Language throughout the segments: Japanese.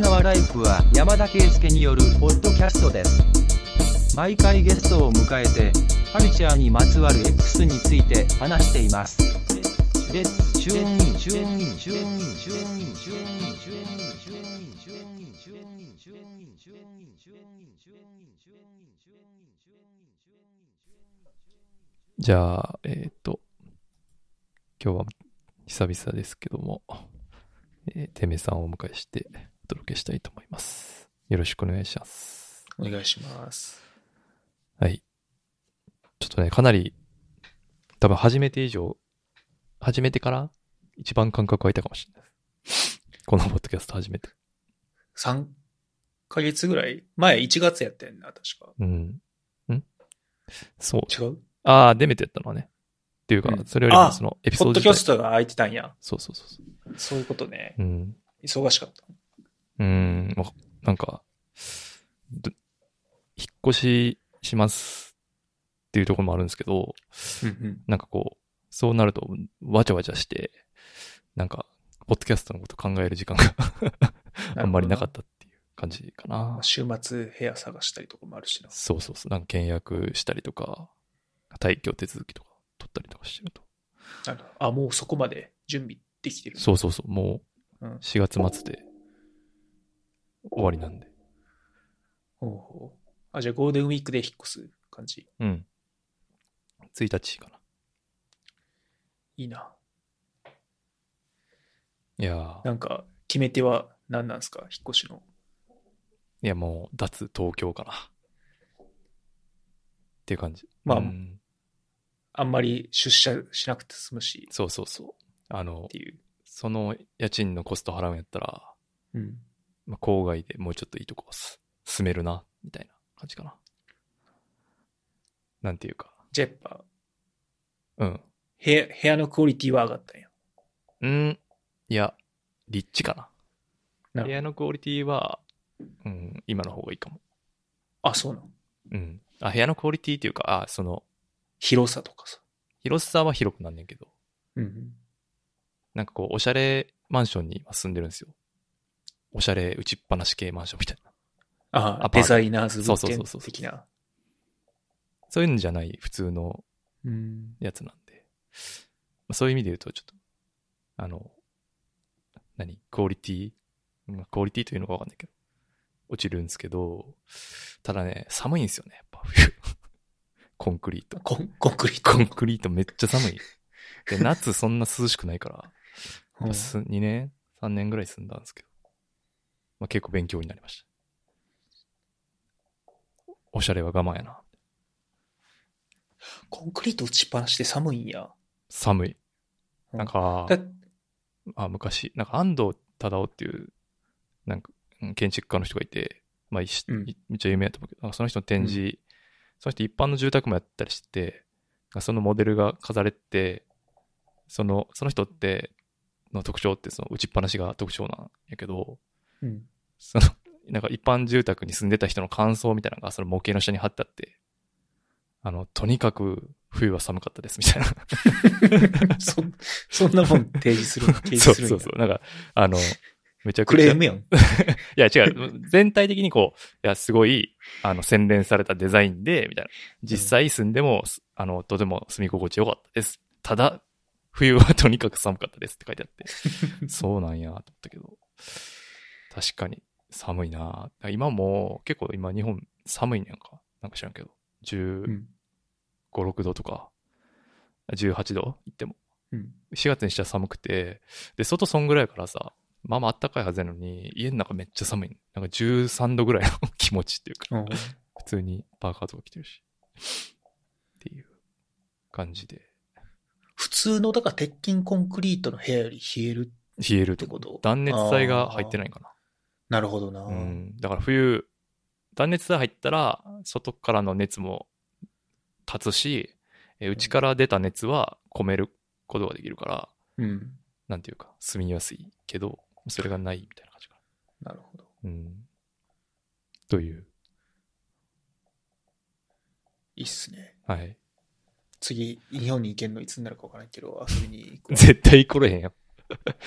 品ライフは山田圭介によるポッドキャストです。毎回ゲストを迎えて、カルチャーにまつわる X について話しています。レッツチューンインチューンインチューンーンチューンインチューンインチューンインチューンインチューンインチューンインチューンインチューンインチューンインチューンインチューンンチューンンチューンじゃあ、えっ、ー、と、今日は久々ですけども、ー、てめさんをお迎えして、届けしたいと思います。よろしくお願いします。お願いします。はい。ちょっとね、かなり、多分初めて以上、初めてから一番感覚湧いたかもしれないです。このポッドキャスト初めて。3ヶ月ぐらい？前1月やったよな、確か。うん。ん？そう。違う？ああ、デメテやったのはね。っていうか、うんそれよりもあそのエピポッドソード自体キャストが空いてたんや。そうそうそうそう。そういうことね。うん。忙しかった。うーん、なんか、ど引っ越ししますっていうところもあるんですけど、うんうん。なんかこう、そうなると、わちゃわちゃして、なんか、ポッドキャストのこと考える時間が あんまりなかったっていう感じかなまあ。週末部屋探したりとかもあるしな。そうそうそう。なんか契約したりとか、退去手続きとか取ったりとかしてると。あ、もうそこまで準備できてる。そうそうそう。もうんう4月末で終わりなんで。ほうほうあ、じゃあゴールデンウィークで引っ越す感じ。うん。1日かな。いいな。いやーなんか、決め手は何なんですか？引っ越しの。いやもう、脱東京かな。っていう感じ。まあうんあんまり出社しなくて済むし、そうそうそう。あのっ、ていう。その家賃のコスト払うんやったら、うん。まあ、郊外でもうちょっといいとこす住めるな、みたいな感じかな。なんていうか。じゃあやっぱ、うん。部屋、部屋のクオリティは上がったんや。うん。いや、立地かな。部屋のクオリティは、うん、今の方がいいかも。あ、そうなの？うん。あ、部屋のクオリティっていうか、あ、その、広さとかさ。広さは広くなんねんけど、うんうん。なんかこう、おしゃれマンションに今住んでるんですよ。おしゃれ打ちっぱなし系マンションみたいな。あアパートデザイナーズ物件そうそうそうそう的な。そういうんじゃない普通のうん。やつなんで。まあそういう意味で言うと、ちょっと、あの、何？クオリティ？まあクオリティというのかわかんないけど、落ちるんですけど、ただね、寒いんですよね、やっぱ冬。コンクリート。コン、コンクリート。コンクリートめっちゃ寒い。で、夏そんな涼しくないから、うんす2年 ?3 年ぐらい住んだんですけど、まあ、結構勉強になりました。おしゃれは我慢やな。コンクリート打ちっぱなしで寒いんや。寒い。うんなんか、だあ昔、なんか安藤忠雄っていう、なんか、うん建築家の人がいて、まあ、うんいめっちゃ有名やと思うけど、その人の展示、その人一般の住宅もやったりしてて、そのモデルが飾れて、その、その人って、の特徴ってその打ちっぱなしが特徴なんやけど、うん。その、なんか一般住宅に住んでた人の感想みたいなのがその模型の下に貼ってあって、あの、とにかく冬は寒かったですみたいな。そ、そんなもん提示する、提そう示するんやそうそう。なんか、あの、めちゃくクちゃ。レームやん。いや、違う。全体的にこう、いや、すごい、あの、洗練されたデザインで、みたいな。実際住んでも、すあの、とても住み心地よかったです。ただ、冬はとにかく寒かったですって書いてあって。そうなんや、と思ったけど。確かに、寒いな今も、結構今日本寒いねんか。なんか知らんけど。15、うん。6度とか、18度？いっても。うん。4月にしては寒くて、で、外そんぐらいやからさ、まあまあ暖かいはずやのに、家の中めっちゃ寒い。なんか13度ぐらいの 気持ちっていうか、うん普通にパーカーとか着てるし。っていう感じで。普通の、だから鉄筋コンクリートの部屋より冷える。冷えるとってこと断熱材が入ってないかなるほどな。な。うん。だから冬、断熱材入ったら、外からの熱も立つし、え内から出た熱は込めることができるから、うん。なんていうか、住みやすいけど、それがないみたいな感じかなるほど。な。うん。という。いいっすね。はい。次、日本に行けるのいつになるかわからんけど、遊びに行くわ。絶対来れへんよ。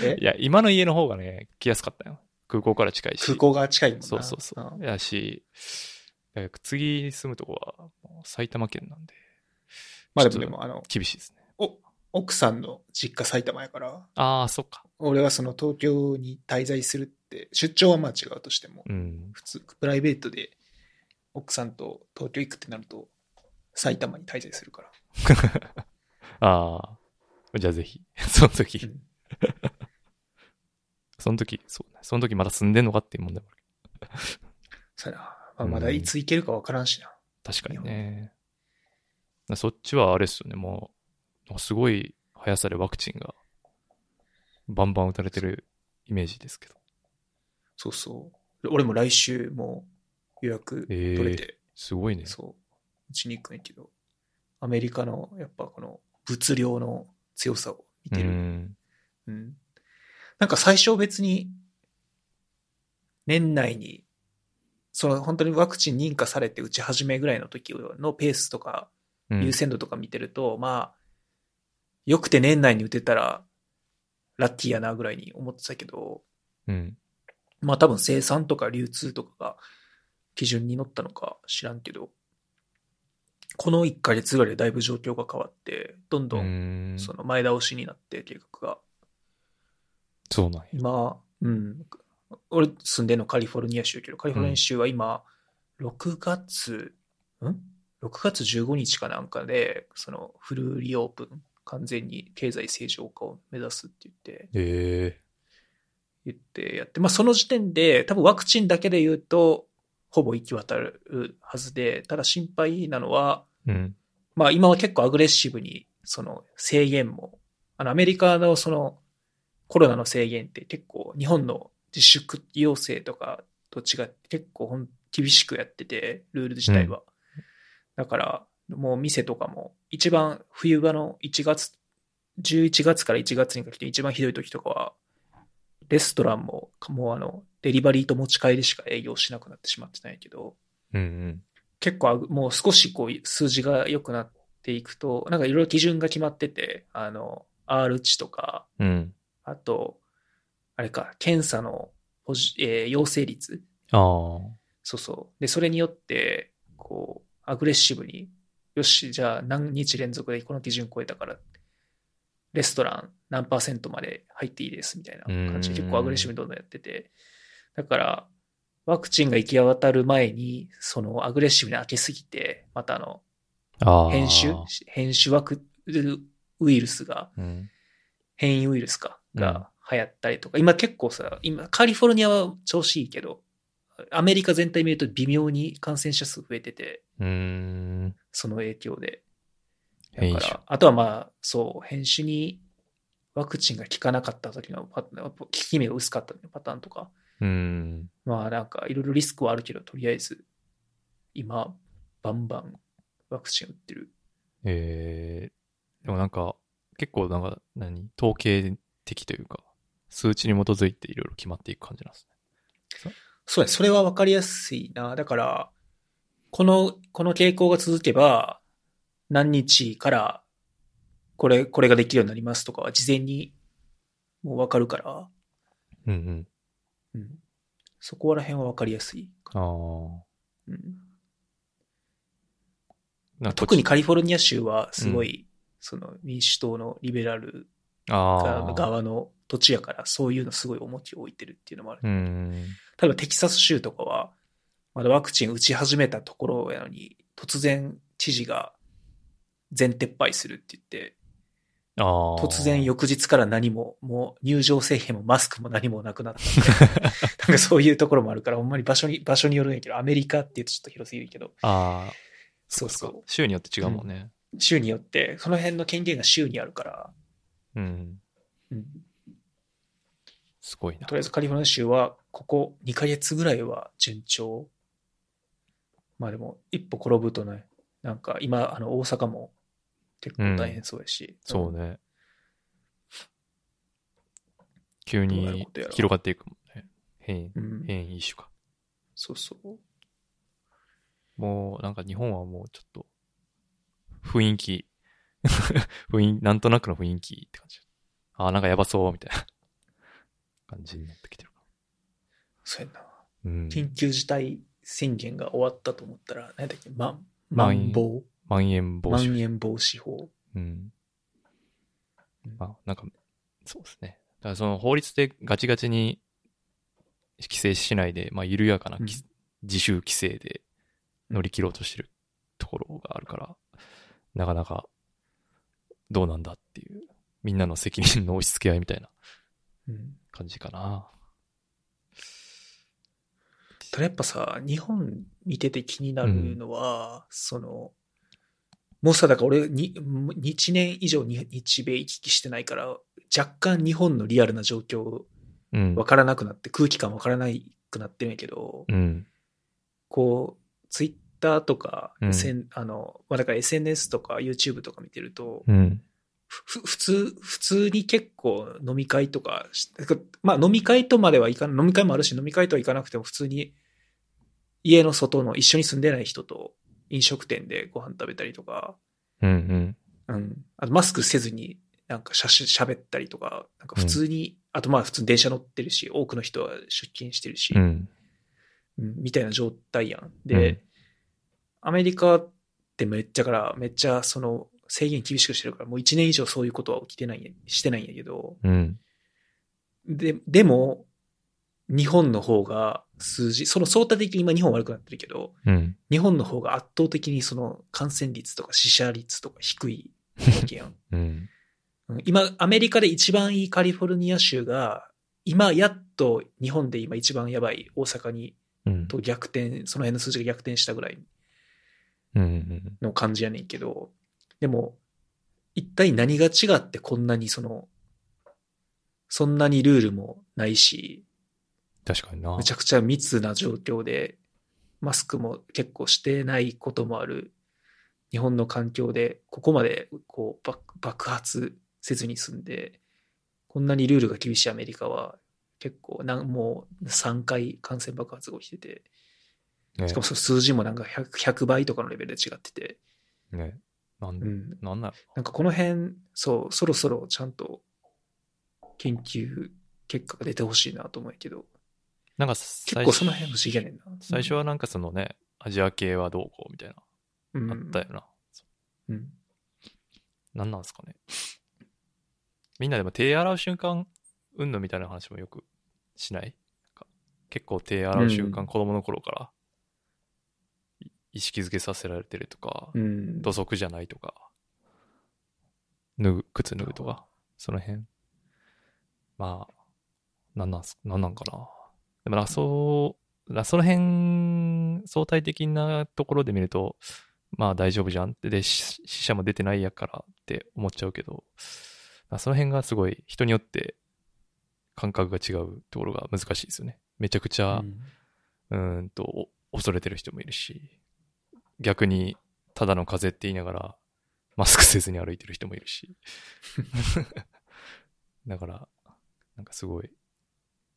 え？いや、今の家の方がね、来やすかったよ。空港から近いし。空港が近いもんな。そうそうそう。んやし、え次住むとこは埼玉県なんで、まあでもでも、あの、厳しいですね。お、奥さんの実家埼玉やから、ああ、そっか。俺はその東京に滞在するって、出張はまあ違うとしても、うん。普通、プライベートで奥さんと東京行くってなると、埼玉に滞在するから。ああ。じゃあぜひ、その時、うんその時、そうね。その時まだ住んでんのかっていう問題もある。そうやな。まあ、まだいつ行けるかわからんしな。確かにね。そっちはあれっすよね、もう、すごい速さでワクチンがバンバン打たれてるイメージですけど。そうそう。俺も来週もう予約取れて、すごいね。そう。うちに行くんやけど、アメリカのやっぱこの物量の強さを見てる。うん。うん。なんか最初別に、年内に、その本当にワクチン認可されて打ち始めぐらいの時のペースとか、うん優先度とか見てると、まあ、よくて年内に打てたら、ラッキーやなぐらいに思ってたけど、うん。まあ多分生産とか流通とかが基準に乗ったのか知らんけど、この1ヶ月ぐらいでだいぶ状況が変わって、どんどうんん。その前倒しになって計画が。そうなんや。今、うん、俺住んでるのカリフォルニア州やけど、カリフォルニア州は今、6月、ん ?6 月15日かなんかで、そのフルリオープン、完全に経済正常化を目指すって言って、え言ってやって、まあその時点で、多分ワクチンだけで言うと、ほぼ行き渡るはずで、ただ心配なのは、えうん。まあ今は結構アグレッシブに、その制限も、あのアメリカのそのコロナの制限って結構日本の自粛要請とかと違って結構厳しくやってて、ルール自体は。だからもう店とかも一番冬場の1月、11月から1月にかけて一番ひどい時とかは、レストランももうあのデリバリーと持ち帰りしか営業しなくなってしまってないけど、うん結構あぐもう少しこう数字が良くなっていくと、なんかいろいろ基準が決まってて、あの、R 値とか、うん。うん。あと、あれか、検査のポジ、えー陽性率ああ。そうそう。で、それによって、こう、アグレッシブに、よし、じゃあ何日連続でこの基準超えたから、レストラン何パーセントまで入っていいですみたいな感じでうん結構アグレッシブにどんどんやってて、だから、ワクチンが行き渡る前に、そのアグレッシブに開けすぎて、またあの、ああ。変種、変種ワクウイルスが、うん。変異ウイルスか、が流行ったりとか、今結構さ、今、カリフォルニアは調子いいけど、アメリカ全体見ると微妙に感染者数増えてて、うーん。その影響で。だから、あとはまあ、そう、変種にワクチンが効かなかった時のパターン、効き目が薄かったパターンとか、うん。まあなんかいろいろリスクはあるけど、とりあえず、今、バンバンワクチン打ってる。えー、でもなんか、結構なんか、何？統計的というか、数値に基づいていろいろ決まっていく感じなんですね。そうね、それはわかりやすいな。だから、この、この傾向が続けば、何日から、これ、これができるようになりますとかは事前にもうわかるから、うんうん。うん。そこら辺はわかりやすい。ああ。うん、特にカリフォルニア州はすごい、その民主党のリベラル。側の土地やから、そういうのすごい重きを置いてるっていうのもある。うん。例えばテキサス州とかは、まだワクチン打ち始めたところやのに、突然知事が全撤廃するって言って、ああ。突然翌日から何も、もう入場制限もマスクも何もなくなった。なんかそういうところもあるから、ほんまに場所に、場所によるんやけど、アメリカって言うとちょっと広すぎるけど、ああ。そうそう。州によって違うもんね。州によって、その辺の権限が州にあるから、うん。うん、すごいな。とりあえずカリフォルニア州は、ここ2ヶ月ぐらいは順調。まあでも、一歩転ぶとね、なんか今、あの、大阪も結構大変そうやし。そうね。急どうなるに広がっていくもんね。変異、うん。変異種か。そうそう。もうなんか日本はもうちょっと雰囲気、雰囲気、なんとなくの雰囲気って感じ。ああ、なんかやばそうみたいな感じになってきてるかそうやな。うん。緊急事態宣言が終わったと思ったら、何だっけ、ま、まん防？まん延防ま止。ん延防止法。うんうん。まあ、なんか、そうですね。だからその法律でガチガチに規制しないで、まあ、緩やかなき、うん自主規制で乗り切ろうとしてるところがあるから、なかなかどうなんだっていう、みんなの責任の押し付け合いみたいなうん。感じかな。ただやっぱさ、日本見てて気になるのは、その、もうさ、だから俺に、1年以上に日米行き来してないから、若干日本のリアルな状況うん。わからなくなって、空気感わからなくなってるんやけど、うん。こう、ツイッターとか、うんあの、まあ、だから SNS とか YouTube とか見てると、うん。ふ普通、普通に結構飲み会とかし、まあ飲み会とまではいかない、飲み会もあるし飲み会とはいかなくても普通に家の外の一緒に住んでない人と飲食店でご飯食べたりとか、うん。うん。うん。あとマスクせずになんかしゃし喋ったりとか、なんか普通に、あとまあ普通に電車乗ってるし、多くの人は出勤してるし、うん。うんみたいな状態やん。で、アメリカってめっちゃから、めっちゃその制限厳しくしてるから、もう1年以上そういうことは起きてないしてないんやけど、うん。で、でも、日本の方が数字、その相対的に今日本悪くなってるけど、うん。日本の方が圧倒的にその感染率とか死者率とか低いわけやん。うん。うん今、アメリカで一番いいカリフォルニア州が、今やっと日本で今一番やばい大阪にうん。と逆転、その辺の数字が逆転したぐらいうん。の感じやねんけど、でも、一体何が違ってこんなにその、そんなにルールもないし、確かになめ。ちゃくちゃ密な状況で、マスクも結構してないこともある日本の環境で、ここまでこう爆爆発せずに済んで、こんなにルールが厳しいアメリカは結構なんもう3回感染爆発が起きてて、ねしかも数字もなんか 100, 100倍とかのレベルで違ってて、ね。なんで、うん、なんなの？なんかこの辺、そう、そろそろちゃんと研究結果が出てほしいなと思うけど、なんか結最構その辺不思議やねんな。最初はなんかそのね、アジア系はどうこうみたいな、うん、あったよな。うん。なんなんですかね。みんなでも手洗う瞬間、うんぬみたいな話もよくしない？結構手洗う瞬間、うん子供の頃からい意識づけさせられてるとか、うん。土足じゃないとか、脱ぐ、靴脱ぐとか、その辺。まあ、なんなんす、なんなんかな。でもなそう、なその辺、相対的なところで見ると、まあ大丈夫じゃんって、で、し死者も出てないやからって思っちゃうけど、まあその辺がすごい人によって感覚が違うところが難しいですよね。めちゃくちゃ、うーんと、お恐れてる人もいるし、逆に、ただの風邪って言いながら、マスクせずに歩いてる人もいるし。だから、なんかすごい。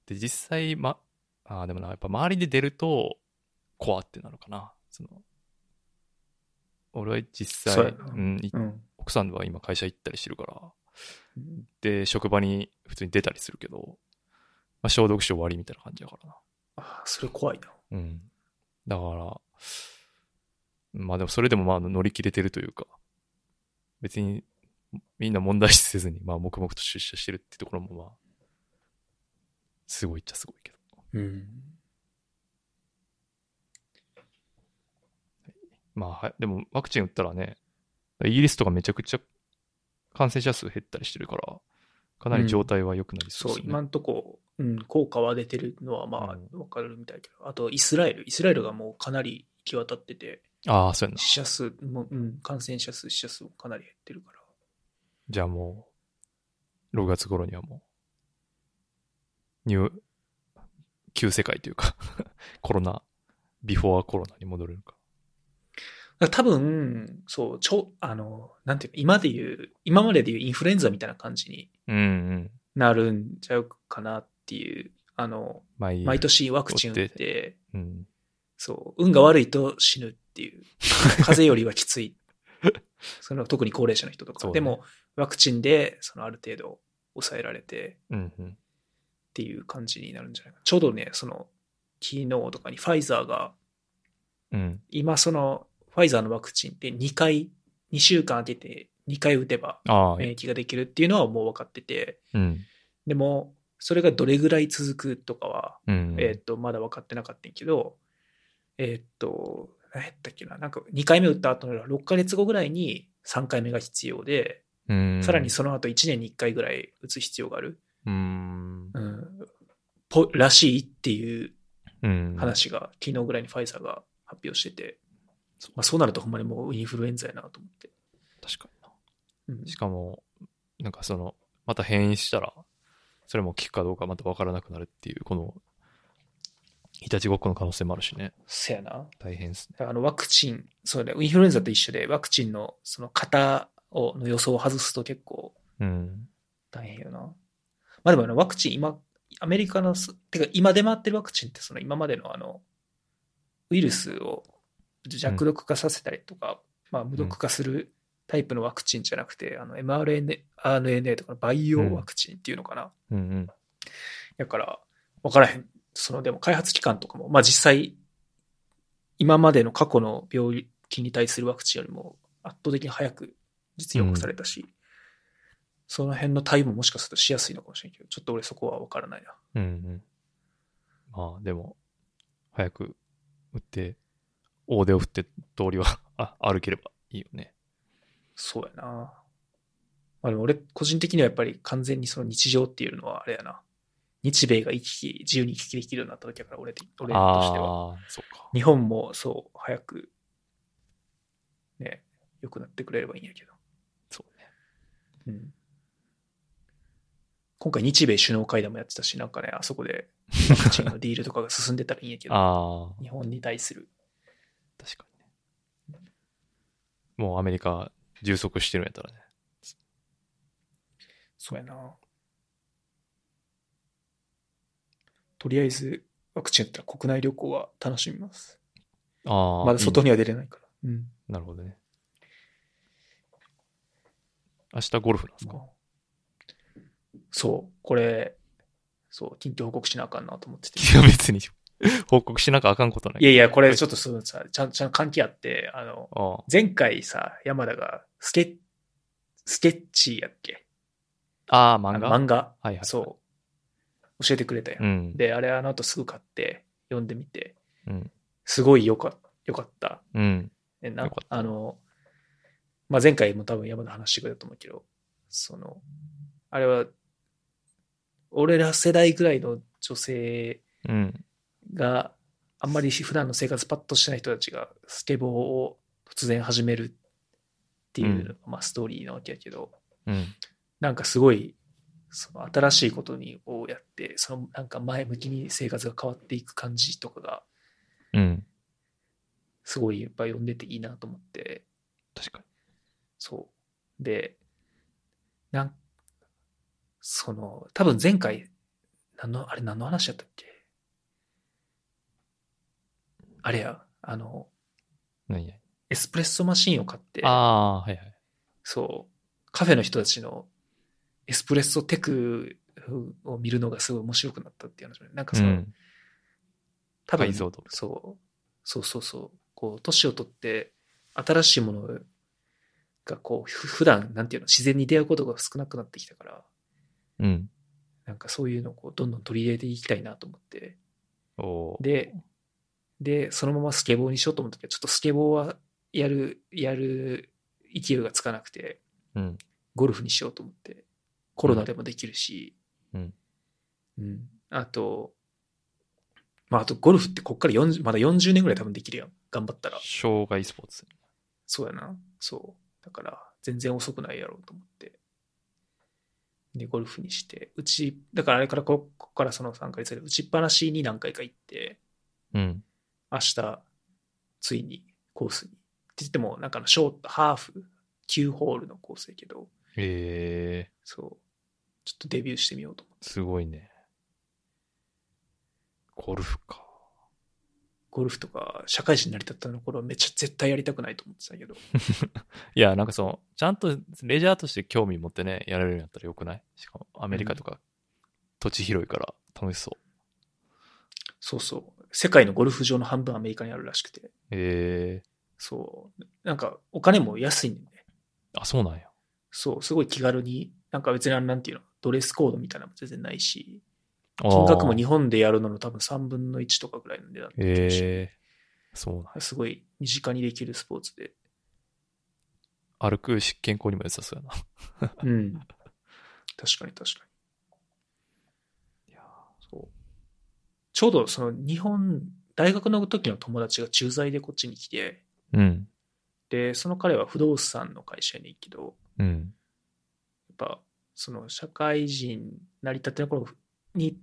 で、実際、ま、あーでもな、やっぱ周りで出ると、怖ってなるかな。その、俺は実際、そうん、いうん。奥さんは今会社行ったりしてるから、うんで、職場に普通に出たりするけど、まあ、消毒し終わりみたいな感じだからな。あそれ怖いな。うん。だから、まあでもそれでもまあ乗り切れてるというか、別にみんな問題視せずに、まあ黙々と出社してるってところもまあ、すごいっちゃすごいけど。うん。まあはい、でもワクチン打ったらね、イギリスとかめちゃくちゃ感染者数減ったりしてるから、かなり状態は良くなりそうですよね。今んとこ、うん、効果は出てるのはまうあ、わかるみたいだけど、あとイスラエル、イスラエルがもうかなり行き渡ってて、ああ、そうやんな。死者数も、うん、感染者数、死者数もかなり減ってるから。じゃあもう、6月頃にはもう、ニュー、旧世界というか、コロナ、ビフォーコロナに戻れるか。だから多分、そう、ちょ、あの、なんていうの、今で言う、今までで言うインフルエンザみたいな感じにうんうん。なるんちゃうかなっていう、あの、毎毎年ワクチン打っ打て、うん。そう、運が悪いと死ぬっていう。風邪よりはきつい。その特に高齢者の人とか。ねでも、ワクチンで、そのある程度抑えられてうんうん。っていう感じになるんじゃないかな。ちょうどね、その、昨日とかにファイザーが、うん。今その、ファイザーのワクチンって2回、2週間空けて2回打てば免疫ができるっていうのはもう分かってて、うん。でも、それがどれぐらい続くとかは、うん。えーっと、まだ分かってなかったんやけど、えーっと、何やったっけな、なんか2回目打った後の6ヶ月後ぐらいに3回目が必要で、うん、さらにその後1年に1回ぐらい打つ必要がある、うん。うん、ぽらしいっていううん。話が昨日ぐらいにファイザーが発表してて、まあ、そうなるとほんまにもうインフルエンザやなと思って。確かにな。うんしかも、なんかその、また変異したら、それも効くかどうかまた分からなくなるっていう、この、いたちごっこの可能性もあるしね。せやな。大変ですね。あのワクチン、そうね、インフルエンザと一緒で、ワクチンのその型をの予想を外すと結構うん。大変よな。まあでもあのワクチン今、アメリカのす、てか今出回ってるワクチンってその今までのあの、ウイルスを弱毒化させたりとか、まあ無毒化するタイプのワクチンじゃなくて、あの mRNA、RNA とかのバイオワクチンっていうのかな。うんうん。だから、わからへん。その、でも開発期間とかも、まあ実際、今までの過去の病気に対するワクチンよりも圧倒的に早く実用化されたし、その辺の対応ももしかするとしやすいのかもしれんけど、ちょっと俺そこはわからないな。うんうん。まあ、でも、早く打って、大手を振って通りは あ歩ければいいよね。そうやな。まあでも俺、個人的にはやっぱり完全にその日常っていうのはあれやな。日米が行き来、自由に行き来できるようになった時だから、俺的俺としては。日本もそう、早く、ね、良くなってくれればいいんやけど。そうね。うん。今回日米首脳会談もやってたし、なんかね、あそこでワクチンのディールとかが進んでたらいいんやけど、日本に対する。確かにね。もうアメリカ充足してるんやったらね。そうやな。とりあえず、ワクチンやったら国内旅行は楽しみます。ああ。まだ外に。には出れないから。うん。なるほどね。明日ゴルフなんですか？そう、これ、そう、緊急報告しなあかんなと思ってて。いや、別に報告しなきゃあかんことない。いやいや、これちょっとそうさ、ちゃん、ちゃん関係あって、あの、ああ前回さ、山田がスケスケッチやっけ？ああ、漫画？漫画、はいはい。そう。教えてくれたやん。うん。で、あれあの後すぐ買って、読んでみて、うん。すごいよかよかった。うん。かあの、まあ、前回も多分山田話してくれたと思うけど、その、あれは、俺ら世代ぐらいの女性うん。があんまり普段の生活パッとしてない人たちがスケボーを突然始めるっていう、うんまあ、ストーリーなわけやけどうん。なんかすごいその新しいことにをやってそのなんか前向きに生活が変わっていく感じとかがうん。すごいやっぱ読んでていいなと思って確かに。そうでなんその多分前回何のあれ何の話やったっけ？あれやあの何々エスプレッソマシンを買って、ああ、はいはい。そう、カフェの人たちのエスプレッソテクを見るのがすごい面白くなったっていう話ね。なんかその、うん。多分そう、そうそうそう、こう、年を取って、新しいものがこう、ふ普段、なんていうの、自然に出会うことが少なくなってきたから、うん。なんかそういうのをこう、どんどん取り入れていきたいなと思って、で、で、そのままスケボーにしようと思ったけど、ちょっとスケボーはやる、やる勢いがつかなくて、うん。ゴルフにしようと思って、コロナでもできるし、うん。うん。あと、まあ、あとゴルフってこっから40、まだ40年ぐらい多分できるやん。頑張ったら。障害スポーツ。そうやな。そう。だから、全然遅くないやろうと思って。で、ゴルフにして、うち、だからあれからこ、ここからその3ヶ月で打ちっぱなしに何回か行って、うん。明日、ついにコースに。って言っても、なんかのショート、ハーフ、9ホールのコースやけど、ええそう。ちょっとデビューしてみようと思って。ー、すごいね。ゴルフか。ゴルフとか、社会人になりたったの頃はめっちゃ絶対やりたくないと思ってたけど。いや、なんかその、ちゃんとレジャーとして興味持ってね、やれるんやったらよくない？しかも、アメリカとか、土地広いから楽しそそうそう。世界のゴルフ場の半分アメリカにあるらしくて。ええそう。なんか、お金も安いんだよね。あ、そうなんや。そう、すごい気軽に、なんか別になんていうの、ドレスコードみたいなのも全然ないし、金額も日本でやるのの多分3分の1とかぐらいの値段ええそう。すごい身近にできるスポーツで。歩くし健康にも良さそうやな。うん。確かに確かに。いやそう。ちょうどその日本、大学の時の友達が駐在でこっちに来て、うん。で、その彼は不動産の会社に行くけど、うん。やっぱ、その社会人なりたての頃に、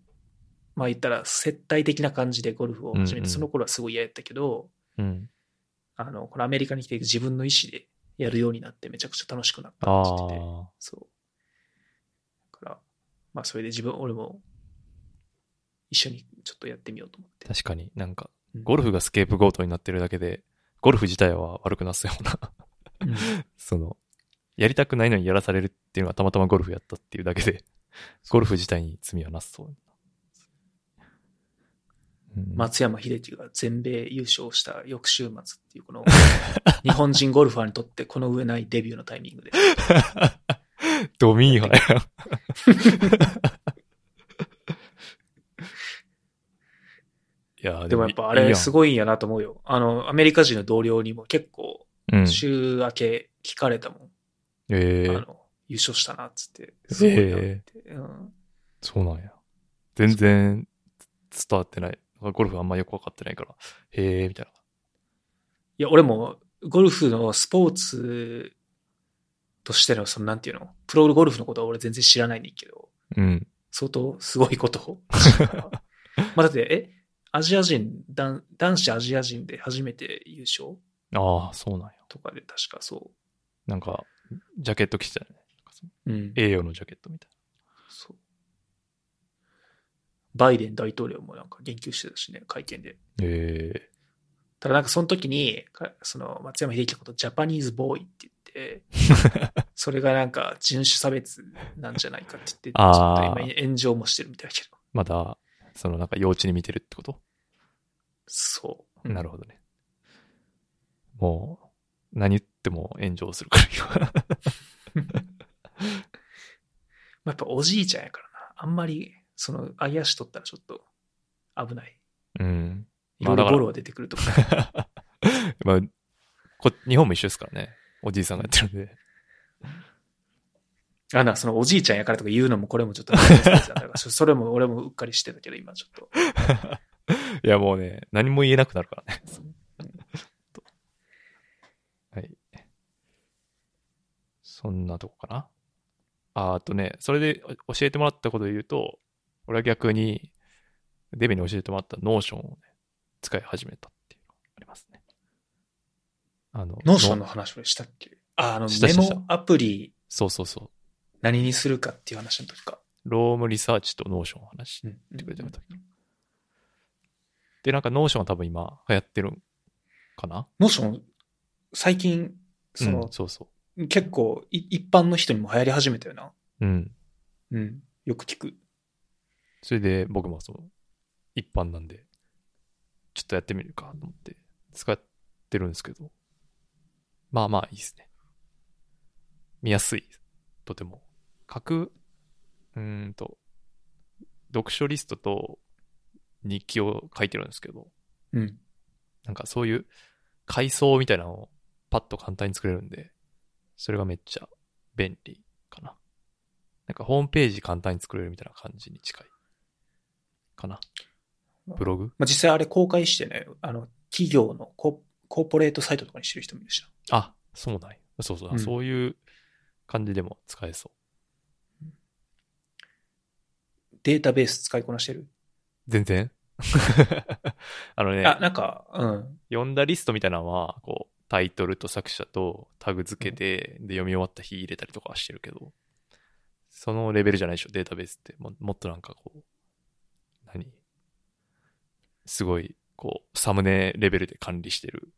まあ言ったら接待的な感じでゴルフを始めて、うんうんその頃はすごい嫌やったけど、うん。あの、このアメリカに来て自分の意思でやるようになってめちゃくちゃ楽しくなったあって言ってて、あ。そう。だから、まあそれで自分、俺も一緒にちょっとやってみようと思って。確かになんか、うんゴルフがスケープゴートになってるだけで、ゴルフ自体は悪くなすような。うん その、やりたくないのにやらされるっていうのはたまたまゴルフやったっていうだけで、ゴルフ自体に罪はなさそう。うん松山英樹が全米優勝した翌週末っていうこの 日本人ゴルファーにとってこの上ないデビューのタイミングで。ドミーハや。いやーでもやっぱあれすいごいんやなと思うよ。あの、アメリカ人の同僚にも結構。週明け聞かれたもん。ええあの、優勝したなっつって。すごいなって。うんそうなんや。全然伝わってない。ゴルフあんまよくわかってないから、へえ、みたいな。いや、俺もゴルフのスポーツとしての、そのなんていうの、プロゴルフのことは俺全然知らないねんけど、うん。相当すごいことを。まあだって、え？アジア人、男男子アジア人で初めて優勝？ああ、そうなんや。とかで確かそなんか、ジャケット着てたよね。う。うん。栄誉のジャケットみたいそう。バイデン大統領もなんか言及してたしね、会見で。な。ええただなんかその時に、かその松山英樹のことジャパニーズボーイって言って、それがなんか人種差別なんじゃないかって言って、ちょっと今炎上もしてるみたいだけど。まだ、そのなんか幼稚に見てるってこと、そう。なるほどね。もう、何言っても炎上するから今。まあやっぱおじいちゃんやからな。あんまり、その、あやし取ったらちょっと危ない。うん。いまあだからろいろボロが出てくるとか。まあ、こ日本も一緒ですからね。おじいさんがやってるんで。あな、そのおじいちゃんやからとか言うのもこれもちょっと それも俺もうっかりしてたけど、今ちょっと。いや、もうね、何も言えなくなるからね。はい。そんなとこかな。ああとね、それでお教えてもらったことで言うと、俺は逆に、デビに教えてもらった Notion をね、使い始めたっていうのがありますね。あの、 Notion の話をしたっけ？あ、あの、メモアプリそうそうそう。何にするかっていう話の時か。 Roam Research と Notion の話しうんてくれてる時で、なんか Notion は多分今流行ってるんかな？ Notion、最近、その、うん、そうそ結構い一般の人にも流行り始めたよな。う。うん。うん。よく聞く。それで僕もその、一般なんで、ちょっとやってみるかと思って使ってるんですけど、まあまあいいですね。見やすい。とても。書く、うーんと、読書リストと日記を書いてるんですけど、うん。なんかそういう階層みたいなのをパッと簡単に作れるんで、それがめっちゃ便利かな。なんかホームページ簡単に作れるみたいな感じに近いかな。ブログ？まあ、実際あれ公開してね、あの、企業のココーポレートサイトとかにしてる人もいるしな。あ、そうなんやそうそう、うんそういう感じでも使えそデータベース使いこなしてる？う。全然 あのね、あ、なんか、うん。読んだリストみたいなのは、こう、タイトルと作者とタグ付けて、で、読み終わった日入れたりとかはしてるけど、そのレベルじゃないでしょ、データベースって。ももっとなんかこう、何？すごい、こう、サムネレベルで管理してる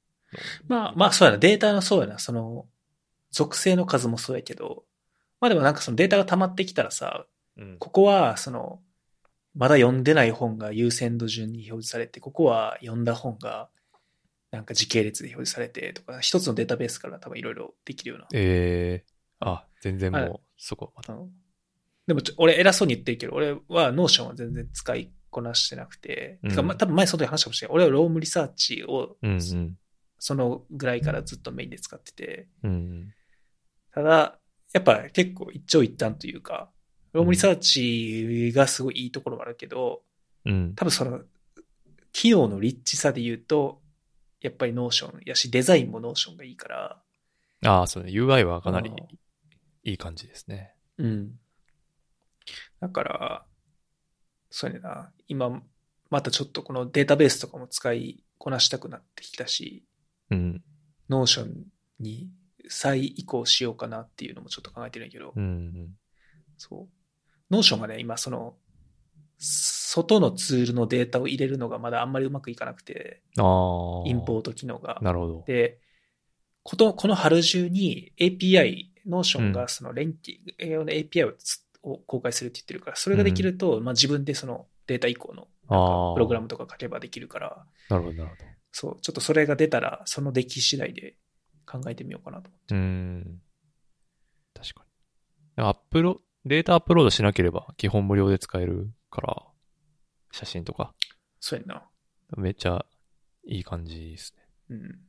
の。まあ、まあ、そうやな。データのそうやな。その、属性の数もそうやけど、まあでもなんかそのデータが溜まってきたらさ、うん。ここは、その、まだ読んでない本が優先度順に表示されて、ここは読んだ本がなんか時系列で表示されてとか、一つのデータベースから多分いろいろできるような。ええあ、全然もはいうそこまた。うんでも俺偉そうに言ってるけど、俺は Notion は全然使いこなしてなくて、うんてかま多分前その時話したかもしれない。俺は Roam Research をうんうん。そのぐらいからずっとメインで使ってて、うんうん。ただ、やっぱ結構一長一短というか、 Roam Research がすごいいいところもあるけど、うん。多分その、機能のリッチさで言うと、やっぱり Notion やし、デザインも Notion がいいから、ああ、そうね。UI はかなりうんいい感じですね。うん。だから、そうやねんな。今、またちょっとこのデータベースとかも使いこなしたくなってきたし、うん。 Notion に再移行しようかなっていうのもちょっと考えてるんやけど、うんうん。そう。 Notion がね、今その、外のツールのデータを入れるのがまだあんまりうまくいかなくて。インポート機能が。なるほど。で、こと、この春中に API、 Notion がその連携用の API をつを公開するって言ってるから、それができると、まあ自分でそのデータ移行の。プログラムとか書けばできるから、なるほど、なるほど。そう、ちょっとそれが出たら、その出来次第で考えてみようかなと思って。うーん。確かに。アップロ、データアップロードしなければ基本無料で使えるから、写真とか。そうやんな。めっちゃいい感じですね。うん。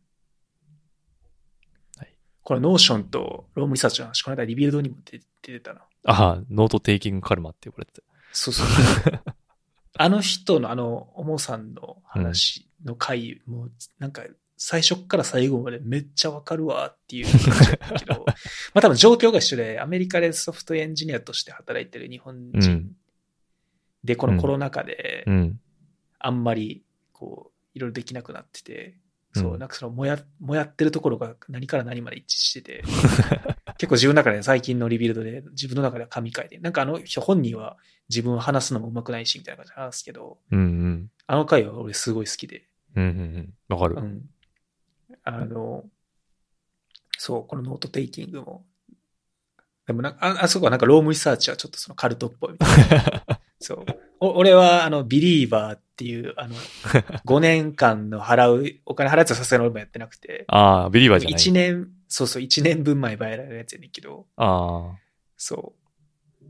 はい。これ Notionと Roam Research の話、この間 Rebuild にも出出てたな。ああ、 note taking カルトって呼ばれてた。そうそう。あの人のあの、おもさんの話の回、もうなんか最初から最後までめっちゃわかるわっていう感じだけど、まあ多分状況が一緒で、アメリカでソフトエンジニアとして働いてる日本人、うんで、このコロナ禍でう、ん。あんまりこう、いろいろできなくなってて、そうう、んなんかそのもや、もやってるところが何から何まで一致してて、結構自分の中で最近のリビルドで自分の中では神回で、なんかあの人本人は自分を話すのも上手くないしみたいな感じで話すけど、うんうん。あの回は俺すごい好きで、うんうんうん。わかる。うん。あの、そう、この note taking も、でもなんか、ああそこはなんか Roam Research はちょっとそのカルトっぽいみたいな。そう。お俺はあの、 Believer っていう、あの、5年間の払う、お金払うやつはさすがに俺もやってなくて、ああ、ビリーバーじゃない。1年、そうそう、1年分前 bay えられるやつやねんけど、ああ。そう。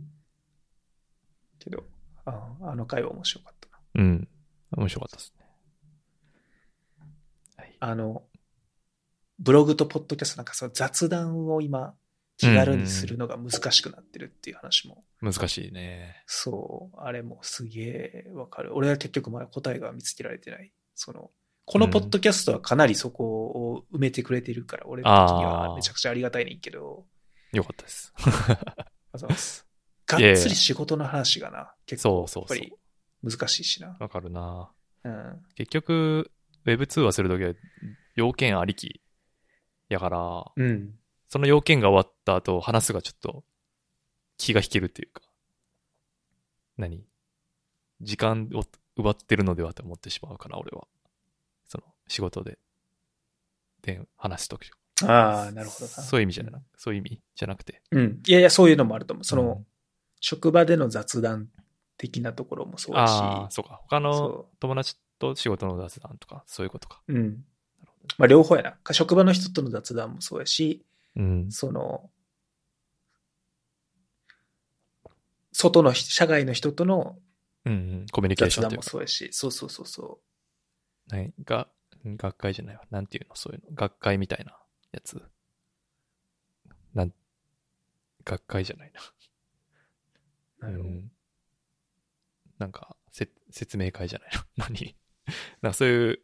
けど、ああの回は面白かったな。うん。面白かったですね。はい。あの、ブログとポッドキャストなんかその雑談を今、気軽にするのが難しくなってるっていう話も、難しいね。そう、あれもすげえわかる。俺は結局まだ答えが見つけられてない。その、このポッドキャストはかなりそこを埋めてくれてるから、俺的にはめちゃくちゃありがたいねんけど、よかったです。ありがとうござ います。がっつり仕事の話がな、結構そうそうそうやっぱり難しいしな。わかるな。うん。結局、Web 通話するときは要件ありきやから、うん。その要件が終わった後、話すがちょっと気が引けるっていうか、何？時間を奪ってるのではと思ってしまうかな、俺は。その仕事で、で、話すとき。ああ、なるほどな。そういう意味じゃない？そういう意味じゃなくて。うん。いやいや、そういうのもあると思う。その、うん職場での雑談的なところもそうだし。ああ、そうか。他のそ友達と仕事の雑談とか、そういうことか。う。うん。まあ、両方やな。職場の人との雑談もそうやし、うん。その、外の人社外の人とのうん、うん。コミュニケーション。もそうやし、そうそうそうそはい。が、学会じゃないわ。なんていうの？そういうの。学会みたいなやつ。なん、学会じゃないな。う。なるほどうん。なんか、せ、説明会じゃないな。何？なんかそういう、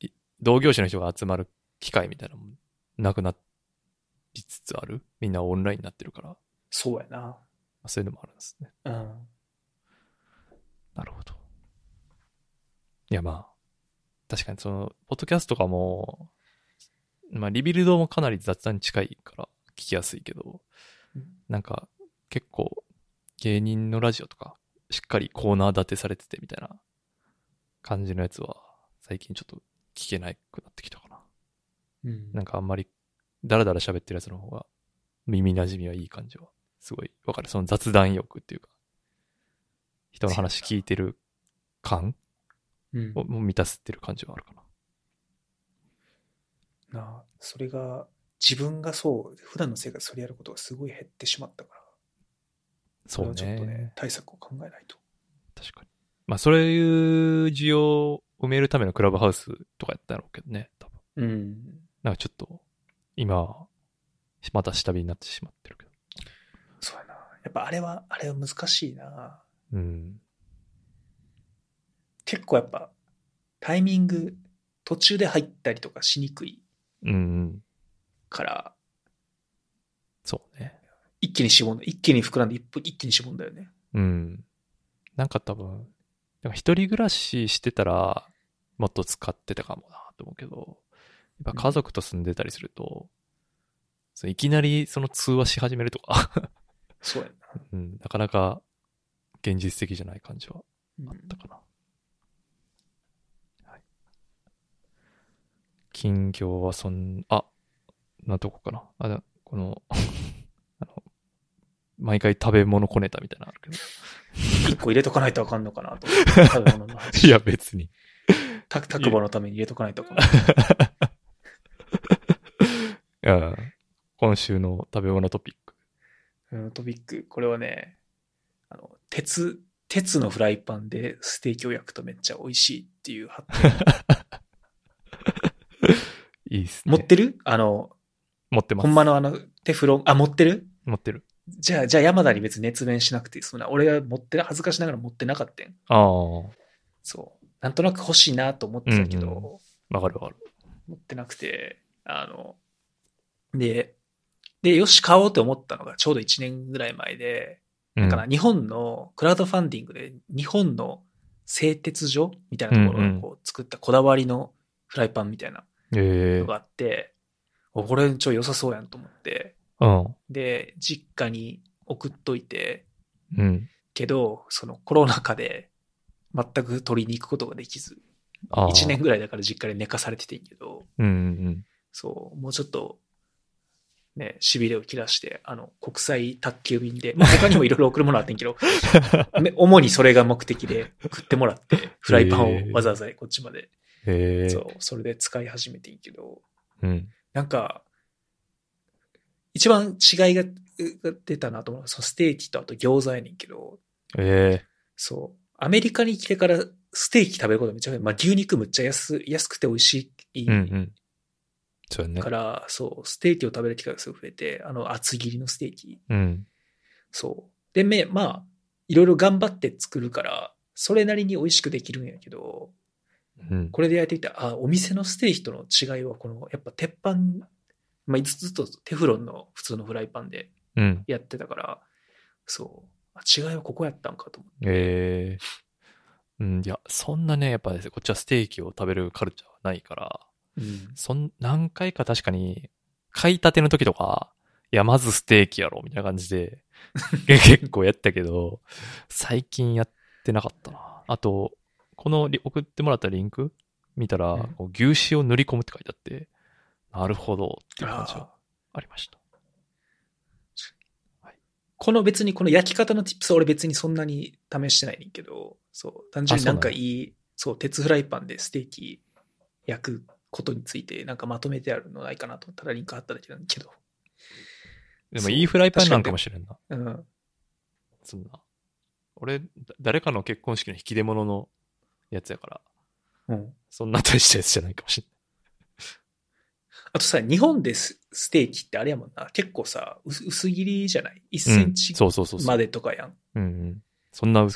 い同業者の人が集まる機会みたいなのもなくなりつつある？みんなオンラインになってるから、まそうやな。あそういうのもあるんですね。うん。なるほど。いや、まあ、確かにその、ポッドキャストとかも、まあ、リビルドもかなり雑談に近いから聞きやすいけど、うんなんか、結構、芸人のラジオとか、しっかりコーナー立てされててみたいな感じのやつは、最近ちょっと聞けなくなってきたかな。うんなんかあんまり、だらだら喋ってるやつの方が、耳馴染みはいい感じは、すごいわかる。その雑談欲っていうか、人の話聞いてる感うんを満たすってる感じはあるかな。なあそれが、自分がそう、普段の生活それやることがすごい減ってしまったから、そうれはちょっとねね。、対策を考えないと。確かに。まあ、そういう需要を埋めるためのクラブハウスとかやったろうけどね、多分。うん。なんかちょっと、今、また下火になってしまってるけど。そうやな。やっぱあれは、あれは難しいな。うん。結構やっぱ、タイミング、途中で入ったりとかしにくいうんうん。から、そうね。一気に絞んだ。一気に膨らんで一気一気に絞んだよね。うん。なんか多分、一人暮らししてたら、もっと使ってたかもなと思うけど、やっぱ家族と住んでたりすると、そういきなりその通話し始めるとか、そうやな。うん、なかなか現実的じゃない感じはうんあったかな。はい。近況はそん、あ、なとこかな。あ、でこの、あの、毎回食べ物こねたみたいなのあるけど。一個入れとかないとあかんのかなと。食べ物の話いや、別に。た、たくぼのために入れとかないとあかん今週の食べ物トピック。うん、トピック。これはね、あの、鉄、鉄のフライパンでステーキを焼くとめっちゃ美味しいっていう発 いいっすね。持ってる？あの、持ってます。ほんまのあの、テフロン、あ、持ってる？持ってる。じゃあ、じゃあ山田に別に熱弁しなくていい。そんな、俺が持ってる、恥ずかしながら持ってなかったん。ああ、そう。なんとなく欲しいなと思ってたけど、うんうわかるわかる。持ってなくて、あの、で、で、よし、買おうと思ったのがちょうど1年ぐらい前で、うん。だから日本のクラウドファンディングで日本の製鉄所みたいなところがこう作ったこだわりのフライパンみたいなええのがあって、おこれちょい良さそうやんと思って、うん。で、実家に送っといて、うん。けど、そのコロナ禍で全く取りに行くことができず、ああ。1年ぐらいだから実家で寝かされててんけど、うんうんそう、もうちょっと、ね、痺れを切らして、あの、国際宅急便で、まあ、他にもいろいろ送るものあってんけど、め主にそれが目的で送ってもらって、フライパンをわざわざこっちまで、え。そう、それで使い始めてんけど、うん。なんか、一番違いがが出たなと思うのは、そのステーキとあと餃子やねんけど、ええ。そう、アメリカに来てからステーキ食べることめっちゃ増えまあ牛肉むっちゃ安安くて美味しいうんうん。そうやねか。ら、そう、ステーキを食べる機会がすごい増えて、あの厚切りのステーキ。うん。そう。で、め、まあ、いろいろ頑張って作るから、それなりに美味しくできるんやけど、うん。これで焼いていた、あ、お店のステーキとの違いは、この、やっぱ鉄板、まあ、ずっとテフロンの普通のフライパンでうん。やってたから、そう、あ違いはここやったんかと思って。ええ。うん、いや、そんなね、やっぱですこっちはステーキを食べるカルチャーはないから、うん。そん、何回か確かに、買いたての時とか、いや、まずステーキやろ、みたいな感じで、結構やったけど、最近やってなかったな。あと、このリ送ってもらったリンク見たら、うん牛脂を塗り込むって書いてあって、なるほどっていう感じはあありました。この別にこの焼き方の tips は俺別にそんなに試してないねんけど、そう、単純になんかいい、そう鉄フライパンでステーキ焼くことについてなんかまとめてあるのないかなと思ったらリンク貼っただけなんだけど。でもいいフライパンなんかもしれんな。うん。そんな。俺、だ誰かの結婚式の引き出物のやつやから、うん。そんな大したやつじゃないかもしれあとさ、日本でスステーキってあれやもんな。結構さ、薄薄切りじゃない ?1 ない。センチうん、そうそうそうそう。までとかやん。うんうん。そんなも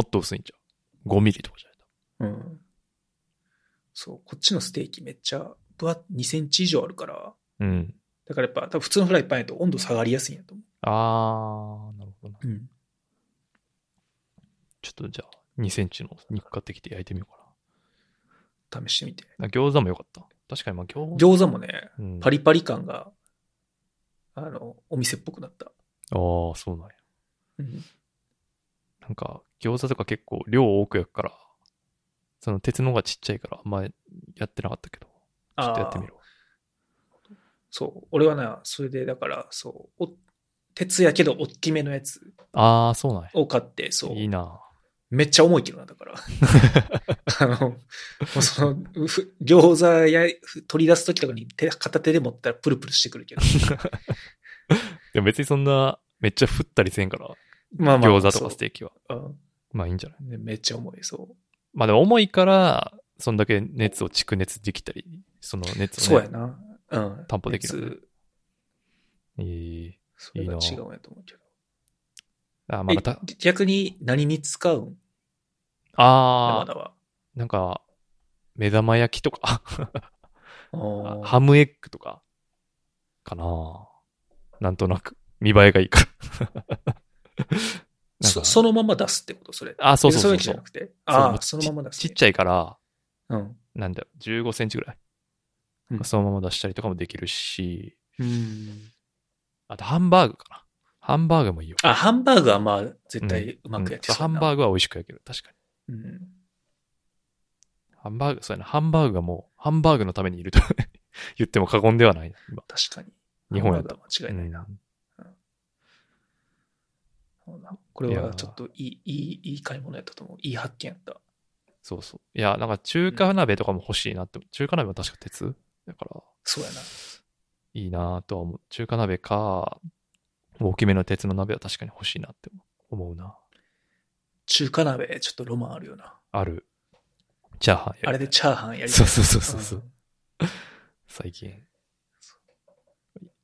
っと薄いんじゃん。5ミリとかじゃない？う。うん。そう、こっちのステーキめっちゃ分厚2センチ以上あるから、うん。だからやっぱ多分普通のフライパンやと温度下がりやすいんやと思あー、なるほどな。う。うん。ちょっとじゃあ、2センチの肉買ってきて焼いてみようか試してみて。な。あ餃子もよかった。確かにまあ餃子。餃子もね、うん、パリパリ感が、あの、お店っぽくなった。あー、そうなんや。うん。なんか、餃子とか結構量多く焼くから、その鉄の方がちっちゃいから、あんまやってなかったけど、ちょっとやってみるわ。そう。俺はな、それでだから、そう、お鉄やけど大きめのやつあー、そうなんや。を買って、そう。いいなめっちゃ重いけどな、だから。あの、もうその、ふ餃子や、取り出すときとかに手、片手で持ったらプルプルしてくるけど。でも別にそんな、めっちゃ振ったりせんから、まあまあ。餃子とかステーキは。そうまあいいんじゃない？うん。めっちゃ重い、そう。まあでも重いから、そんだけ熱を蓄熱できたり、その熱をね、そうやな。うん。担保できる熱。えーそれが違うんやと思うけど。あ、まあ、また、え逆に何に使うん？あー、山田は。なんか、目玉焼きとか、ハムエッグとか、かな。なんとなく、見栄えがいいから。そかそのまま出すってことそれ。あ、そうそうそう別そうにじゃなくて？ああ、そうそのまま出す、ちっちゃいから、うん。なんだよ、15センチぐらい。うんそのまま出したりとかもできるし、うん。あとハンバーグかな。ハンバーグもいいよ。あ、ハンバーグはまあ、絶対うまくやってうんハンバーグ。グは美味しく焼ける。確かに。うん。ハンバーグ、そうやな。ハンバーグがもう、ハンバーグのためにいると 言っても過言ではないな、今。確かに。日本やとハンバーグは間違いないな。うんそうだこれはちょっといい、いい、いい買い物やったと思う。いい発見やった。そうそう。いや、なんか中華鍋とかも欲しいなって。中華鍋は確か鉄だから、そうやな。いいなとは思う。中華鍋か、大きめの鉄の鍋は確かに欲しいなって思うな。中華鍋、ちょっとロマンあるよな。ある。チャーハンやあれでチャーハンやりそうそうそうそううん最近。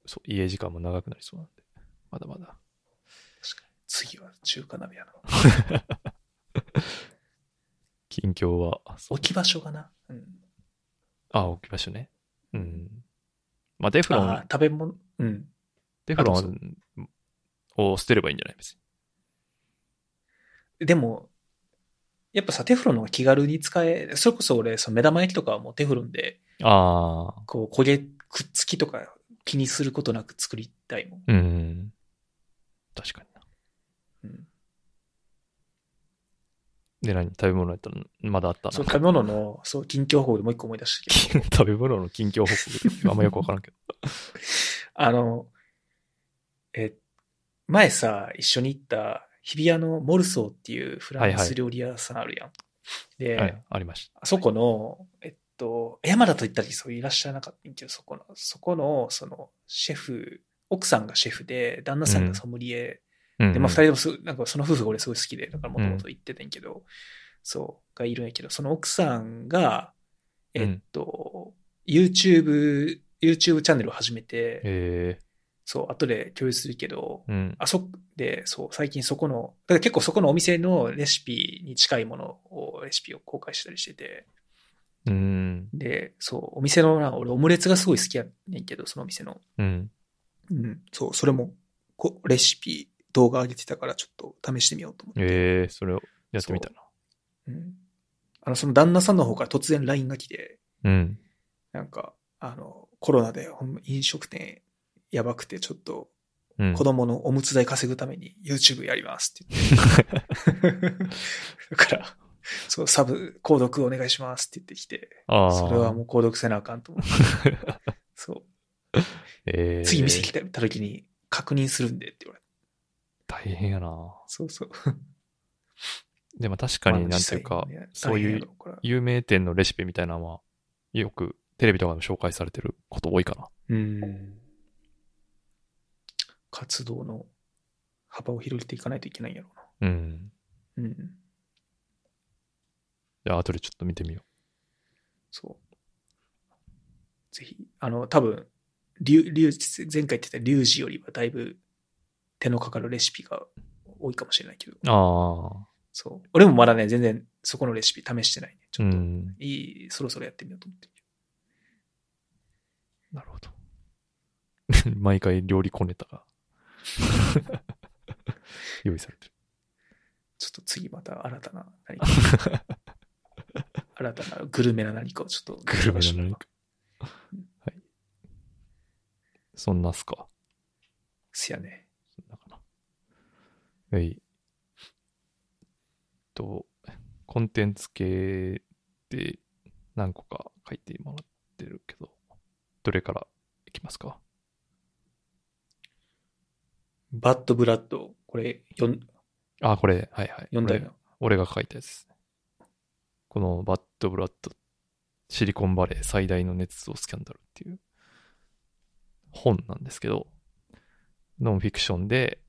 そう、家時間も長くなりそうなんで。まだまだ。次は中華鍋やな。近況は、置き場所がな。うん。あ、置き場所ね。うん。まあ、テフロン、食べ物、うん。テフロンを捨てればいいんじゃない別に。でも、やっぱさ、テフロンの方が気軽に使え、それこそ俺、その目玉焼きとかはもうテフロンで、ああ、こう、焦げ、くっつきとか気にすることなく作りたいもん。うん。確かにな。うん。で、何？食べ物やったらまだあったな。そう、食べ物の、そう、近況報告でもう一個思い出したけど、食べ物の近況報告？あんまよくわからんけど。あの、え、前さ、一緒に行った日比谷のモルソーっていうフランス料理屋さんあるやん。で、はい、ありましあそこの、えっと、山田と言ったらそういらっしゃらなかったんやけど、そこの、そこの、その、シェフ、奥さんがシェフで、旦那さんがソムリエ、た。うんで、まあ、二人ともす、なんかその夫婦が俺すごい好きで、だからもともと言ってたんやけど、そう、がいるんやけど、その奥さんが、えっと、YouTube、YouTube チャンネルを始めて、えそう、後で共有するけど、ー、うん。あそ、で、そう、最近そこの、だから結構そこのお店のレシピに近いものを、レシピを公開したりしてて、うん。で、そう、お店のな、俺オムレツがすごい好きやねんけど、そのお店の。うん。うん、そう、それも、こレシピ、動画上げてたからちょっと試してみようと思って。えー、それをやってみたいな。うん。あの、その旦那さんの方から突然 LINE が来て、うん。なんか、あの、コロナで飲食店やばくて、ちょっとうん。子供のおむつ代稼ぐために YouTube やりますって言って。だから、そう、サブ、購読お願いしますって言ってきて、ああ。それはもう購読せなあかんと思って。そう。えー、次店来た時に確認するんでって言われて。大変やなそうそう。でも確かにまあなんていうか、実際ねそういう有名店のレシピみたいなのは、よくテレビとかでも紹介されてること多いかな。うん。活動の幅を広げていかないといけないんやろうん。うな。うん。じゃあ後でちょっと見てみよそう。ぜひ、あの、多分、リュ前回言ってたリュウジよりはだいぶ手のかかるレシピが多いかもしれないけど、う。ああ。そう。俺もまだね、全然そこのレシピ試してないね。ちょっと、うん。いい、そろそろやってみようと思ってる。なるほど。毎回料理小ネタが 用意されてる。ちょっと次また新たな何か、新たなグルメな何かをちょっとグルメな何か。はい。そんなっすか。すやね。はい。と、コンテンツ系で何個か書いてもらってるけど、どれからいきますか？バッドブラッド、これ、読んあ、これ、はいはい。読んだよ。俺が書いたやつですね。このバッドブラッド、シリコンバレー最大の捏造スキャンダルっていう本なんですけど、ノンフィクションで、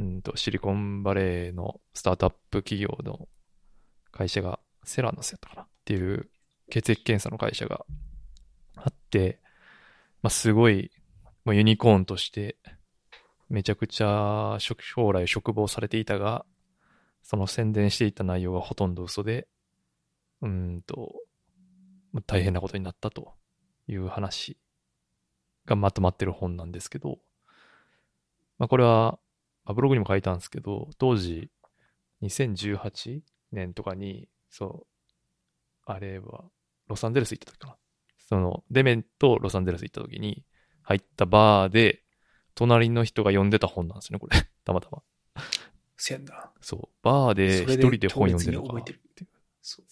うんと、シリコンバレーのスタートアップ企業の会社が、セラノスやったかなっていう血液検査の会社があって、まあ、すごい、まあ、ユニコーンとして、めちゃくちゃ将来嘱望されていたが、その宣伝していた内容がほとんど嘘で、うんと、大変なことになったという話がまとまってる本なんですけど、まあ、これは、あブログにも書いたんですけど、当時、2018年とかに、そう、あれは、ロサンゼルス行った時かな。その、デメンとロサンゼルス行った時に、入ったバーで、隣の人が読んでた本なんですね、これ。たまたま。せやんだ。そう。バーで一人で本読んでるのかてるそう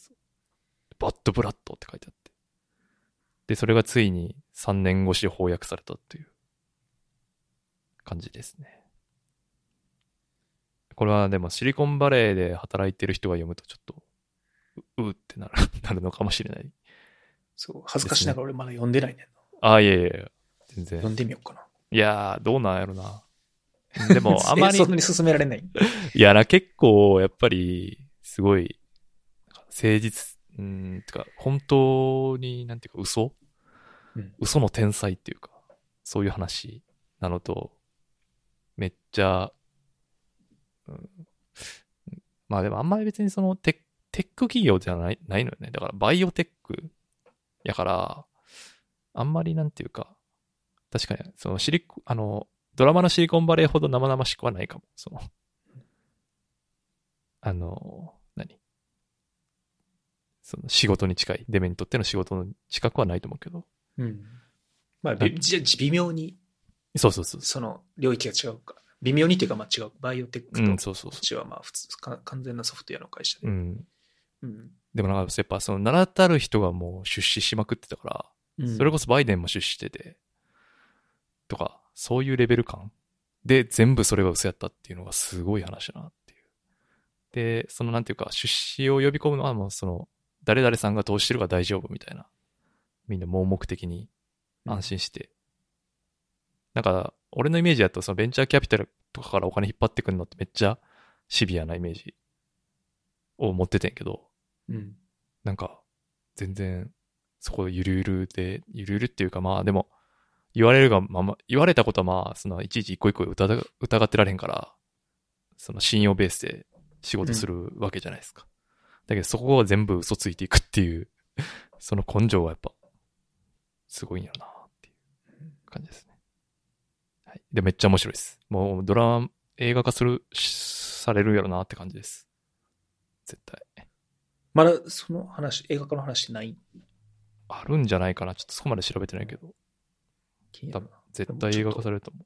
バッドブラッドって書いてあって。で、それがついに3年越しで翻訳されたっていう感じですね。これはでもシリコンバレーで働いてる人が読むとちょっと、う、うってなる、なるのかもしれない。そう。恥ずかしながら俺まだ読んでないねんな。ああ、いやいやいや、全然読。んでみようかな。いやー、どうなんやろな。でも、あまりえそ、んなに進められない。いやな、結構、やっぱり、すごい、誠実、うーん、てか、本当に、なんていうか、嘘？うん嘘の天才っていうか、そういう話なのと、めっちゃ、うん、まあでもあんまり別にそのテッテック企業じゃないないのよね。だからバイオテックやから、あんまりなんていうか、確かに、そのシリコ、あの、ドラマのシリコンバレーほど生々しくはないかも。その、あの、何？その仕事に近い、デメにとっての仕事の近くはないと思うけど。うん。まあ、微妙に、そうそうそう。その領域が違うか。微妙にっていうか、まあ違う。バイオテックと、うん、そうそうそこっちはまあ普通、か完全なソフトウェアの会社う。で。うん。うん。でもなんか、やっぱその、名だたる人がもう出資しまくってたから、うんそれこそバイデンも出資してて、とか、そういうレベル感で全部それが嘘やったっていうのがすごい話だなっていう。で、そのなんていうか、出資を呼び込むのはもうその、誰々さんが投資してるから大丈夫みたいな。みんな盲目的に安心して。なんか、俺のイメージだとそのベンチャーキャピタルとかからお金引っ張ってくるのってめっちゃシビアなイメージを持っててんけど、うん。なんか、全然、そこゆるゆるで、ゆるゆるっていうかまあでも、言われるがまま、言われたことはまあ、そのいちいち一個一個疑う疑ってられへんから、その信用ベースで仕事するわけじゃないですか。だけどそこは全部嘘ついていくっていう、その根性はやっぱ、すごいんやろなっていう感じです。で、めっちゃ面白いです。もうドラマ、映画化する、しされるやろなって感じです。絶対。まだその話、映画化の話ない？あるんじゃないかな。ちょっとそこまで調べてないけど。気になるな。絶対映画化されると思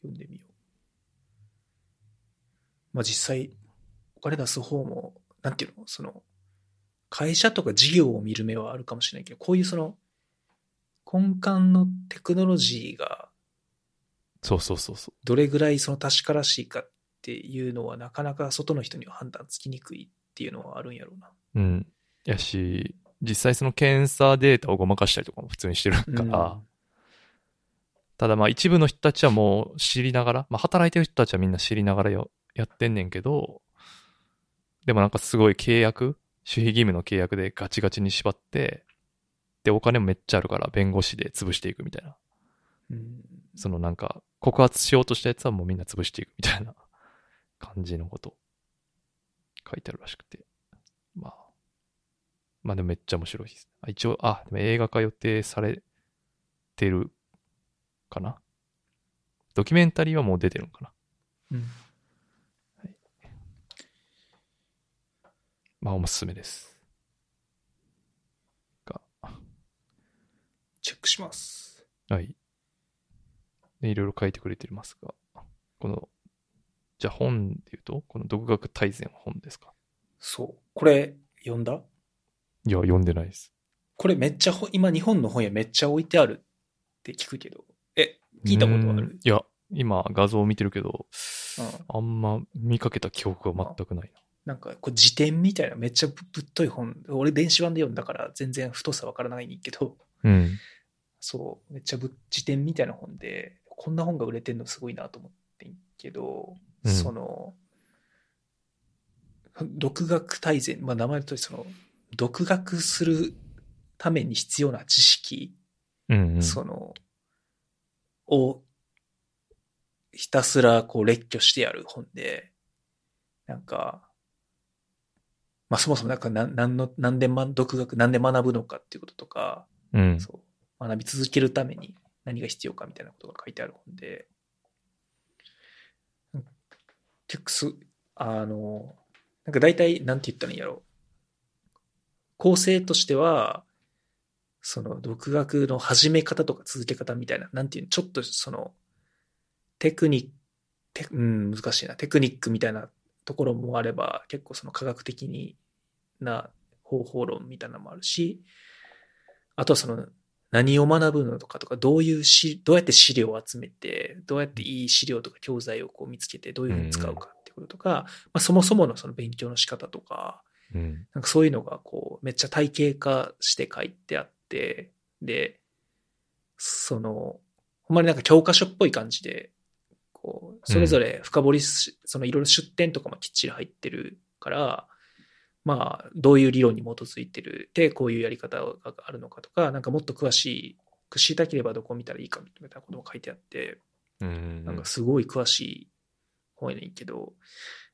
読んでみよう。まあ実際、お金出す方も、なんていうの？その、会社とか事業を見る目はあるかもしれないけど、こういうその、根幹のテクノロジーがう。そうそうそうそどれぐらいその確からしいかっていうのはなかなか外の人には判断つきにくいっていうのはあるんやろうな。う。うん。やし、実際その検査データをごまかしたりとかも普通にしてるから、ただまあ一部の人たちはもう知りながら、まあ働いてる人たちはみんな知りながらよやってんねんけど、でもなんかすごい契約、守秘義務の契約でガチガチに縛って、でお金もめっちゃあるから弁護士で潰していくみたいな。うんそのなんか告発しようとしたやつはもうみんな潰していくみたいな 感じのこと書いてあるらしくて。まあ。まあでもめっちゃ面白いです。あ一応、あ、でも映画化予定されてるかなドキュメンタリーはもう出てるのかなうんまあおすすめです。が、チェックします。はい。で、いろいろ書いてくれてますが、この、じゃあ本で言うと、この独学大全は本ですか？そう。これ、読んだ？いや、読んでないです。これめっちゃほ、今日本の本屋めっちゃ置いてあるって聞くけど。え、聞いたことある？いや、今画像を見てるけうど、ん。あんま見かけた記憶が全くないなんかこう辞典みたいなめっちゃぶぶっとい本、俺電子版で読んだから全然太さわからないけど、うん。そう、めっちゃぶ辞典みたいな本で、こんな本が売れてんのすごいなと思ってんけど、うんその、独学大全、まあ名前の通りその、独学するために必要な知識、うん、うん。その、を、ひたすらこう列挙してやる本で、なんか、まあそもそもなんか何何の、何でま、独学、何で学ぶのかっていうこととか、うん。そう、学び続けるために何が必要かみたいなことが書いてある本で、結構す、あの、なんか大体、なんて言ったらいいんやろう。構成としては、その、独学の始め方とか続け方みたいな、なんていう、ちょっとその、テクニック、テうん、難しいな、テクニックみたいなところもあれば、結構その科学的にな方法論みたいなのもあるし、あとはその、何を学ぶのかとか、どういうし、どうやって資料を集めて、どうやっていい資料とか教材をこう見つけて、どういうふうに使うかってこととか、まあそもそものその勉強の仕方とか、うん。なんかそういうのがこう、めっちゃ体系化して書いてあって、で、その、ほんまになんか教科書っぽい感じで、こう、それぞれ深掘りし、そのいろいろ出典とかもきっちり入ってるから、まあ、どういう理論に基づいてる、で、こういうやり方があるのかとか、なんかもっと詳しく知りたければどこを見たらいいかみたいなことも書いてあって、うん。なんかすごい詳しい本やねんけど、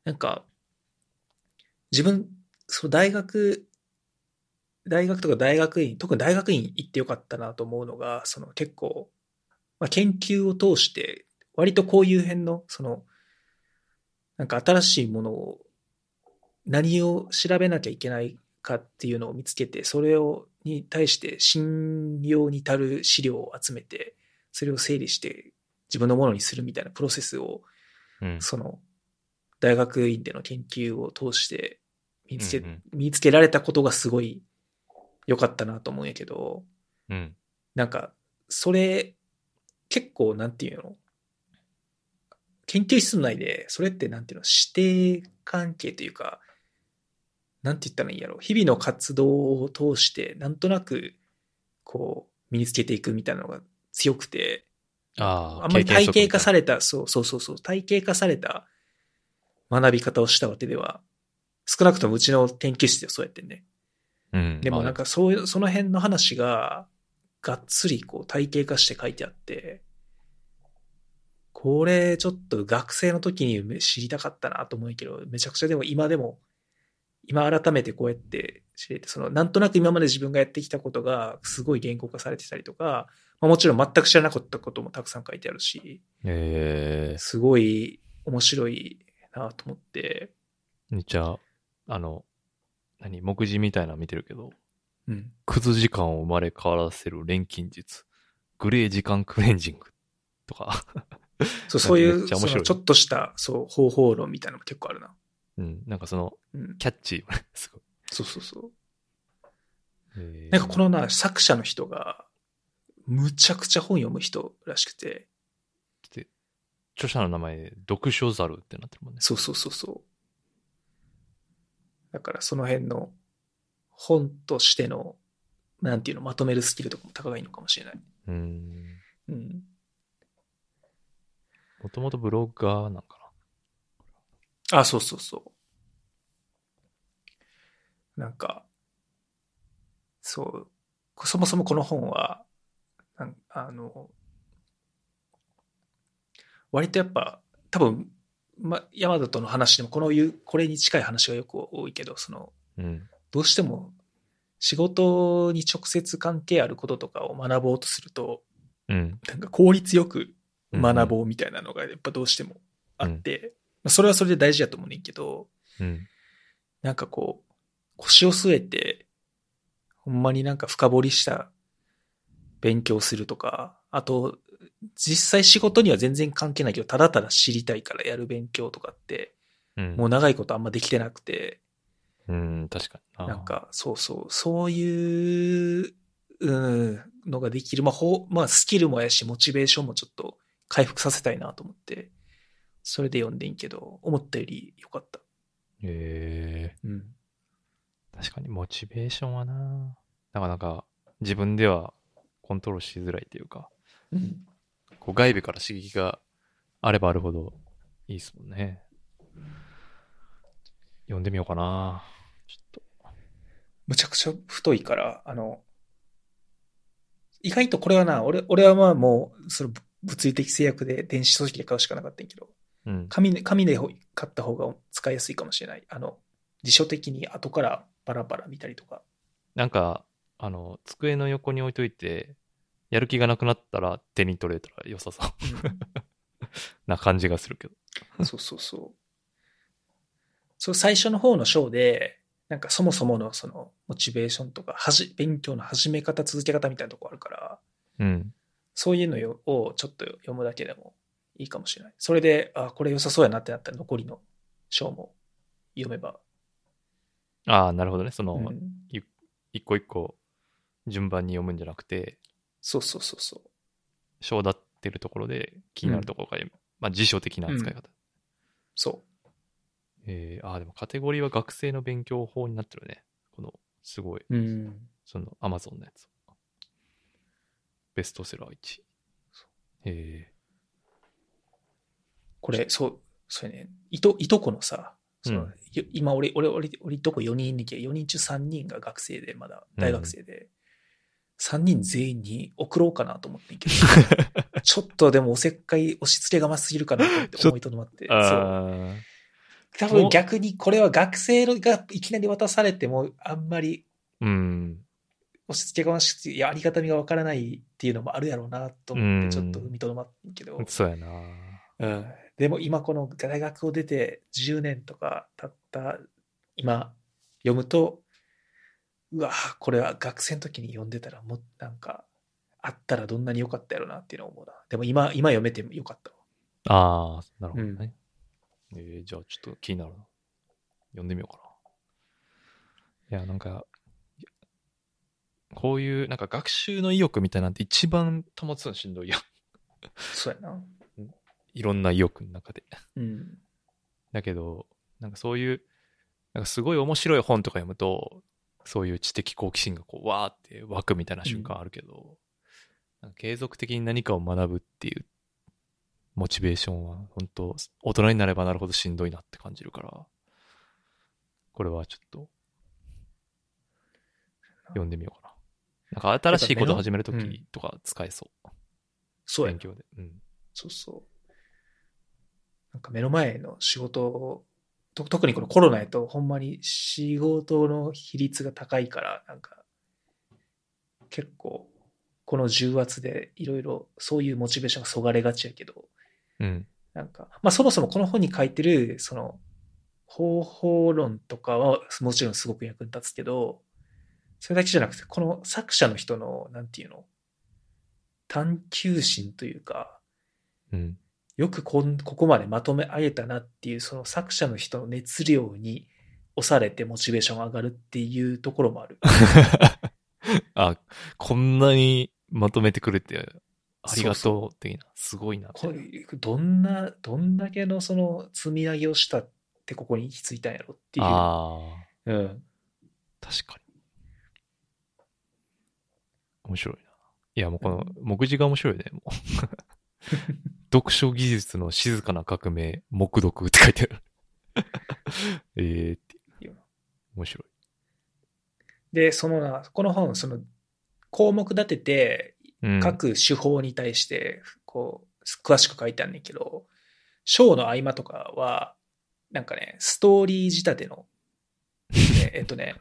なんか、自分、そう大学、大学とか大学院、特に大学院行ってよかったなと思うのが、その結構、まあ、研究を通して、割とこういう辺の、その、なんか新しいものを、何を調べなきゃいけないかっていうのを見つけて、それを、に対して信用に足る資料を集めて、それを整理して自分のものにするみたいなプロセスを、うん。その、大学院での研究を通して見つけ、うんうん見つけられたことがすごい良かったなと思うんやけど、うん。なんか、それ、結構、なんていうの？研究室内で、それってなんていうの？指定関係というか、なんて言ったらいいんやろ日々の活動を通して、なんとなく、こう、身につけていくみたいなのが強くて、ああ、あんまり体系化されれた、そうそうそうそう、体系化された学び方をしたわけでは、少なくともうちの研究室ではそうやってんね。うん。でもなんかそういう、その辺の話が、がっつりこう体系化して書いてあって、これちょっと学生の時に知りたかったなと思うけど、めちゃくちゃでも今でも、今改めてこうやって知れて、そのなんとなく今まで自分がやってきたことがすごい言語化されてたりとか、まあ、もちろん全く知らなかったこともたくさん書いてあるし、ええすごい面白いなと思って、めっちゃ、あの、何、目次みたいなの見てるけど、うん。クズ時間を生まれ変わらせる錬金術、グレー時間クレンジングとか、そう、そうい めう、ちょっとした、そう、方法論みたいなのも結構あるな。うん、なんかその、うん。キャッチー、すごい。そうそうそう。えーなんかこのな、作者の人が、むちゃくちゃ本読む人らしくて、著者の名前、読書ザルってなってるもんね。そうそうそうそう。だからその辺の本としての、なんていうの、まとめるスキルとかも高いのかもしれない。うん。うん。もともとブロガーなんかあ、そうそうそう。なんか、そう、そもそもこの本は、なんあの、割とやっぱ、多分、ま、山田との話でもこのいう、これに近い話がよく多いけど、その、な。うん。どうしても仕事に直接関係あることとかを学ぼうとすると、うん。なんか効率よく学うぼうみたいなのがやっぱどうしてもあって、まあそれはそれで大事だと思うねんけど、ん。うん。なんかこう、腰を据えて、ほんまになんか深掘りした勉強するとか、あと、実際仕事には全然関係ないけど、ただただ知りたいからやる勉強とかって、うん。もう長いことあんまできてなくて、うん、確かに。なん、か、そうそう、そういう、うん、のができる。まあ、ほう、まあ、スキルもやし、モチベーションもちょっと回復させたいなと思って、それで読んでんけど、思ったより良かった。ええうん。確かにモチベーションはななかなか自分ではコントロールしづらいっていうか、うん。こう外部から刺激があればあるほどいいですもんね。読んでみようかなちょっと。むちゃくちゃ太いから、あの、意外とこれはな、俺、俺はまあもう、そのぶ物理的制約で電子書籍で買うしかなかったんやけど、うん。紙で、紙で買った方が使いやすいかもしれない。あの、辞書的に後からバラバラ見たりとか。なんか、あの、机の横に置いといて、やる気がなくなったら手に取れたら良さそう な感じがするけど。そうそうそう。そう、最初の方の章で、なんかそもそものそのモチベーションとか、はじ、勉強の始め方、続け方みたいなとこあるから、うん。そういうのよをちょっと読むだけでもいいかもしれない。それで、あ、これ良さそうやなってなったら残りの章も読めば。ああ、なるほどね。その、うん一個一個順番に読むんじゃなくて、そうそうそうそう。章立ってるところで気になるところから読む。まあ辞書的な扱い方。そえー、ああ、でもカテゴリーは学生の勉強法になってるね。この、すごい、う。うん。その、アマゾンのやつ。ベストセラー1。えこれ、そう、それね、いと、いとこのさ、そのうんよ今俺、俺、俺、俺いとこ4人いけど、4人中3人が学生で、まだ大学生で、3人全員に送ろうかなと思ってんけど、ちょっとでもおせっかい、押し付けがましすぎるかなと思って思いとどまって。ー、そう。多分逆にこれは学生のがいきなり渡されても、あんまりうん。押し付けがましくて、いや、ありがたみがわからないっていうのもあるやろうなと思って、ちょっと踏みとどまってんけど、そうやな。うん、でも今この大学を出て10年とか経った今読むと、うわこれは学生の時に読んでたらもうなんかあったらどんなに良かったやろうなっていうのを思うな。でも今、今読めてよかったわ。ああ、なるほどね。えーじゃあちょっと気になるな。読んでみようかな。いや、なんか、こういう、なんか学習の意欲みたいなんて一番保つのしんどいやん。そうやな。いろんな意欲の中で。うん。だけど、なんかそういう、なんかすごい面白い本とか読むと、そういう知的好奇心がこう、わーって湧くみたいな瞬間あるけど、なんか継続的に何かを学ぶっていうモチベーションは、本当大人になればなるほどしんどいなって感じるから、これはちょっと、読んでみようかな。なんか新しいこと始めるときとか使えそう。そう。勉強で。うん。そうそう。なんか目の前の仕事を、と特にこのコロナやとほんまに仕事の比率が高いから、なんか結構この重圧でいろいろそういうモチベーションがそがれがちやけど、うん。なんか、まあそもそもこの本に書いてるその方法論とかはもちろんすごく役に立つけど、それだけじゃなくて、この作者の人の、なんていうの、探求心というか、うん。よくこんここまでまとめ上げたなっていう、その作者の人の熱量に押されてモチベーションが上がるっていうところもある。あ、こんなにまとめてくれて、ありがとう的な、すごいな。これどんな、どんだけのその積み上げをしたってここに行き着いたんやろっていう。ああ、うん。確かに。面白いな。いや、もうこの、目次が面白いね、もう。読書技術の静かな革命、目読って書いてある。えーって。面白い。で、そのな、この本、その項目立てて、うん、各手法に対して、こう、詳しく書いてあるんだけど、章の合間とかは、なんかね、ストーリー仕立ての、ねえっとね、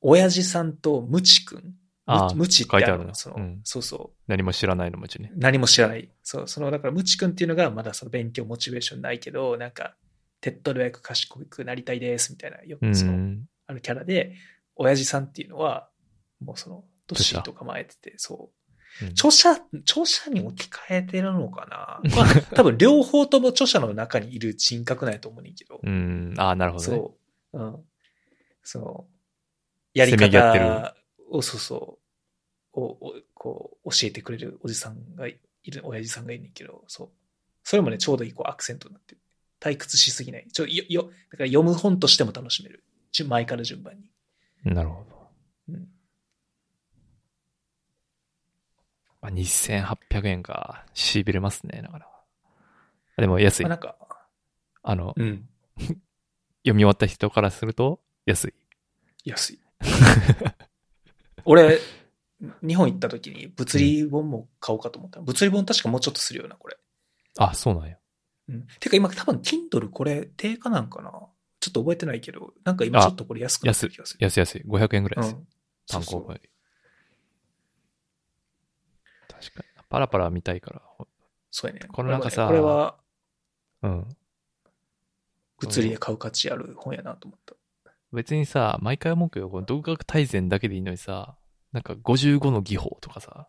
親父さんとムチ君。あームチって書いてあるなの？その、うんそうそう。何も知らないのもちね。何も知らない。そう、その、だから、ムチ君っていうのがまだその勉強モチベーションないけど、なんか、手っ取り早く賢くなりたいです、みたいな、ようくその、ん。あるキャラで、親父さんっていうのは、もうその、年と構えてて、そう。うん著者、著者に置き換えてるのかな、まあ、多分両方とも著者の中にいる人格なんやと思うねんけど。うん。ああ、なるほどね。そう。うん。その、やりせめぎ合ってる方を、そうそう、を、をこう、教えてくれるおじさんがいる、親父さんがいるねんけど、そう。それもね、ちょうどいいこうアクセントになってる。退屈しすぎない。ちょ、よ、よ、だから読む本としても楽しめる。順前から順番に。なるほど。うん。まあ、2800円か。しびれますね、だから。でも安いまあ、。なんか、あの、うん。読み終わった人からすると安い。安い。俺、日本行った時に物理本も買おうかと思った。物理本確かもうちょっとするよな、これ。あ、そうなんや。うん。てか今多分 Kindle これ定価なんかな？ちょっと覚えてないけど、なんか今ちょっとこれ安くなってる気がする。安い安い。500円ぐらいです。うん。単行本より。確かに。パラパラ見たいから。そうやね。これなんかさこれはうん。物理で買う価値ある本やなと思った。別にさ、毎回思うけど、この独学大全だけでいいのにさ、なんか55の技法とかさ、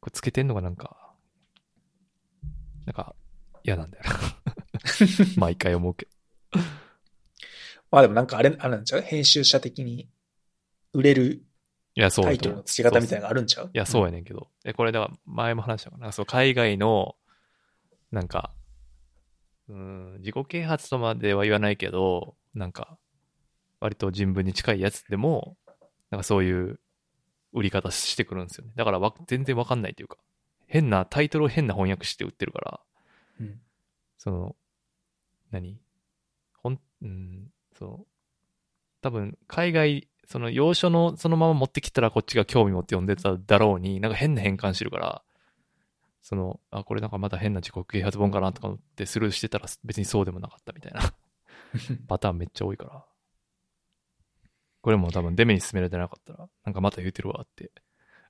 これつけてんのがなんか、なんか嫌なんだよな。毎回思うけど。まあでもなんかあれ、あれなんちゃう？編集者的に売れるいや、そうタイトルの付け方みたいなな。のがあるんちゃう？いや、そうや。やねんけど。え、これだから前も話したかな。そう、海外の、なんか、うーん、自己啓発とまでは言わないけど、なんか、割と人文に近いやつでも、なんかそういう売り方してくるんですよね。だからわ全然わかんないというか、変な、タイトルを変な翻訳して売ってるから、うん。その、何？ほん、うん、その、多分、海外、その、要所のそのまま持ってきたらこっちが興味持って読んでただろうに、なんか変な変換してるから、その、あ、これなんかまた変な自己啓発本かなとか思ってスルーしてたら別にそうでもなかったみたいな パターンめっちゃ多いから。これも多分デメに進められてなかったら、なんかまた言うてるわって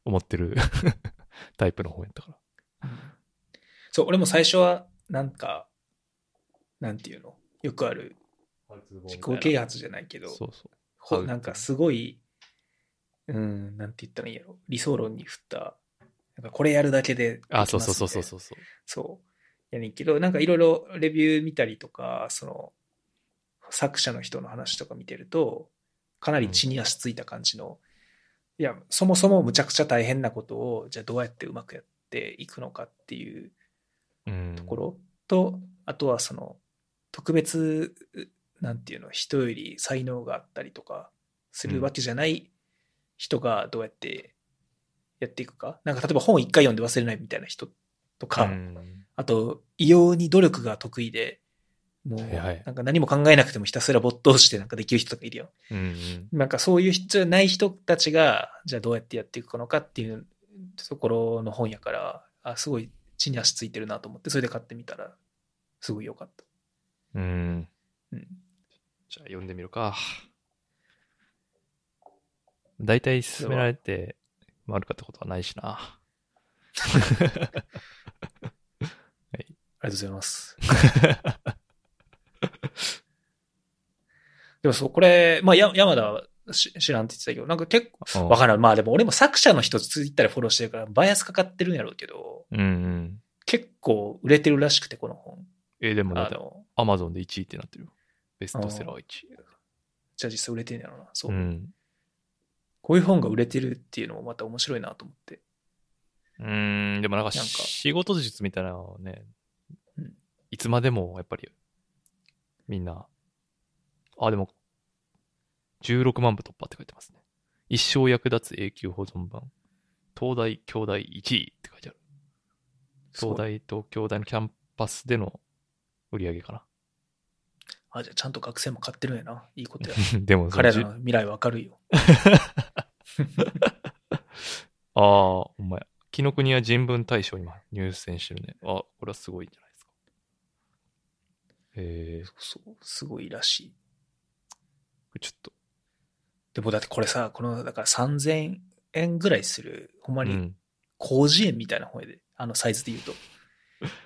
思ってる タイプの本やったから。そう、俺も最初は、なんか、なんていうの？よくある自己啓発じゃないけど、そうそう。ほなんかすごい、うん、なんて言ったらいいんやろ？理想論に振った、なんかこれやるだけであ、そうそうそうみたいうそうそう。そう。やねんけど、なんかいろいろレビュー見たりとか、その、作者の人の話とか見てると、かなり地に足ついた感じの、いや、そもそもむちゃくちゃ大変なことを、じゃあどうやってうまくやっていくのかっていううん。ところと、あとはその、特別、なんていうの、人より才能があったりとかするわけじゃない人がどうやってやっていくか。なんか例えば本一回読んで忘れないみたいな人とか、うんあと、異様に努力が得意で、もう、はいはいなんか何も考えなくてもひたすら没頭してなんかできる人とかいるよ。うんうん。なんかそういう人じゃない人たちが、じゃあどうやってやっていくのかっていうところの本やから、あ、すごい地に足ついてるなと思って、それで買ってみたら、すごい良かった。うん。うん。じゃあ読んでみるか。大体勧められて悪かったことはないしな。ありがとうございます。でもそう、これ、まあ、や山田はし知らんって言ってたけど、なんか結構、わからん。まあでも俺も作者の人ツイッターでフォローしてるから、バイアスかかってるんやろうけど、うんうん。結構売れてるらしくて、この本。え、でもあの、アマゾンで1位ってなってるよ。ベストセラー1位。じゃあ実際売れてんやろうな。そう。うん。こういう本が売れてるっていうのもまた面白いなと思って。うーん、でもなんか仕事術みたいなのをねうん、いつまでもやっぱりみんな、あ、でも16万部突破って書いてますね。一生役立つ永久保存版。東大、京大1位って書いてある。東大と京大のキャンパスでの売り上げかな。あ、じゃあちゃんと学生も買ってるんやな。いいことや。でも彼らの未来は明るいよ。ああ、ほんまや。紀ノ国は人文大賞今入選してるね。あ、これはすごいんじゃないですか。えそう、すごいらしい。ー、ちょっと。でもだってこれさ、この、だから3000円ぐらいする、ほんまにうん。広辞苑みたいな本やで、あのサイズで言うと。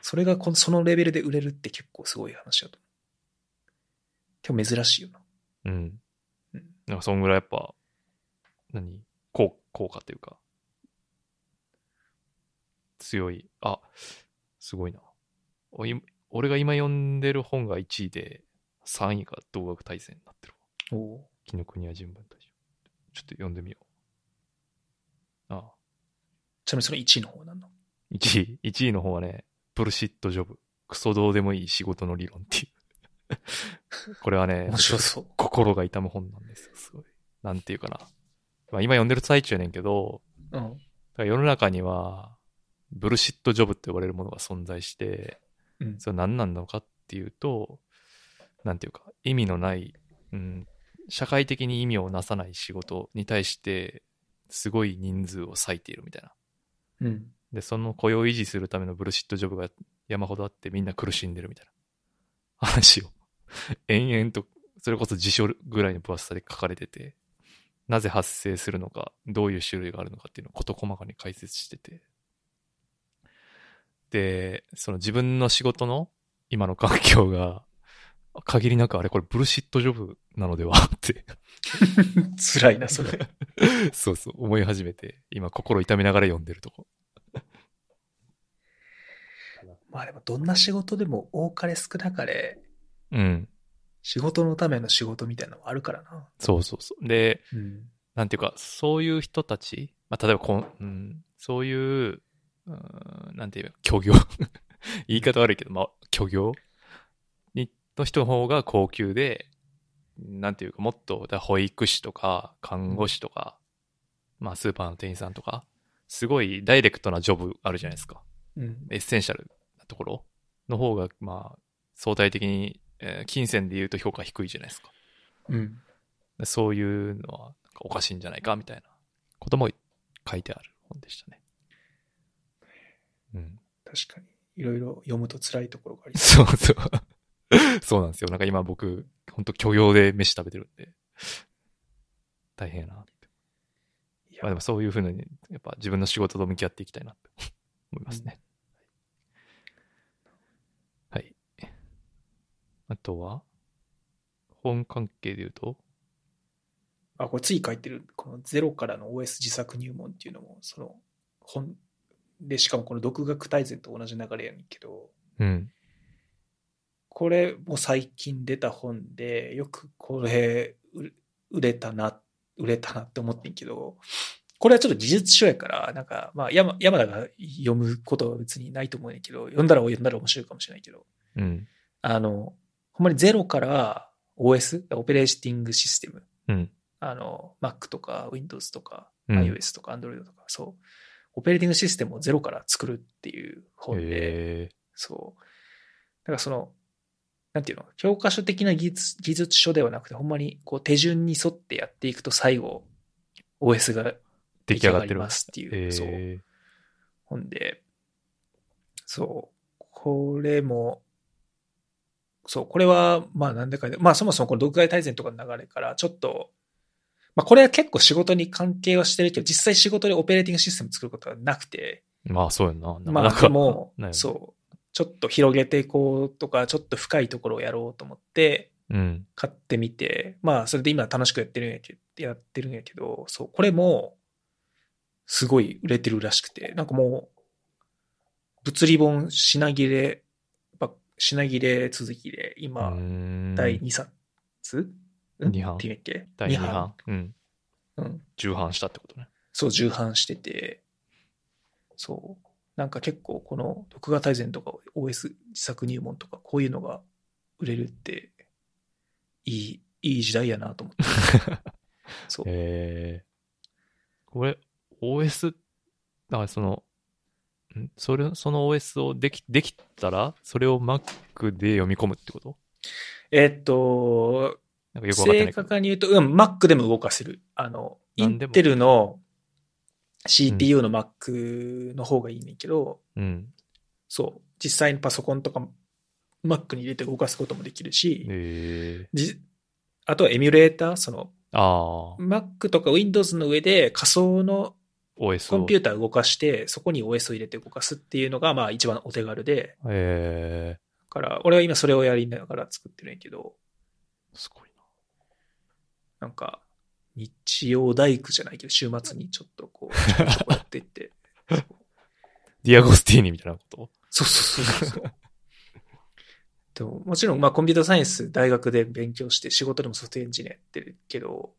それがこのそのレベルで売れるって結構すごい話だと思う。結構珍しいよな。うん。うんなんかそんぐらいやっぱ、何？効効果というか、強い。あ、すごいな。おい俺が今読んでる本が1位で、3位が同学大全になってるわ。おう紀ノ国屋人文大賞。ちょっと読んでみよう。あちなみにその1位の方なんの？1位、1位の方はね、ブルシットジョブ。クソどうでもいい仕事の理論っていう。これはね面、白そう。心が痛む本なんですよ、すごい。なんていうかな。まあ今読んでる最中やねんけど、うん。だから世の中には、ブルシットジョブって呼ばれるものが存在して、うん。それは何なのかっていうと、なんていうか、意味のない、うん、社会的に意味をなさない仕事に対して、すごい人数を割いているみたいな。うん。で、その雇用を維持するためのブルシットジョブが山ほどあってみんな苦しんでるみたいな話を、延々と、それこそ辞書ぐらいの分厚さで書かれてて、なぜ発生するのか、どういう種類があるのかっていうのを事細かに解説してて。で、その自分の仕事の今の環境が、限りなくあれこれブルシットジョブなのではって 辛いな、それ。そうそう思い始めて、今心痛めながら読んでるとこ。まあでも、どんな仕事でも多かれ少なかれ、うん。仕事のための仕事みたいなのもあるからな。そうそうそう。で、うん。なんていうか、そういう人たち、まあ、例えばこん、うん、そういう、うん、なんていうか、虚業言い方悪いけど、まあ、虚業に、の人の方が高級で、なんていうか、もっと、だ保育士とか、看護師とか、まあ、スーパーの店員さんとか、すごいダイレクトなジョブあるじゃないですか。うん。エッセンシャルなところの方が、まあ、相対的に、えー金銭で言うと評価低いじゃないですか。うん。そういうのはおかしいんじゃないかみたいなことも書いてある本でしたね。うん。確かに。いろいろ読むと辛いところがありそそうそう。そうなんですよ。なんか今僕、本当許容で飯食べてるんで、大変やな。いやまあでもそういうふうに、やっぱ自分の仕事と向き合っていきたいなって思いますね。はい。あとは、本関係で言うと、あ、これ次書いてる、このゼロからの OS 自作入門っていうのも、その本で、しかもこの独学大全と同じ流れやねんけど、うん。これも最近出た本で、よくこれ売売れたな、売れたなって思ってんけど、これはちょっと技術書やから、なんか、まあ山、山田が読むことは別にないと思うねんけど、読んだら読んだら面白いかもしれないけど、うん。あの、ほんまにゼロから OS、オペレーティングシステム、うん。あの、Mac とか Windows とかうん iOS とか Android とか、そう、オペレーティングシステムをゼロから作るっていう本で、へそう。だからその、なんていうの、教科書的な技術技術書ではなくて、ほんまにこう手順に沿ってやっていくと最後、OS が出来上がってる。ますっていう、そう、え。本で、そう、これも、そう、これは、まあなんでかで、まあそもそもこの独外大全とかの流れから、ちょっと、まあこれは結構仕事に関係はしてるけど、実際仕事でオペレーティングシステム作ることはなくて、ーまあそうやんな。なまあかなかでも ないよ、ね。そう、ちょっと広げていこうとか、ちょっと深いところをやろうと思って、うん。買ってみて、まあそれで今楽しくやってるんやけど、やってるんやけど、そう、これも、すごい売れてるらしくて、なんかもう、物理本品切れ、ば品切れ続きで、今、第2冊、うん？二版っていうっけ？第2版。うん。うん。重版したってことね。そう、重版してて、そう。なんか結構この録画大全とか OS 自作入門とかこういうのが売れるって、いい、いい時代やなと思って。そう。えー、これ、OS、だからその、ん？それ、その OS をでき、できたら、それを Mac で読み込むってこと？えっと、なんかよくわかってな正。確に言うと、うん、Mac でも動かせる。あの、インテルの CPU の Mac の方がいいねんけど、うん。そう、実際にパソコンとか Mac に入れて動かすこともできるし、えー、じあとはエミュレーター、その Mac とか Windows の上で仮想の。コンピューターを動かして、そこに OS を入れて動かすっていうのが、まあ一番お手軽で、えだから、俺は今それをやりながら作ってるんやけど、ー、すごいな。なんか、日曜大工じゃないけど、週末にちょっとこう、こちょこやっていって、ディアゴスティーニみたいなこと？そうそうそうそう。でも、もちろん、まあ、コンピューターサイエンス大学で勉強して、仕事でもソフトエンジニアやってるけど、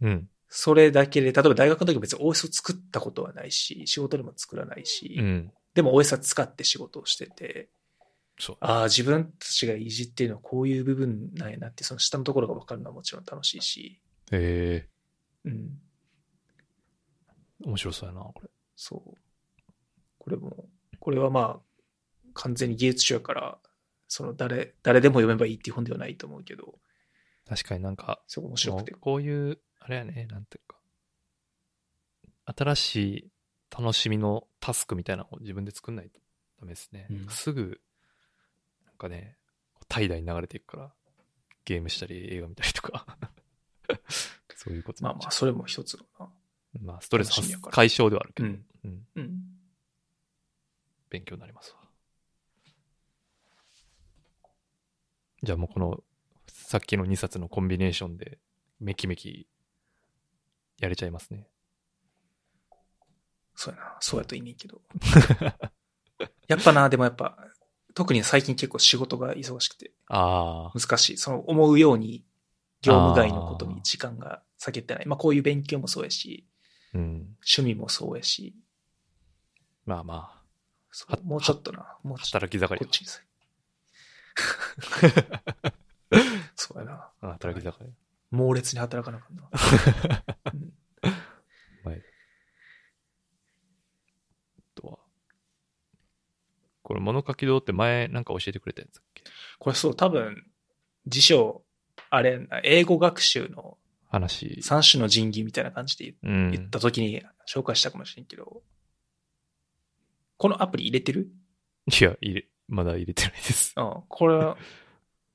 うん。それだけで、例えば大学の時は別に OS を作ったことはないし、仕事でも作らないし、うん。でも OS は使って仕事をしてて、そう。ああ、自分たちがいじってるのはこういう部分なんやなって、その下のところが分かるのはもちろん楽しいし、へえうん。面白そうやな、これ。そう。これも、これはまあ、完全に技術書やから、その誰、誰でも読めばいいっていう本ではないと思うけど、確かになんか、すごい面白くて。こういう、あれやね、なんていうか、新しい楽しみのタスクみたいなのを自分で作んないとダメですね。うんすぐ、なんかね、怠惰に流れていくから、ゲームしたり映画見たりとか、そういうことまあまあ、それも一つのな。うまあ、ストレス解消ではあるけど、うん。うんうん。勉強になりますわ。じゃあもうこの、さっきの2冊のコンビネーションで、めきめき、やれちゃいますね。そうやな。そうやといいねんけど。やっぱな、でもやっぱ、特に最近結構仕事が忙しくて ああ、難しい。その思うように業務外のことに時間が割けてない。まあこういう勉強もそうやし、うん。趣味もそうやし、まあまはそうもうちょっとな、もうあ、ちょっ働き盛りとこっち。そうやな。は。働き盛り。猛烈に働かなあかんな。うんはい。あとは、これ物書き堂って前なんか教えてくれたやつだっけ？これそう、多分、辞書、あれ、英語学習の話。三種の神器みたいな感じでうん。言った時に紹介したかもしれんけど、このアプリ入れてる？いや、入れ、まだ入れてないです。うん。これは、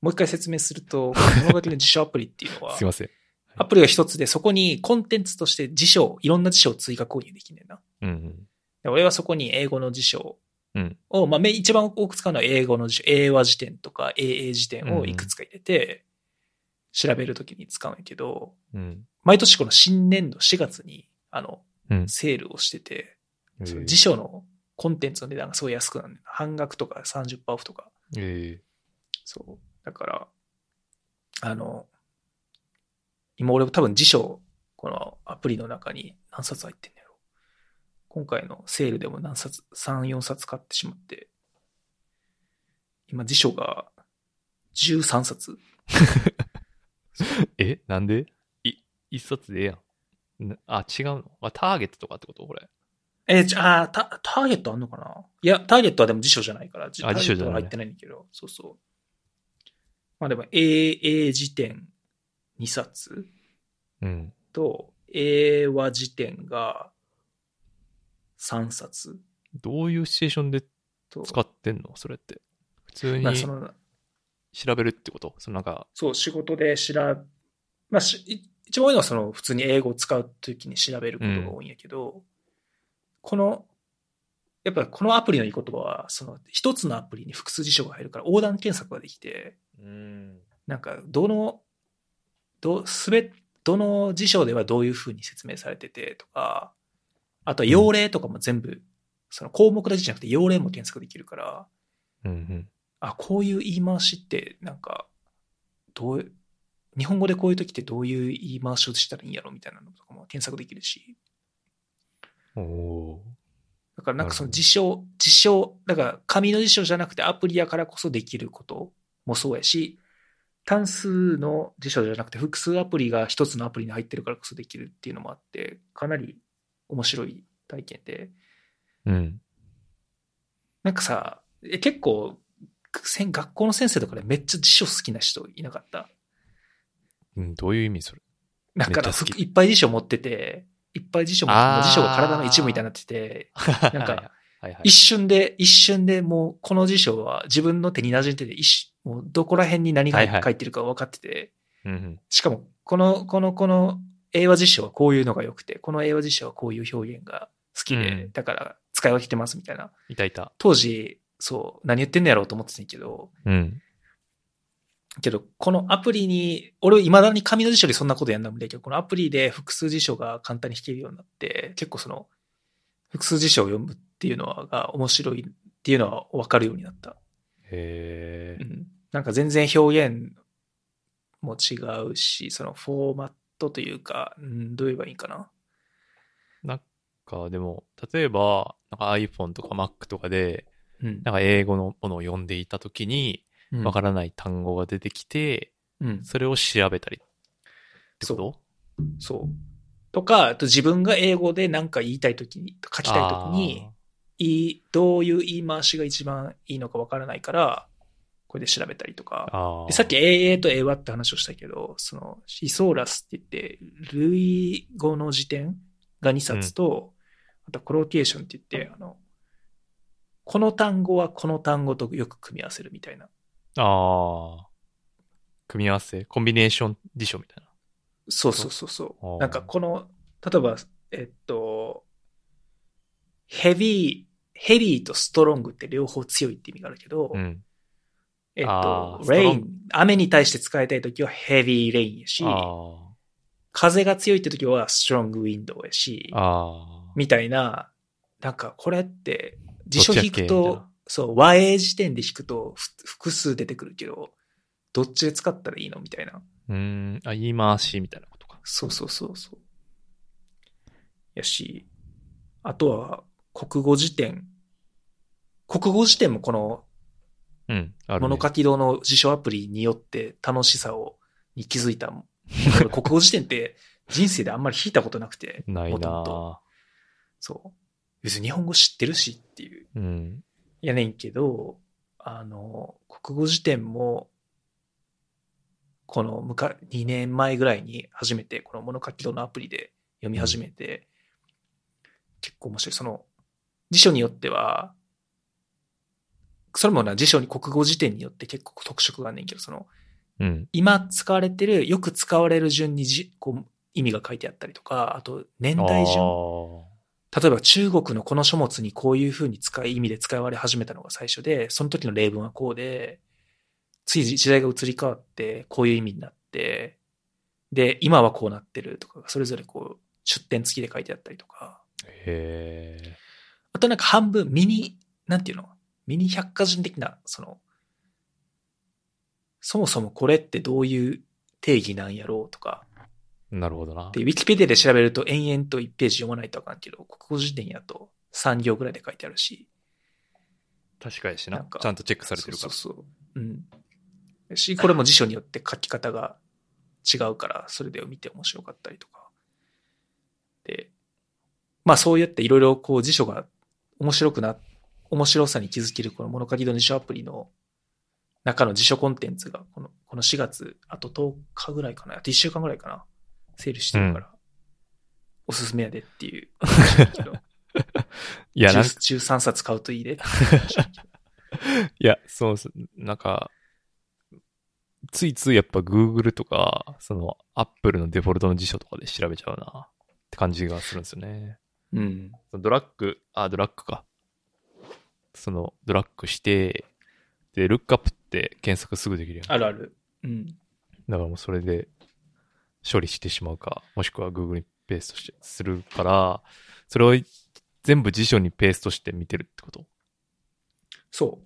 もう一回説明すると、この物書きの辞書アプリっていうのはすい、ません。アプリが一つで、そこにコンテンツとして辞書、いろんな辞書を追加購入できんねんな。うんうん。で俺はそこに英語の辞書うん。を、まあ、め一番多く使うのは英語の辞書、英和辞典とか AA 辞典をいくつか入れて、調べるときに使うんやけど、うん。毎年この新年度4月に、あの、うん。セールをしてて、辞書のコンテンツの値段がすごい安くなるんだよ半額とか30%オフとか。えそう。だから、あの、今俺多分辞書、このアプリの中に何冊入ってんだろ今回のセールでも何冊、3、4冊買ってしまって、今辞書が13冊。ー えなんで？い、一冊でええやん。なあ、違うの？あ、ターゲットとかってこと？これ。えー、じゃあ、タターゲットあんのかな？いや、ターゲットはでも辞書じゃないから、じあ辞書じゃない入ってないんだけど、そうそう。まあでも、英辞典2冊。うん。と、英和辞典が3冊。どういうシチュエーションでと、使ってんの？それって。普通にまあその、調べるってこと？そのなんか、そう、仕事で調べ、まあし、い一番多いのはその、普通に英語を使うときに調べることが多いんやけど、この、やっぱこのアプリのいい言葉は、その、一つのアプリに複数辞書が入るから横断検索ができて、うん。なんか、どの、ど、すべ、どの辞書ではどういうふうに説明されててとか、あとは用例とかも全部、その項目だけじゃなくて用例も検索できるから、うんうん。あ、こういう言い回しって、なんか、どう、日本語でこういう時ってどういう言い回しをしたらいいんやろみたいなのとかも検索できるし、おおだからなんかその辞書、辞書、だから紙の辞書じゃなくてアプリやからこそできることもそうやし、単数の辞書じゃなくて複数アプリが一つのアプリに入ってるからこそできるっていうのもあって、かなり面白い体験で、ー。うん。なんかさ、え結構、学校の先生とかでめっちゃ辞書好きな人いなかった？うん、どういう意味それ？だからいっぱい辞書持ってて、いっぱい辞書持って辞書が体の一部みたいになってて、なんか。一瞬で、一瞬でもうこの辞書は自分の手に馴染んでて、もうどこら辺に何が書いてるか分かってて。しかもこの、この、この英和辞書はこういうのが良くて、この英和辞書はこういう表現が好きで、うんだから使い分けてますみたいな。いたいた。当時、そう、何言ってんのやろうと思ってたんやけど、うん。けど、このアプリに、俺未だに紙の辞書でそんなことやんなもんだけど、このアプリで複数辞書が簡単に弾けるようになって、結構その、複数辞書を読むっていうのはが面白いっていうのは分かるようになった。へえ。うん。なんか全然表現も違うし、そのフォーマットというか、うん、どう言えばいいかな。なんか、でも、例えば、なんか iPhone とか Mac とかで、うん。なんか英語のものを読んでいたときに、うんわからない単語が出てきて、うん。それを調べたりってこと？そう。とか、あと自分が英語で何か言いたいときに、書きたいときに、いい、どういう言い回しが一番いいのかわからないから、これで調べたりとか。さっき AA と英和って話をしたけど、その、シソーラスって言って、類語の辞典が2冊と、あとコロケーションって言って、あの、この単語はこの単語とよく組み合わせるみたいな。ああ。組み合わせ？コンビネーション辞書みたいな？そうそうそうそう。なんかこの、例えば、えっと、ヘビー、ヘビーとストロングって両方強いって意味があるけど、うん。えっとレインン、雨に対して使いたいときはヘビーレインやし、あ風が強いってときはストロングウィンドウやし。みたいな、なんかこれって辞書引くとな、そう、和英辞典で引くとふ複数出てくるけど、どっちで使ったらいいの？みたいな。うーん。あ、言い回しみたいなことか。そうそうそうそう。やし、あとは国語辞典。国語辞典もこのうん。ある、ね。物書き堂の辞書アプリによって楽しさを、に気づいた。俺国語辞典って人生であんまり引いたことなくて。ないなとそう。別に日本語知ってるしっていう。うん。やねんけど、あの、国語辞典も、このむか、2年前ぐらいに初めてこの物書き堂のアプリで読み始めて、結構面白い。その、辞書によっては、それもな、辞書に国語辞典によって結構特色があんねんけど、その、うん。今使われてる、よく使われる順にじこう意味が書いてあったりとか、あと年代順。あ例えば中国のこの書物にこういう風に使い、意味で使われ始めたのが最初で、その時の例文はこうで、つい時代が移り変わって、こういう意味になって、で、今はこうなってるとか、それぞれこう、出典付きで書いてあったりとか、あ。へえ。あとなんか半分ミニ、なんていうの？ミニ百科人的な、その、そもそもこれってどういう定義なんやろうとか、なるほどな。で、ウィキペディアで調べると延々と1ページ読まないとあかんけど、国語辞典やと3行ぐらいで書いてあるし、確かやしな。なんかちゃんとチェックされてるから。そうそう。うん。し、これも辞書によって書き方が違うから、それで見て面白かったりとか。で、まあそうやっていろいろこう辞書が面白くな、面白さに気づけるこの物書きの辞書アプリの中の辞書コンテンツが、この、この4月、あと10日ぐらいかな、あと1週間ぐらいかな、セールしてるから、おすすめやでっていう。いや、なんか、13冊買うといいで。いや、そうそう、なんか、ついついやっぱ Google とか、その Apple のデフォルトの辞書とかで調べちゃうなって感じがするんですよね。うん。ドラッグ、あ、ドラッグか。そのドラッグして、で、ルックアップって検索すぐできるやん。あるある。うん。だからもうそれで処理してしまうか、もしくは Google にペーストしてするから、それを全部辞書にペーストして見てるってこと？そ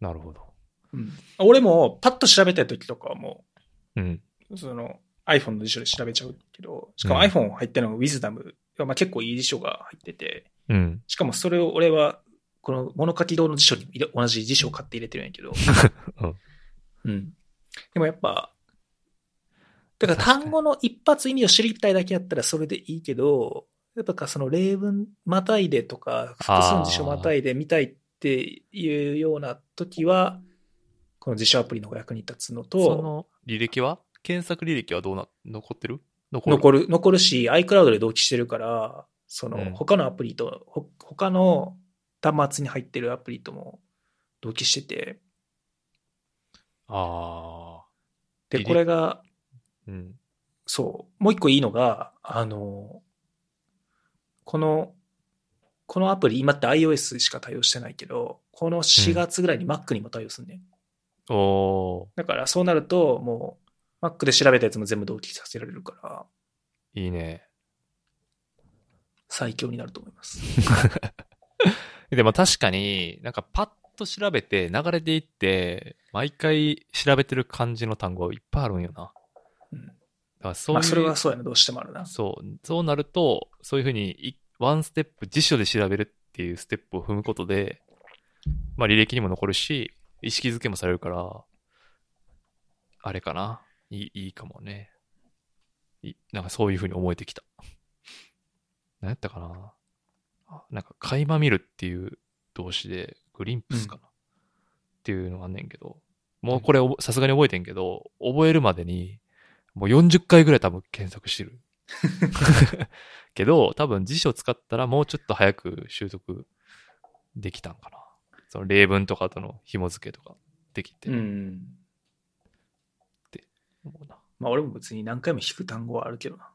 う。なるほど。うん、俺もパッと調べたい時とかはもうん。う、その iPhone の辞書で調べちゃうけど、しかもうん iPhone 入ってるのが Wisdom、まあ、結構いい辞書が入ってて、うん。しかもそれを俺は、この物書き堂の辞書に同じ辞書を買って入れてるんやけど、うん。うん。でもやっぱ、だから単語の一発意味を知りたいだけやったらそれでいいけど、やっぱその例文またいでとか、複数の辞書またいで見たいっていうような時は、この辞書アプリの方が役に立つのと、その履歴は？検索履歴はどうな、残ってる？残る？残る、残るし、iCloud で同期してるから、その、うん。他のアプリと、ほ他の端末に入ってるアプリとも同期してて、ああ。で、これが、うん。そう、もう一個いいのが、あの、この、このアプリ、今って iOS しか対応してないけど、この4月ぐらいに Mac にも対応するね、ん。おだからそうなると、もう、Mac で調べたやつも全部同期させられるから、ー、いいね。最強になると思います。でも確かに、なんかパッと調べて流れていって、毎回調べてる感じの単語いっぱいあるんよな。うん。だからそういう、まあ、それはそうやな、どうしてもあるな。そう、そうなると、そういうふうにい、ワンステップ、辞書で調べるっていうステップを踏むことで、まあ履歴にも残るし、意識づけもされるから、あれかな。いい、いいかもね。いなんかそういう風に思えてきた。何やったかな。あなんか、垣間見るっていう動詞で、グリンプスかな。っていうのがあんねんけど、もうこれさすがに覚えてんけど、覚えるまでに、もう40回ぐらい多分検索してる。けど、多分辞書使ったらもうちょっと早く習得できたんかな。その例文とかとの紐付けとかできて、うん。思うな。まあ俺も別に何回も弾く単語はあるけどな。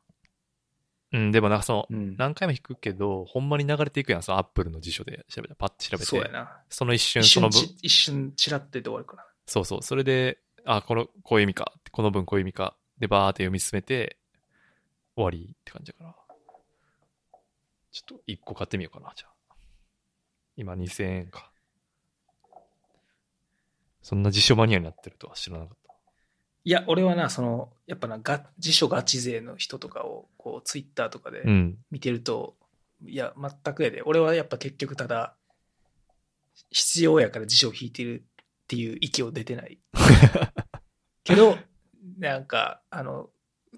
うん、でもなんかその、うん。何回も弾くけど、ほんまに流れていくやん、そのアップルの辞書で調べたら、パッて調べて。そうやな。その一瞬、一その文、瞬ち、一瞬チラってで終わるから。そうそう、それで、あ、この、こういう意味か、この文こういう意味か、で、バーって読み進めて、終わりって感じだから。ちょっと一個買ってみようかな、じゃあ。今2000円か。そんな辞書マニアになってるとは知らなかった。いや、俺はな、その、やっぱな、が辞書ガチ勢の人とかを、こう、ツイッターとかでうん。見てると、いや、全くやで。俺はやっぱ結局ただ、必要やから辞書を引いてるっていう息を出てない。けど、なんか、あの、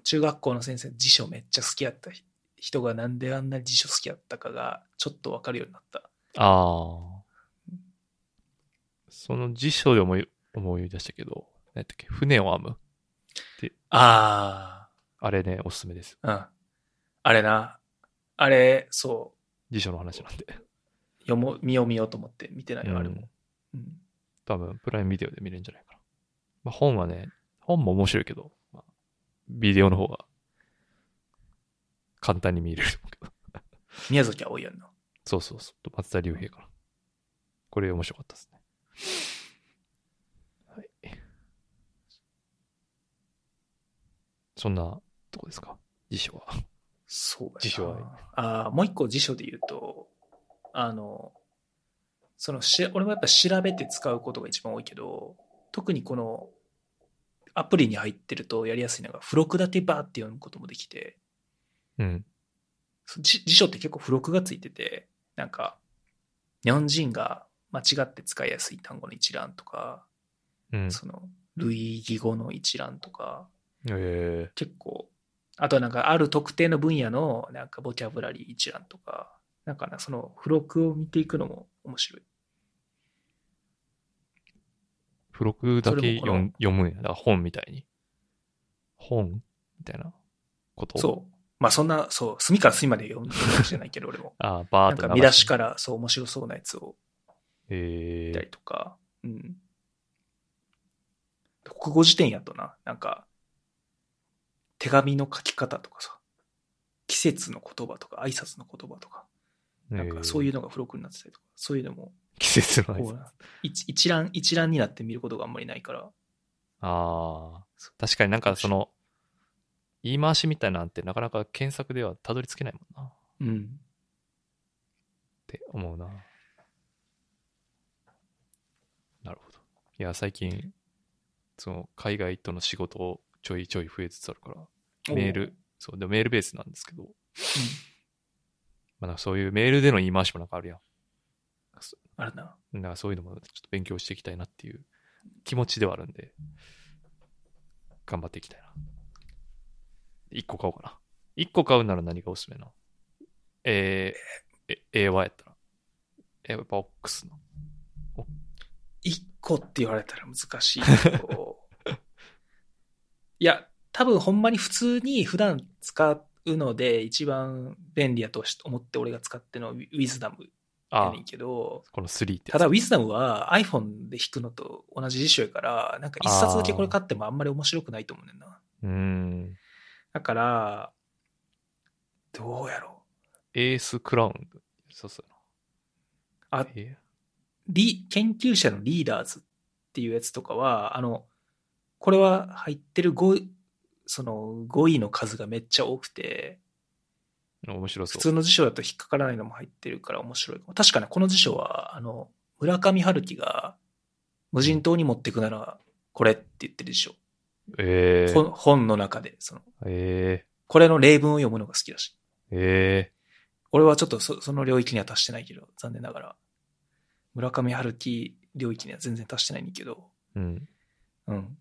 中学校の先生、辞書めっちゃ好きやった人がなんであんなに辞書好きやったかが、ちょっとわかるようになった。ああ。その辞書で思い、思い出したけど、何やったっけ？船を編むああれね、おすすめです。あ、うん。あれな、あれ、そう、辞書の話なんで。読もう、見よう見ようと思って見てないよ、あれうんも。うん。多分、プライムビデオで見れるんじゃないかな。まあ、本はね、本も面白いけど、まあ、ビデオの方が簡単に見れると思うけど。宮崎葵やんな。そうそうそう。松田龍平かな。これ面白かったですね。はい。そんなとこですか？辞書は。そうやな辞書はああ、もう一個辞書で言うと、あの、そのし、俺もやっぱ調べて使うことが一番多いけど、特にこの、アプリに入ってるとやりやすいのが、付録立てバーって読むこともできて、うん。そ辞辞書って結構付録がついてて、なんか、日本人が間違って使いやすい単語の一覧とか、うん。その、類義語の一覧とか、え結構、あとはなんかある特定の分野のなんかボキャブラリー一覧とか、なんかな、その付録を見ていくのも面白い。ー、付録だけ読むんや。だから本みたいに。本みたいな。ことそう。まあそんな、そう、隅から隅まで読んでるわけじゃないけど、俺も。ああ、バーなんっと流か見出しからそう面白そうなやつをえ見たりー、とか、うん。国語辞典やとな、なんか、手紙の書き方とかさ、季節の言葉とか、挨拶の言葉とか、なんかそういううのが付録になってたりとか、そういうのも、季節の挨拶。一一覧、一覧になって見ることがあんまりないから、ああ、確かになんかその、言い回しみたいなんてなかなか検索ではたどり着けないもんな。っうん。て思うな。なるほど。いや、最近、その、海外との仕事をちょいちょい増えつつあるから、メール、そう、でもメールベースなんですけど、まあなんかそういうメールでの言い回しもなんかあるやん。あるな。だからそういうのもちょっと勉強していきたいなっていう気持ちではあるんで、頑張っていきたいな。一個買おうかな。一個買うなら何がおすすめなの？えー、え、英和やったら。え、やっぱクスの。一個って言われたら難しいけど。いや、多分ほんまに普通に普段使うので一番便利やと思って俺が使ってるのはウィズダムやあねんけど、この3って。ただウィズダムは iPhone で弾くのと同じ辞書やから、なんか一冊だけこれ買ってもあんまり面白くないと思うねんな。うーん。だから、どうやろエースクラウン。そうそうう。あリ研究者のリーダーズっていうやつとかは、あの、これは入ってる語彙、その語彙の数がめっちゃ多くて、ー面白そう。普通の辞書だと引っかからないのも入ってるから面白い。確かね、この辞書は、あの、村上春樹が無人島に持ってくなら、これって言ってる辞書。えー、本本の中で、その、えこれの例文を読むのが好きだし。ー、え俺はちょっとそその領域には達してないけど、残念ながら。村上春樹領域には全然達してないんだけど、うん。うん。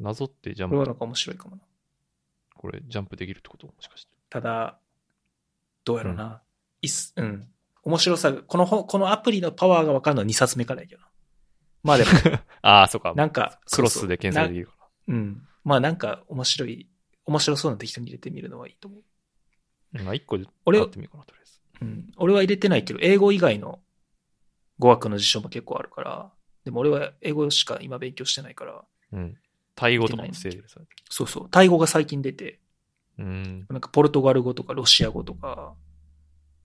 謎ってジャンプ、これはなんか面白いかもな。これジャンプできるってこと？もしかして。ただ、どうやろうな。いっす、うん。面白さが、この本、このアプリのパワーが分かるのは2冊目からやけどな。まあでも、ああ、そうか。なんか、クロスで検索できる。るかうん。まあなんか面白い、面白そうな適当に入れてみるのはいいと思う。ら。まあ、一個で俺やってみようかな、とりあえず。うん。俺は入れてないけど、英語以外の語学の辞書も結構あるから、でも俺は英語しか今勉強してないから、うん。タイ語とかも整理されてそうそう、タイ語が最近出て、る。うん。なんかポルトガル語とかロシア語とか、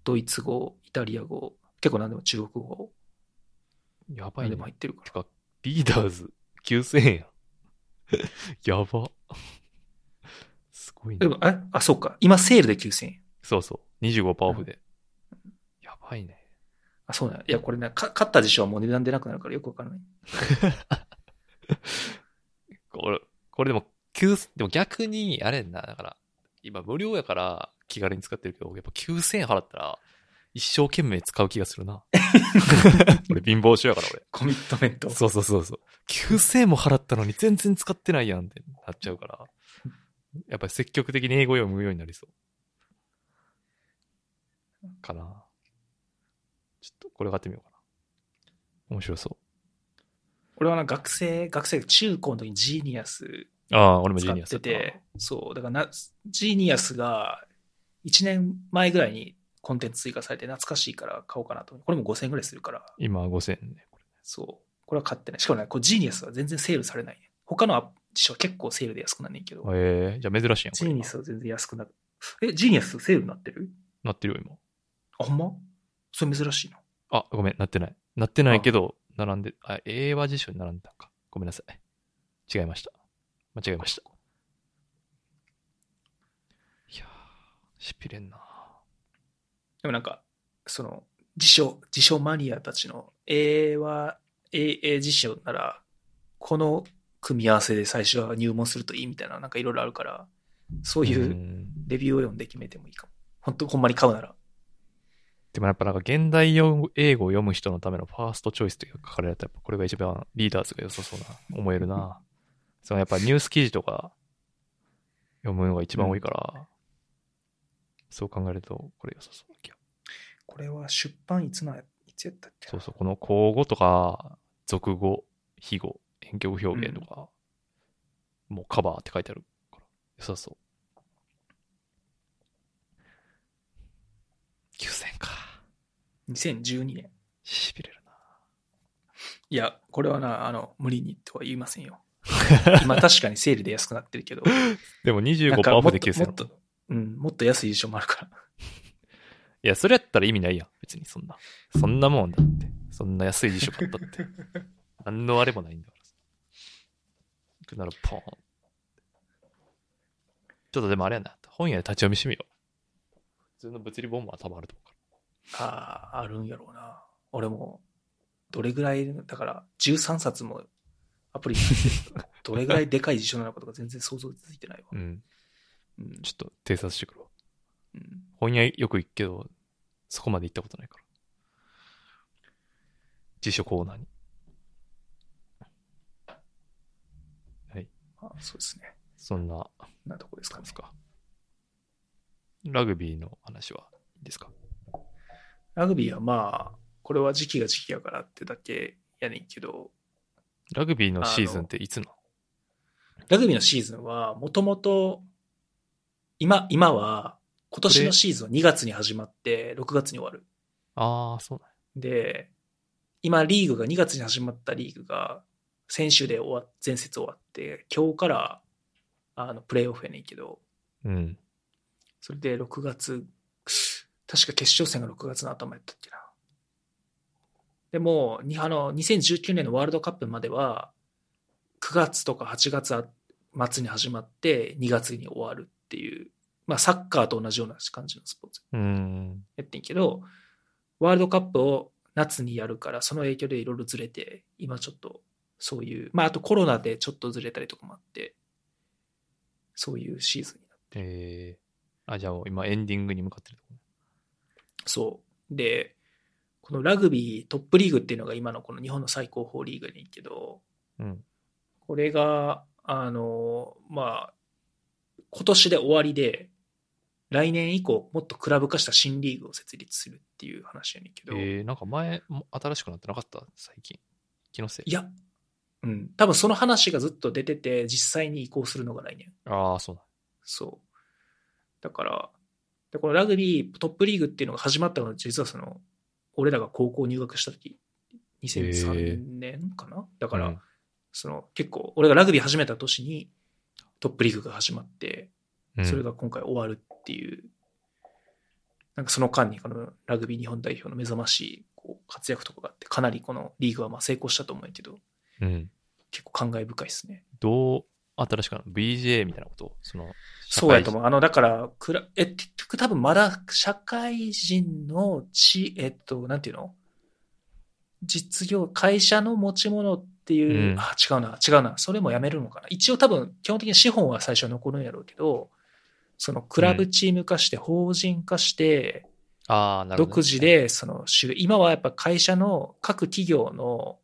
ドイツ語、イタリア語、結構何でも中国語、やばいね何でも。入ってるから。てか、リーダーズ9000円やん。やば。すごいね。でも、あ、あ、そうか。今セールで9000円。そうそう。25%オフで。やばいね。あ、そうなんや。いや、これね、か買った辞書はもう値段出なくなるからよくわからない。これ、これでも、9でも逆に、あれな、だから、今無料やから気軽に使ってるけど、やっぱ9000円払ったら、一生懸命使う気がするな。俺貧乏症やから俺。コミットメント。そうそうそうそう。9000円も払ったのに全然使ってないやんってなっちゃうから。やっぱり積極的に英語読むようになりそう。かな。ちょっとこれ買ってみようかな。面白そ俺はな、学生、学生、中高の時にジーニアスう。ああ、俺もジーニアスったなて、そう、だからな、ジーニアスが1年前ぐらいにコンテンツ追加されて懐かしいから買おうかなと。これも5000円ぐらいするから、今5000円ね。これそう。これは買ってない。しかもね、これジーニアスは全然セールされない、ね。他の辞書は結構セールで安くなんねんけど、ええじゃあ珍しいやん。こジれーニアスは全然安くなる。え、ジーニアスセールになってる？なってるよ、今。あ、ほんま？それ珍しいな。あ、ごめん、なってない。なってないけど、並んで、あ、英和辞書に並んでたんか。ごめんなさい。違いました。間違えました。いやー、しびれんなでもなんか、その、辞書、辞書マニアたちの、英は、英、英辞書なら、この組み合わせで最初は入門するといいみたいな、なんかいろいろあるから、そういううんレビューを読んで決めてもいいかも。本当ほんまに買うなら。でもやっぱなんか現代用英語を読む人のためのファーストチョイスって書かれると、やっぱこれが一番リーダーズが良さそうな、思えるな。そのやっぱニュース記事とか読むのが一番多いから、そう考えるとこれ良さそうな気が。これは出版いつな、いつやったっけそうそう、この口語とか、俗語、非語、遠曲表現とか、もうカバーって書いてあるから、良さそう。9000か。2012年。しびれるな。いや、これはな、あの、無理にとは言いませんよ。今確かにセールで安くなってるけど、でもなん25%かオフでもっとも9000っと、うん、もっと安い辞書もあるから。いや、それやったら意味ないやん。別にそんな。そんなもんだって。そんな安い辞書買ったって。何のあれもないんだからくならポーン。ちょっとでもあれやな。本屋で立ち読みしてみよう。普通の物理本も多分あると思うから。ああ、あるんやろうな。俺も、どれぐらい、だから、13冊もアプリどれぐらいでかい辞書なのかとか全然想像ついてないわ。うん。うんちょっと偵察してくるわ。うん本屋よく行くけど、そこまで行ったことないから。辞書コーナーに。あそうですね。そんな、なとこですかねです。か。ラグビーの話はいいですか？ラグビーはまあ、これは時期が時期やからってだけやねんけど、ラグビーのシーズンっていつなの？ラグビーのシーズンは、もともと、今、今は、今年のシーズンは2月に始まって、6月に終わる。ああ、そうなんやで、今リーグが2月に始まったリーグが、先週で終わっ、前節終わって、今日から、あの、プレイオフやねんけど、うん。それで6月、確か決勝戦が6月の頭やったっけな。でも、にあの、2019年のワールドカップまでは、9月とか8月末に始まって、2月に終わるっていう、まあ、サッカーと同じような感じのスポーツうーん。やってんけど、ワールドカップを夏にやるから、その影響でいろいろずれて、今ちょっと、そういう、まあ、あとコロナでちょっとずれたりとかもあって、そういうシーズンになってえー、あ、じゃあ今エンディングに向かってるとこそう。で、このラグビートップリーグっていうのが今のこの日本の最高峰リーグにけど、うん。これが、あの、まあ、今年で終わりで、来年以降、もっとクラブ化した新リーグを設立するっていう話やねんけど、えー、なんか前、も新しくなってなかった？最近。気のせい。いや、うん、多分その話がずっと出てて、実際に移行するのが来年。ああ、そうなん。そう。だから、でこのラグビートップリーグっていうのが始まったのは、実はその、俺らが高校入学した時、2003年かな、だから、うんその結構、俺がラグビー始めた年にトップリーグが始まって、うんそれが今回終わるっていう、なんかその間にこのラグビー日本代表の目覚ましいこう活躍とかがあって、かなりこのリーグはまあ成功したと思うけど、うん。結構感慨深いですね。どう、新しく ?BJ みたいなこと？その、う。そうやと思う。あの、だから、くら、え、結局多分まだ社会人のち、えっと、なんていうの？実業、会社の持ち物っていう、うんあ、違うな、違うな。それもやめるのかな。一応多分、基本的に資本は最初は残るんやろうけど、そのクラブチーム化して、法人化して、ああ、なるほどね、独自で、その、今はやっぱ会社の各企業の、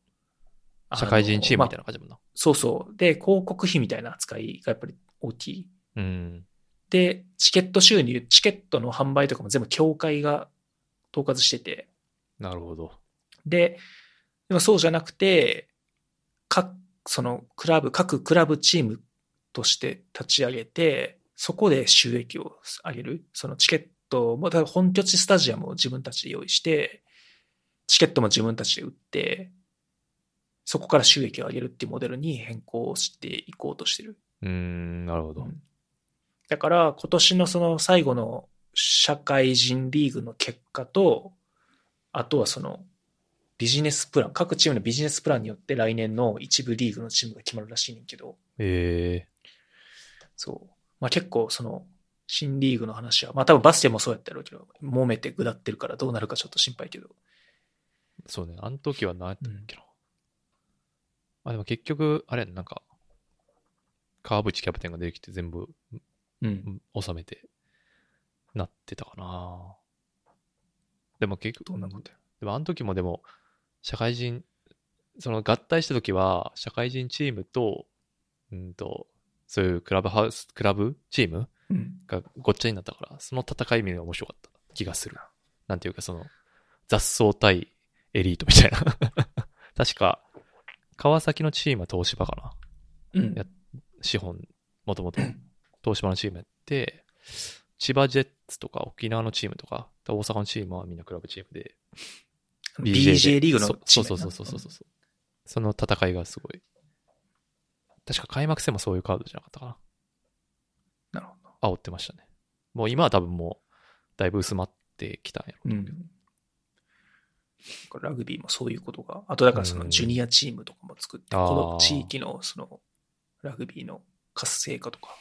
社会人チームみたいまあな感じだもんな。そうそう。で、広告費みたいな扱いがやっぱり大きい。うん。で、チケット収入、チケットの販売とかも全部協会が統括してて、なるほど。で、でもそうじゃなくて、各、そのクラブ、各クラブチームとして立ち上げて、そこで収益を上げる。そのチケットも、本拠地スタジアムを自分たちで用意して、チケットも自分たちで売って、そこから収益を上げるっていうモデルに変更していこうとしてる。うーん、なるほど。うんだから今年のその最後の社会人リーグの結果と、あとはそのビジネスプラン、各チームのビジネスプランによって来年の一部リーグのチームが決まるらしいねんけど、えそう。まあ結構その新リーグの話は、まあ多分バスケもそうやったやろうけど、揉めて下ってるからどうなるかちょっと心配けど。ー、そうね。あの時は何やったっけな。あ、でも結局、あれなんか、川淵キャプテンが出てきて全部うん。収めて、なってたかな。でも結局、どんなことや。でもあの時もでも、社会人、その合体した時は、社会人チームと、うんと、そういうクラブハウス、クラブチームうん。がごっちゃになったから、その戦い目が面白かった気がする。なんていうかその、雑草対エリートみたいな。確か、川崎のチームは東芝かな。うんや。資本、もともと東芝のチームやって、千葉ジェッツとか沖縄のチームとか、大阪のチームはみんなクラブチームで、BJ リーグのチームそうそうそうそうそうそう。その戦いがすごい。確か開幕戦もそういうカードじゃなかったかな。なるほど。煽ってましたね。もう今は多分もう、だいぶ薄まってきたんやろうけど。うん。ラグビーもそういうことが。あとだからそのジュニアチームとかも作って、この地域のそのラグビーの活性化とか、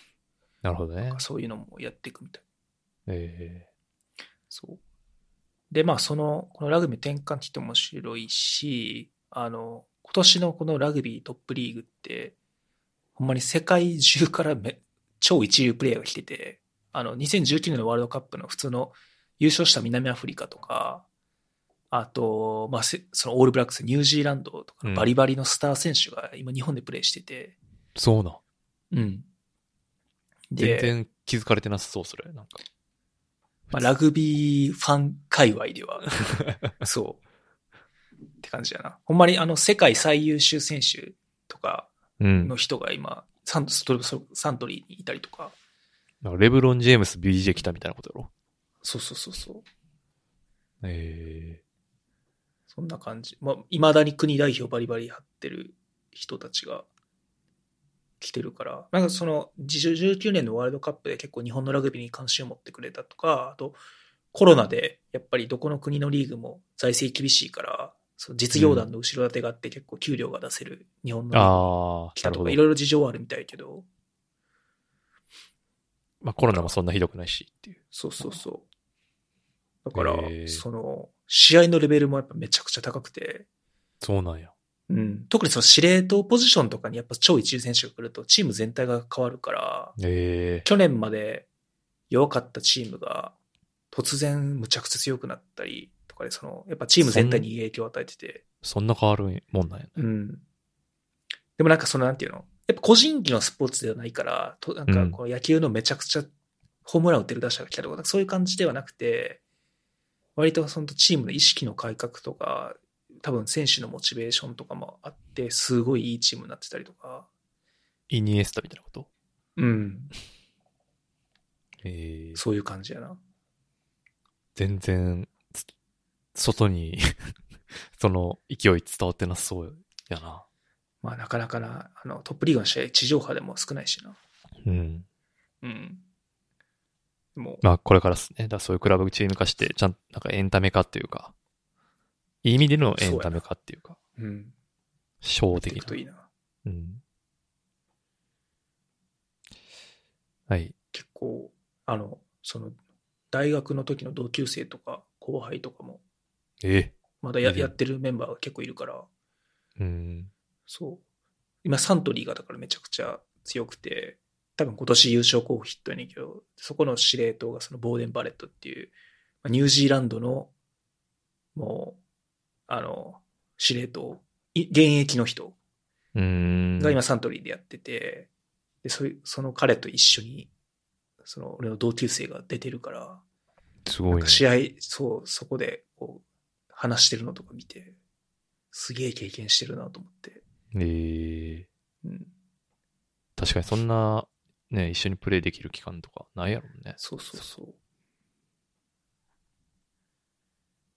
なるほどね。そういうのもやっていくみたい。えそう。で、まあその、このラグビー転換期って面白いし、あの、今年のこのラグビートップリーグって、ほんまに世界中からめ超一流プレイヤーが来てて、あの、2019年のワールドカップの普通の優勝した南アフリカとか、あと、まあ、せそのオールブラックス、ニュージーランドとかうんバリバリのスター選手が今日本でプレイしてて、ー、そうなん。うん。で、全然気づかれてなさそう、それ。なんか。まあ、ラグビーファン界隈では、そう。って感じやな。ほんまにあの世界最優秀選手とかうんの。人が今、サントそれこそサントリーにいたりとか、なんかレブロン・ジェームス BJ 来たみたいなことやろ。そうそうそうそう。えそんな感じ。まあ、未だに国代表バリバリ張ってる人たちが来てるから、なんかその、19年のワールドカップで結構日本のラグビーに関心を持ってくれたとか、あと、コロナでやっぱりどこの国のリーグも財政厳しいから、その実業団の後ろ盾があって結構給料が出せる日本の来たとか、いろいろ事情はあるみたいけど、まあコロナもそんなひどくないしっていう。そうそうそう。だからその、試合のレベルもやっぱめちゃくちゃ高くて、そうなんや。うん、特にその司令塔ポジションとかにやっぱ超一流選手が来るとチーム全体が変わるから、ええ去年まで弱かったチームが突然むちゃくちゃ強くなったりとかで、その、やっぱチーム全体に影響を与えてて、そんな変わるもんなんやね。うん。でもなんかその、なんていうのやっぱ個人技のスポーツではないから、となんかこう野球のめちゃくちゃホームラン打ってる打者が来たとか、そういう感じではなくて、割とそのチームの意識の改革とか、多分選手のモチベーションとかもあって、すごいいいチームになってたりとか、イニエスタみたいなこと？うん。えー、そういう感じやな。全然、つ外に、その勢い伝わってなさそうやな。まあなかなかな、あの、トップリーグの試合、地上波でも少ないしな。うん。うん。もう、まあ、これからですね。だそういうクラブチーム化して、ちゃんと、なんかエンタメ化っていうか、いい意味でのエンタメ化っていうか、うん。ショー的な。いいな。うん。はい。結構、あの、その、大学の時の同級生とか後輩とかも、え？まだややってるメンバーが結構いるから、うん。そう。今サントリーがだからめちゃくちゃ強くて、多分今年優勝候補筆頭やねんけど、そこの司令塔がそのボーデン・バレットっていう、まあニュージーランドの、もう、あの、司令塔、い現役の人。が今サントリーでやってて、で、そいその彼と一緒に、その俺の同級生が出てるから、すごいね。試合、そう、そこでこう、話してるのとか見て、すげえ経験してるなと思って。ええうん。確かにそんな、ね、一緒にプレイできる期間とかないやろね。そうそうそう。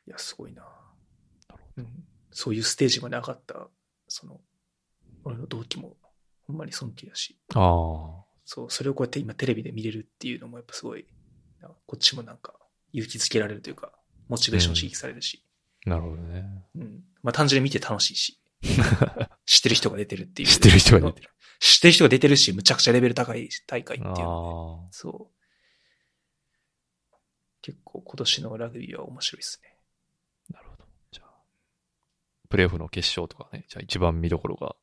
いや、すごいな。なるうん。そういうステージまで上がった、その、俺の同期も、ほんまに尊敬やし、ああ。そう、それをこうやって今テレビで見れるっていうのもやっぱすごい、こっちもなんか勇気づけられるというか、モチベーション刺激されるし、なるほどね。うん。まあ単純に見て楽しいし、知ってる人が出てるっていう。知ってる人が出てる。知ってる人が出てるし、むちゃくちゃレベル高い大会っていう。そう。結構今年のラグビーは面白いですね。なるほど。じゃあ、プレーオフの決勝とかね、じゃあ一番見どころが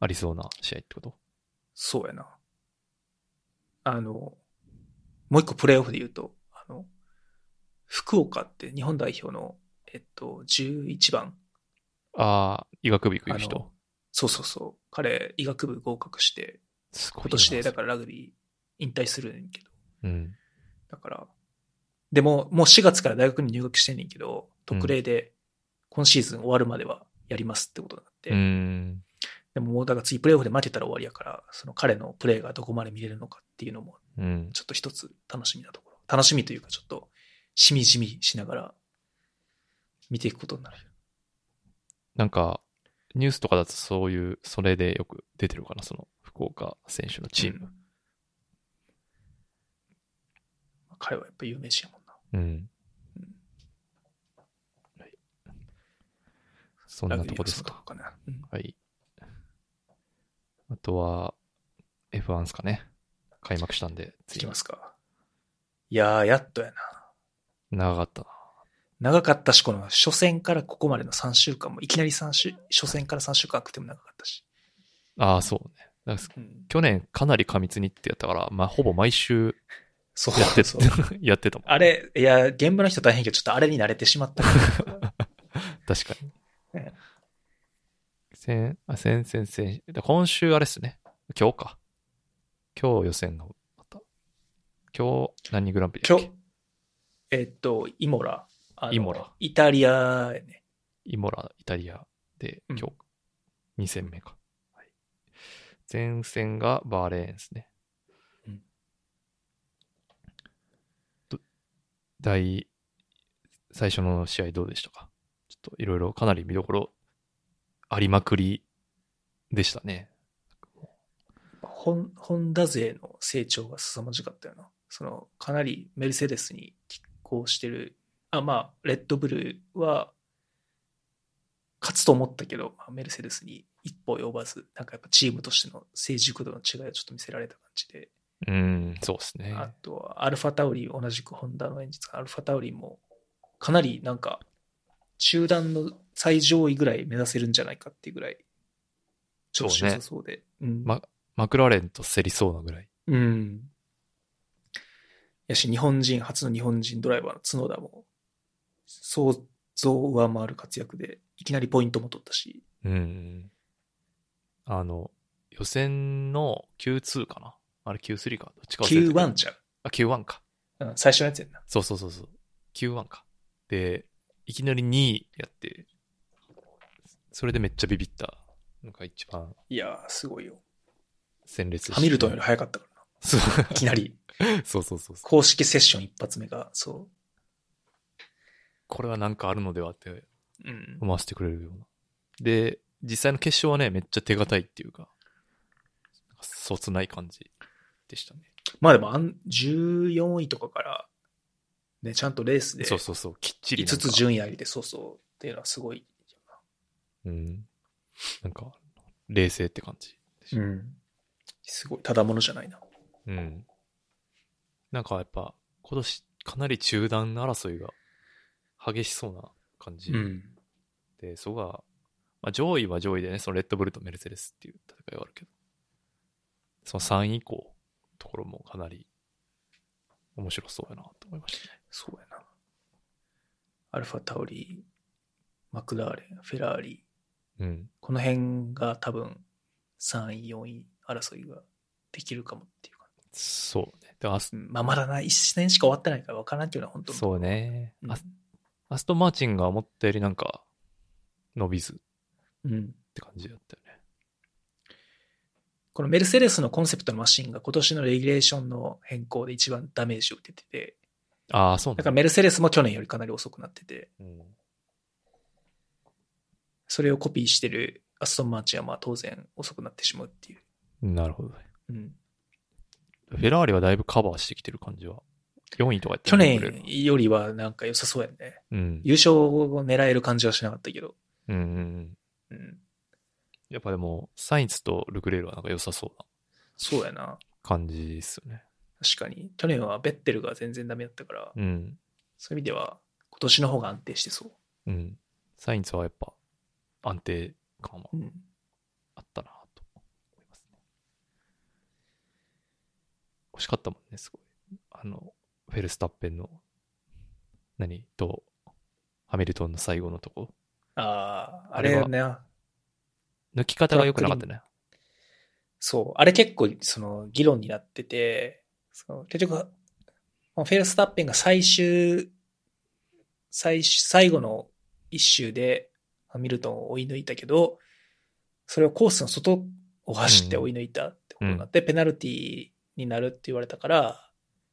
ありそうな試合ってこと？そうやな。あの、もう一個プレイオフで言うと、あの、福岡って日本代表の、えっと、11番。ああ、医学部行くあ人の。そうそうそう。彼、医学部合格して。今年でだからラグビー引退するねんけど。うん。だから、でも、もう4月から大学に入学してんねんけど、特例で今シーズン終わるまではやりますってことになって、うーん。でももうだから次プレイオフで負けたら終わりやから、その彼のプレーがどこまで見れるのかっていうのも、うん。ちょっと一つ楽しみなところ。楽しみというかちょっと、しみじみしながら見ていくことになる。なんか、ニュースとかだとそういう、それでよく出てるかな、その、福岡選手のチーム。うん彼はやっぱ有名人やもんな。うん。うんはい。そんなとこですか。かな。うんはい。あとは、F1 ですかね。開幕したんで、いきますか。いやー、やっとやな。長かったな。長かったし、この初戦からここまでの3週間も、いきなり3週、初戦から3週間あくても長かったし。ああ、そうね。うん、去年かなり過密にってやったから、まあ、ほぼ毎週そうやってそう やってたもん。あれ、いや、現場の人大変やけど、ちょっとあれに慣れてしまった。確かにね。先、あ先々先、で今週あれっすね。今日か。今日予選があった。今日何グランプリ今日、えっと、イモラ。イモラ。イタリアやね。イモラ、イタリアで、うん今日、2戦目か。はい、前戦がバーレーンですね。うんど第、最初の試合どうでしたか？ちょっといろいろかなり見どころありまくりでしたね。ホンホンダ勢の成長が凄まじかったよな。その、かなりメルセデスに拮抗してる。あ、まあ、レッドブルは、勝つと思ったけど、まあメルセデスに一歩及ばず、なんかやっぱチームとしての成熟度の違いをちょっと見せられた感じで。うん、そうですね。あとは、アルファタウリ、同じくホンダのエンジンアルファタウリも、かなりなんか、中段の最上位ぐらい目指せるんじゃないかっていうぐらい、調子良さそうで。うんまマクラーレンと競りそうなぐらい。うん。やし、日本人、初の日本人ドライバーの角田も、想像を上回る活躍で、いきなりポイントも取ったし。うん。あの、予選の Q2 かな？あれ Q3 か？どっちか忘れたけど Q1 ちゃう。あ、Q1 か。うん、最初のやつやんな。そうそうそうそう。Q1 か。で、いきなり2位やって、それでめっちゃビビったのが一番いやー、すごいよ。鮮烈でしたハミルトンより早かったからそうな。いきなり。そうそうそうそう。公式セッション一発目が、そこれはなんかあるのではってう。うん。思わせてくれるような。で、実際の決勝はね、めっちゃ手堅いっていうか、そつない感じでしたね。まあでも、あん14位とかから、ね、ちゃんとレースで、そうそうそう、きっちりなん5か。つ順位ありで、そうそう、っていうのはすごい。うん。なんか、冷静って感じ。うん。すごい、ただものじゃないな。うん。なんかやっぱ、今年かなり中断争いが激しそうな感じうん。で、そこが、まあ上位は上位でね、そのレッドブルとメルセデスっていう戦いはあるけど、その3位以降のところもかなり面白そうやなと思いましたね。そうやな。アルファタオリ、マクラーレン、フェラーリ、うん。この辺が多分3位、4位争いができるかもっていうか。そうね。でアスうんまあまだな、1年しか終わってないから分からんけどな、本当に。そうね、うんアス。トンマーチンが思ったよりなんか、伸びずっうん。て感じだったよね。このメルセデスのコンセプトのマシンが今年のレギュレーションの変更で一番ダメージを受けてて、ああ、そうなんだ。だからメルセデスも去年よりかなり遅くなってて、うんそれをコピーしてるアストンマーチンはまあ当然遅くなってしまうっていう。なるほどね。うん、フェラーリはだいぶカバーしてきてる感じは。4位とか去年よりはなんか良さそうやね。うん。優勝を狙える感じはしなかったけど。うんうんうん。うん、やっぱでも、サインツとルクレールはなんか良さそうなそうやな。感じですよね。確かに。去年はベッテルが全然ダメだったから、うん。そういう意味では今年の方が安定してそう。うん。サインツはやっぱ安定感はうん、あったなと思いますね。惜しかったもんね、すごい。あの、フェルスタッペンの、何？と、ハミルトンの最後のとこ。ああ、ああれはれね。抜き方が良くなかったね。そう。あれ結構、その、議論になってて、その結局、まあフェルスタッペンが最終、最終、最後の一周で、ハミルトンを追い抜いたけど、それをコースの外を走って追い抜いたってことになって、ペナルティになるって言われたから、ん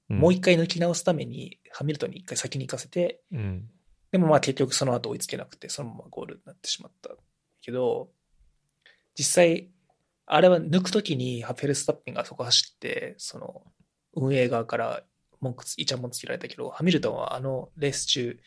もう一回抜き直すために、ハミルトンに一回先に行かせて、うん。でもまあ結局その後追いつけなくて、そのままゴールになってしまった。けど、実際、あれは抜くときにフェルスタッペンがそこ走って、その運営側から文句つ、イチャモンつけられたけど、ハミルトンはあのレース中、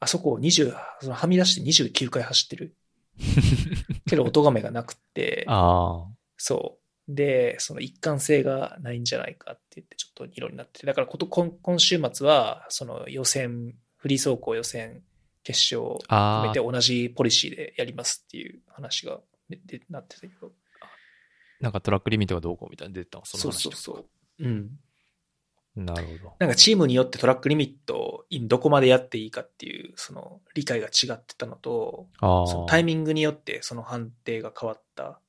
あそこを20、そのはみ出して29回走ってる。けど、音がめがなくって、あそう。で、その一貫性がないんじゃないかって言ってちょっと議論になってて、だからこと今今週末は、その予選、フリー走行予選、決勝含めて。同じポリシーでやりますっていう話がででなってたけど。なんかトラックリミットがどうこうみたいなの出てたのその話そうそうそう。うん。なるほど。なんかチームによってトラックリミットをどこまでやっていいかっていう、その理解が違ってたのと、ああ。そのタイミングによってその判定が変わった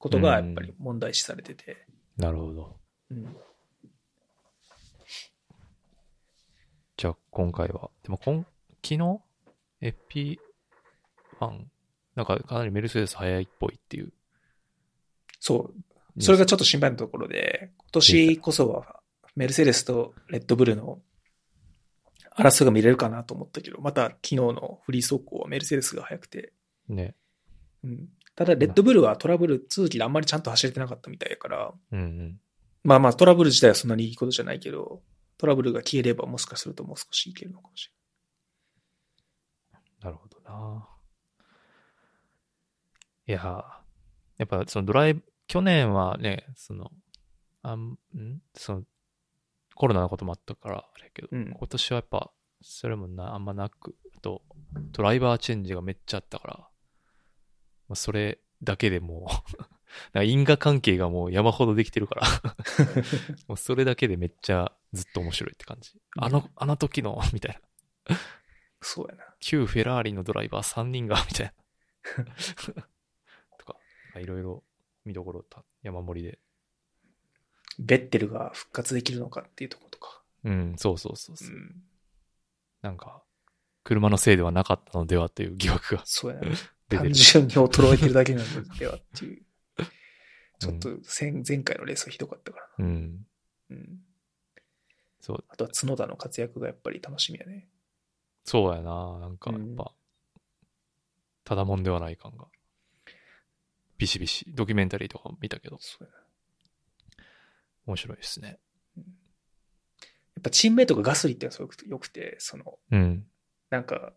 ことがやっぱり問題視されてて。なるほど。うん。じゃあ今回は、でも今、昨日 ?FP1? なんかかなりメルセデス早いっぽいっていう。そう。それがちょっと心配なところで、今年こそはメルセデスとレッドブルの争いが見れるかなと思ったけど、また昨日のフリー走行はメルセデスが速くて、ね。うん、ただレッドブルはトラブル続きであんまりちゃんと走れてなかったみたいやから、うんうん。まあまあトラブル自体はそんなにいいことじゃないけど、トラブルが消えればもしかするともう少しいけるのかもしなるほどな。いやー、やっぱそのドライブ、去年はね、その、あん、ん？その、コロナのこともあったから、あれやけど、うん。今年はやっぱ、それもな、あんまなく、あと、ドライバーチェンジがめっちゃあったから、まあ、それだけでも 因果関係がもう山ほどできてるから もうそれだけでめっちゃずっと面白いって感じ。あの、あの時の、みたいな。そうやな。旧フェラーリのドライバー3人が、みたいな。とか、まあいろいろ見どころた山盛りで。ベッテルが復活できるのかっていうところとか。うん、そうそうそうそう、うん。なんか、車のせいではなかったのではという疑惑がそうやな。単る。純に衰えてるだけなのではっていう。ちょっと前前回のレースはひどかったからうん。な。うん。そう、あとは角田の活躍がやっぱり楽しみやね。そうやな。なんか、やっぱ、ただもんではない感が。ビシビシ、ドキュメンタリーとか見たけど、そうやな。面白いですね。やっぱチームメイトがガスリーってのはすごく良くて、その、うん。なんか、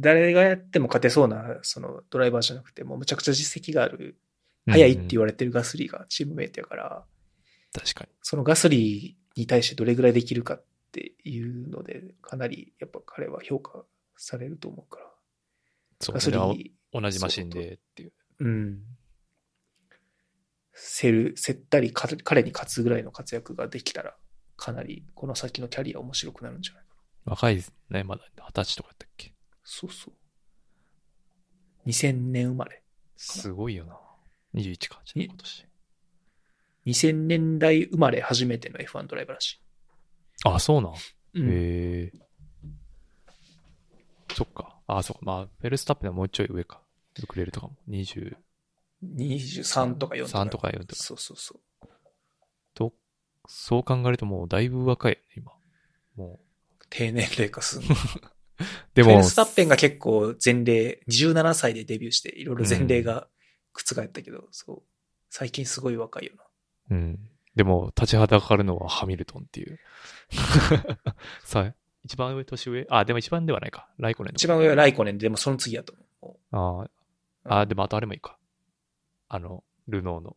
誰がやっても勝てそうな、そのドライバーじゃなくて、もうむちゃくちゃ実績がある、速いって言わわれてるガスリーがチームメイトやから、確かに。そのガスリーに対してどれぐらいできるかっていうので、かなりやっぱ彼は評価されると思うから。そうガスリねー、同じマシンでっていう。うん。せる、せったりか彼に勝つぐらいの活躍ができたら、かなりこの先のキャリア面白くなるんじゃないかな。若いですね、まだ二十歳とかやったっけ？そうそう。2000年生まれ。すごいよな。21か、じゃあ今年。2000年代生まれ初めての F1 ドライバーらしあ、そうなん？い。うんへえ。そっか。あ、そっか。まあ、フェルスタッペンはもうちょい上か。ウクレレとかも。20、23とか4とか。3とか4とか。そうそうそう。と、そう考えるともうだいぶ若い今。も低年齢化する。う。でもフェル、スタッペンが結構前例、17歳でデビューして、いろいろ前例が覆ったけど、そう。最近すごい若いよな。うん。でも、立ちはだかるのはハミルトンっていう。さあ、一番上、年上？あ、でも一番ではないか。ライコネンの一番上はライコネンで、でもその次やと思う。ああ、あでもあとあれもいいか。あの、ルノーの。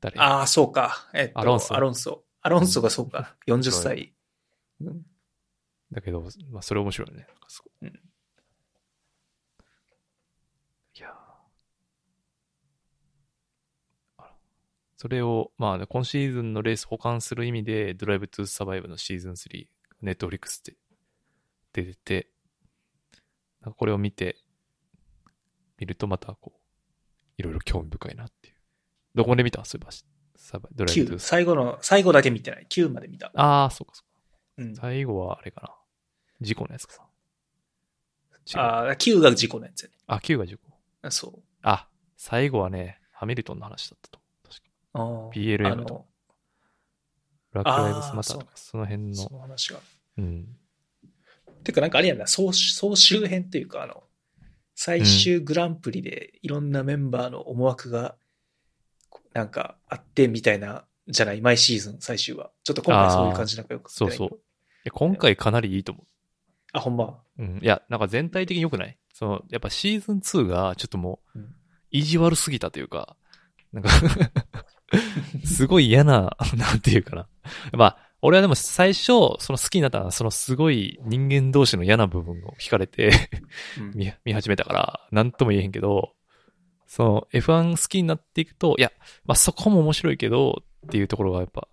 誰？ああ、そうか。えっと、アロンソアロンソ。アロンソがそうか。40歳。うんだけど、まあ、それ面白いね。いうんいやそれを、まあね、今シーズンのレース保管する意味で、ドライブトゥーサバイブのシーズン3、ネットフリックスで出てて、なんかこれを見て、見るとまたこう、いろいろ興味深いなっていう。どこで見た？そういえば、サバドライブトゥ9。ーサ最後の、最後だけ見てない。9まで見た。ああ、そうかそうか。うん。最後はあれかな。事故のやつかな。違うああ、9が事故のやつやね。あ、9が事故。あそう。あ、最後はね、ハミルトンの話だったと。確か。あー PLM あのとブラックライブスマターとかその辺その。の話が。うん。てかなんかあれやんな、総総集編っていうか、あの、最終グランプリでいろんなメンバーの思惑が、なんかあってみたいな、じゃない、毎シーズン最終は。ちょっと今回そういう感じなんかよくそうそう。いや今回かなりいいと思あ、ほんま。う。うん。いや、なんか全体的に良くない？その、やっぱシーズン2がちょっともううん、意地悪すぎたというか、なんか すごい嫌な、なんていうかな。まあ、俺はでも最初、その好きになったのは、そのすごい人間同士の嫌な部分を惹かれて、うん 見、見始めたから、なんとも言えへんけど、その F1 好きになっていくと、いや、まあそこも面白いけど、っていうところがやっぱ、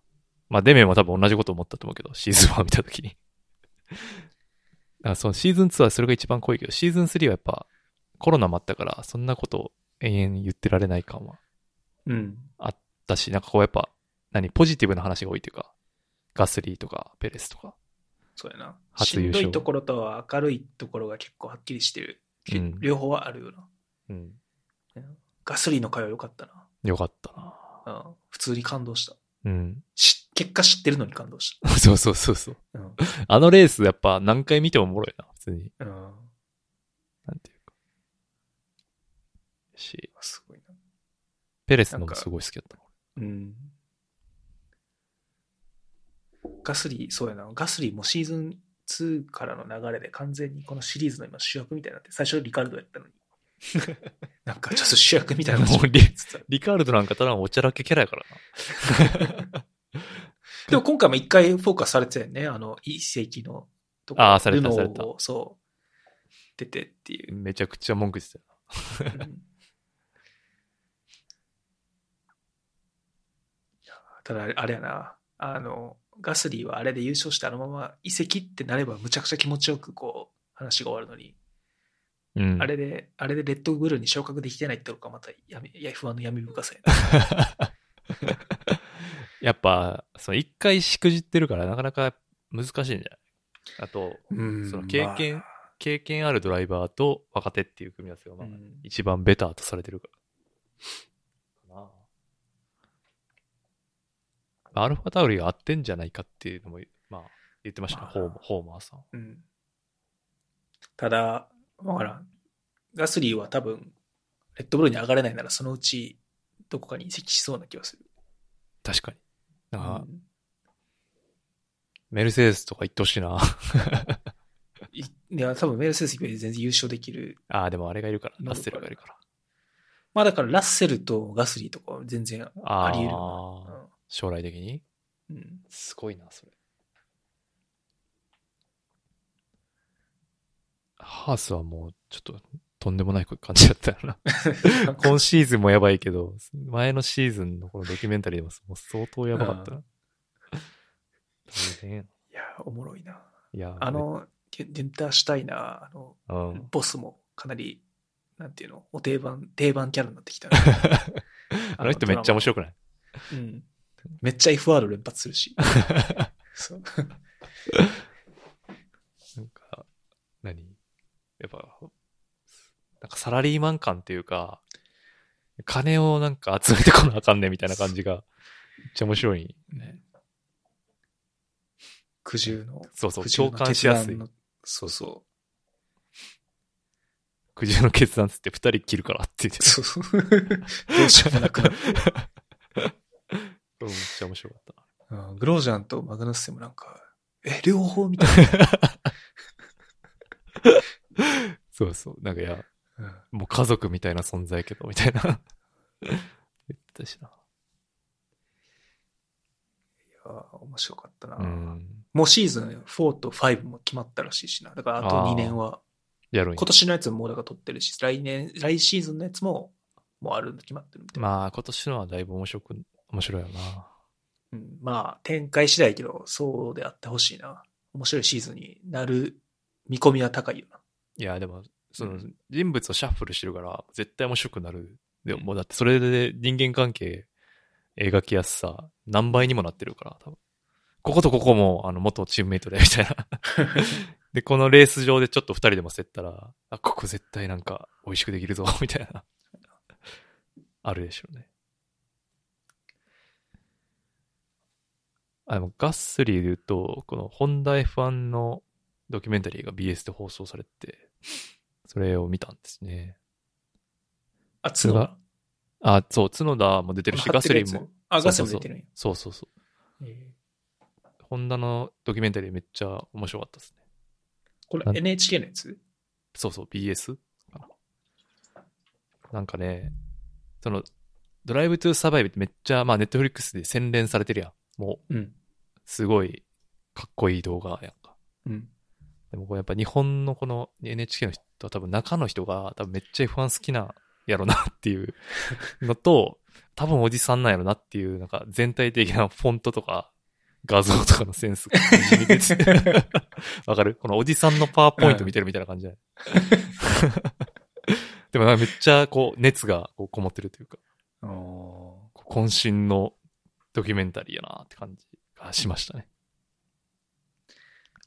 まあデメンは多分同じこと思ったと思うけど、シーズン1見たときに。だからそのシーズン2はそれが一番濃いけど、シーズン3はやっぱコロナもあったから、そんなことを延々言ってられない感はうん。だし、なんかこうやっぱ、何、ポジティブな話が多いというか、ガスリーとかペレスとか。そうやな。初優勝しんどいところとは明るいところが結構はっきりしてる。うん両方はあるようん。な。ガスリーの会は良かったよかったなな。うん。普通に感動した。うん。し結果知ってるのに感動し そうそうそうそう。た。うん。あのレースやっぱ何回見てもおもろいな、普通に。うん。なんていうか。し、すごいな。ペレスのもすごい好きだったな。うん。ガスリー、そうやな。ガスリーもシーズン2からの流れで完全にこのシリーズの今主役みたいになって、最初リカルドやったのに。なんかちょっと主役みたいなもうリでリカールドなんかただのおちゃらけキャラやからな。も今回も一回フォーカスされてたよね。あの、一世紀のとこあーされたされたをそう、出てっていう。めちゃくちゃ文句言ってたようん ただ、あれやな。あの、ガスリーはあれで優勝してあのまま移籍ってなればむちゃくちゃ気持ちよくこう話が終わるのに、うん。あれで、あれでレッドブルーに昇格できてないってとこがまた闇、不安の闇深さや やっぱ、その一回しくじってるからなかなか難しいんじゃない？あと、な。その経験ま経験あるドライバーと若手っていう組み合わせが、まあ、うん一番ベターとされてるから。かなアルファタウリが合ってんじゃないかっていうのも、まあ、言ってましたね、まあホーマホーマーさん。うん。ただ、わからん。ガスリーは多分、レッドブルーに上がれないならそのうちどこかに移籍しそうな気がする。確かに。なんか、うんメルセデスとか言ってほしいな。いいや、多分メルセデスより全然優勝できる。ああ、でもあれがいるから、ラッセルがいるから。まあだからラッセルとガスリーとかは全然ああり得るあよ将来的に？うんすごいな、それ。ハースはもう、ちょっと、とんでもない感じだったよな。今シーズンもやばいけど、前のシーズンのこのドキュメンタリーでももう相当やばかったな。いや、おもろいな。いや、あの、デンターシュタイナー、あの、うん、ボスもかなり、なんていうの、お定番、定番キャラになってきた。あの人めっちゃ面白くない？うん。めっちゃ FR 連発するし。そう。なんか、何？やっぱ、なんかサラリーマン感っていうか、金をなんか集めてこなあかんねんみたいな感じが、めっちゃ面白い。ね。苦渋の？そうそう、共感しやすい決断。の？そうそ苦渋の決断つって二人切るからって言っう。てそうそう。どうしようもなくなって。めっちゃ面白かった。うんグロージャンとマグヌッセもなんか、え、両方みたい そうそう。なんかいや、な。うんもう家族みたいな存在やけど、みたいな。言ってたしな。いやー面白かったな。うん。もうシーズン4と5も決まったらしいしな。だからあと2年は、やる今年のやつももうだから取ってるし、来年、来シーズンのやつも、もうあるの決まってるみたいな。まあ、今年のはだいぶ面白く、面白いよな。うん、まあ、展開次第やけど、そうであってほしいな。面白いシーズンになる見込みは高いよな。いや、でも、そのうん、人物をシャッフルしてるから、絶対面白くなる。でも、もうだってそれで人間関係描きやすさ、何倍にもなってるから、多分。こことここも、あの、元チームメイトで、みたいな。で、このレース上でちょっと二人でも競ったら、あ、ここ絶対なんか美味しくできるぞ、みたいな。あるでしょうね。あ、でもガッスリーで言うと、このホンダ F1 のドキュメンタリーが BS で放送されて、それを見たんですね。あ、角？があ、そう、角田も出てるし、ガスリーも。。あ、ガスリーも出てるんや。そうそうそう。えホンダのドキュメンタリーめっちゃ面白かったですね。ーこれ NHK のやつ？そうそう、BS かな。なんかね、その、ドライブトゥーサバイブってめっちゃ、まあ、ネットフリックスで洗練されてるやん。もう、うん。すごい、かっこいい動画やんか。うん。でもこれやっぱ日本のこの NHK の人は多分中の人が多分めっちゃ F1 好きなやろなっていう のと、多分おじさんなんやろなっていう、なんか全体的なフォントとか画像とかのセンスが滲み出てて。わかる？このおじさんのパワーポイント見てるみたいな感じじゃない、でもなんかめっちゃこう熱がこもってるというか、渾身のドキュメンタリーやなって感じがしましたね。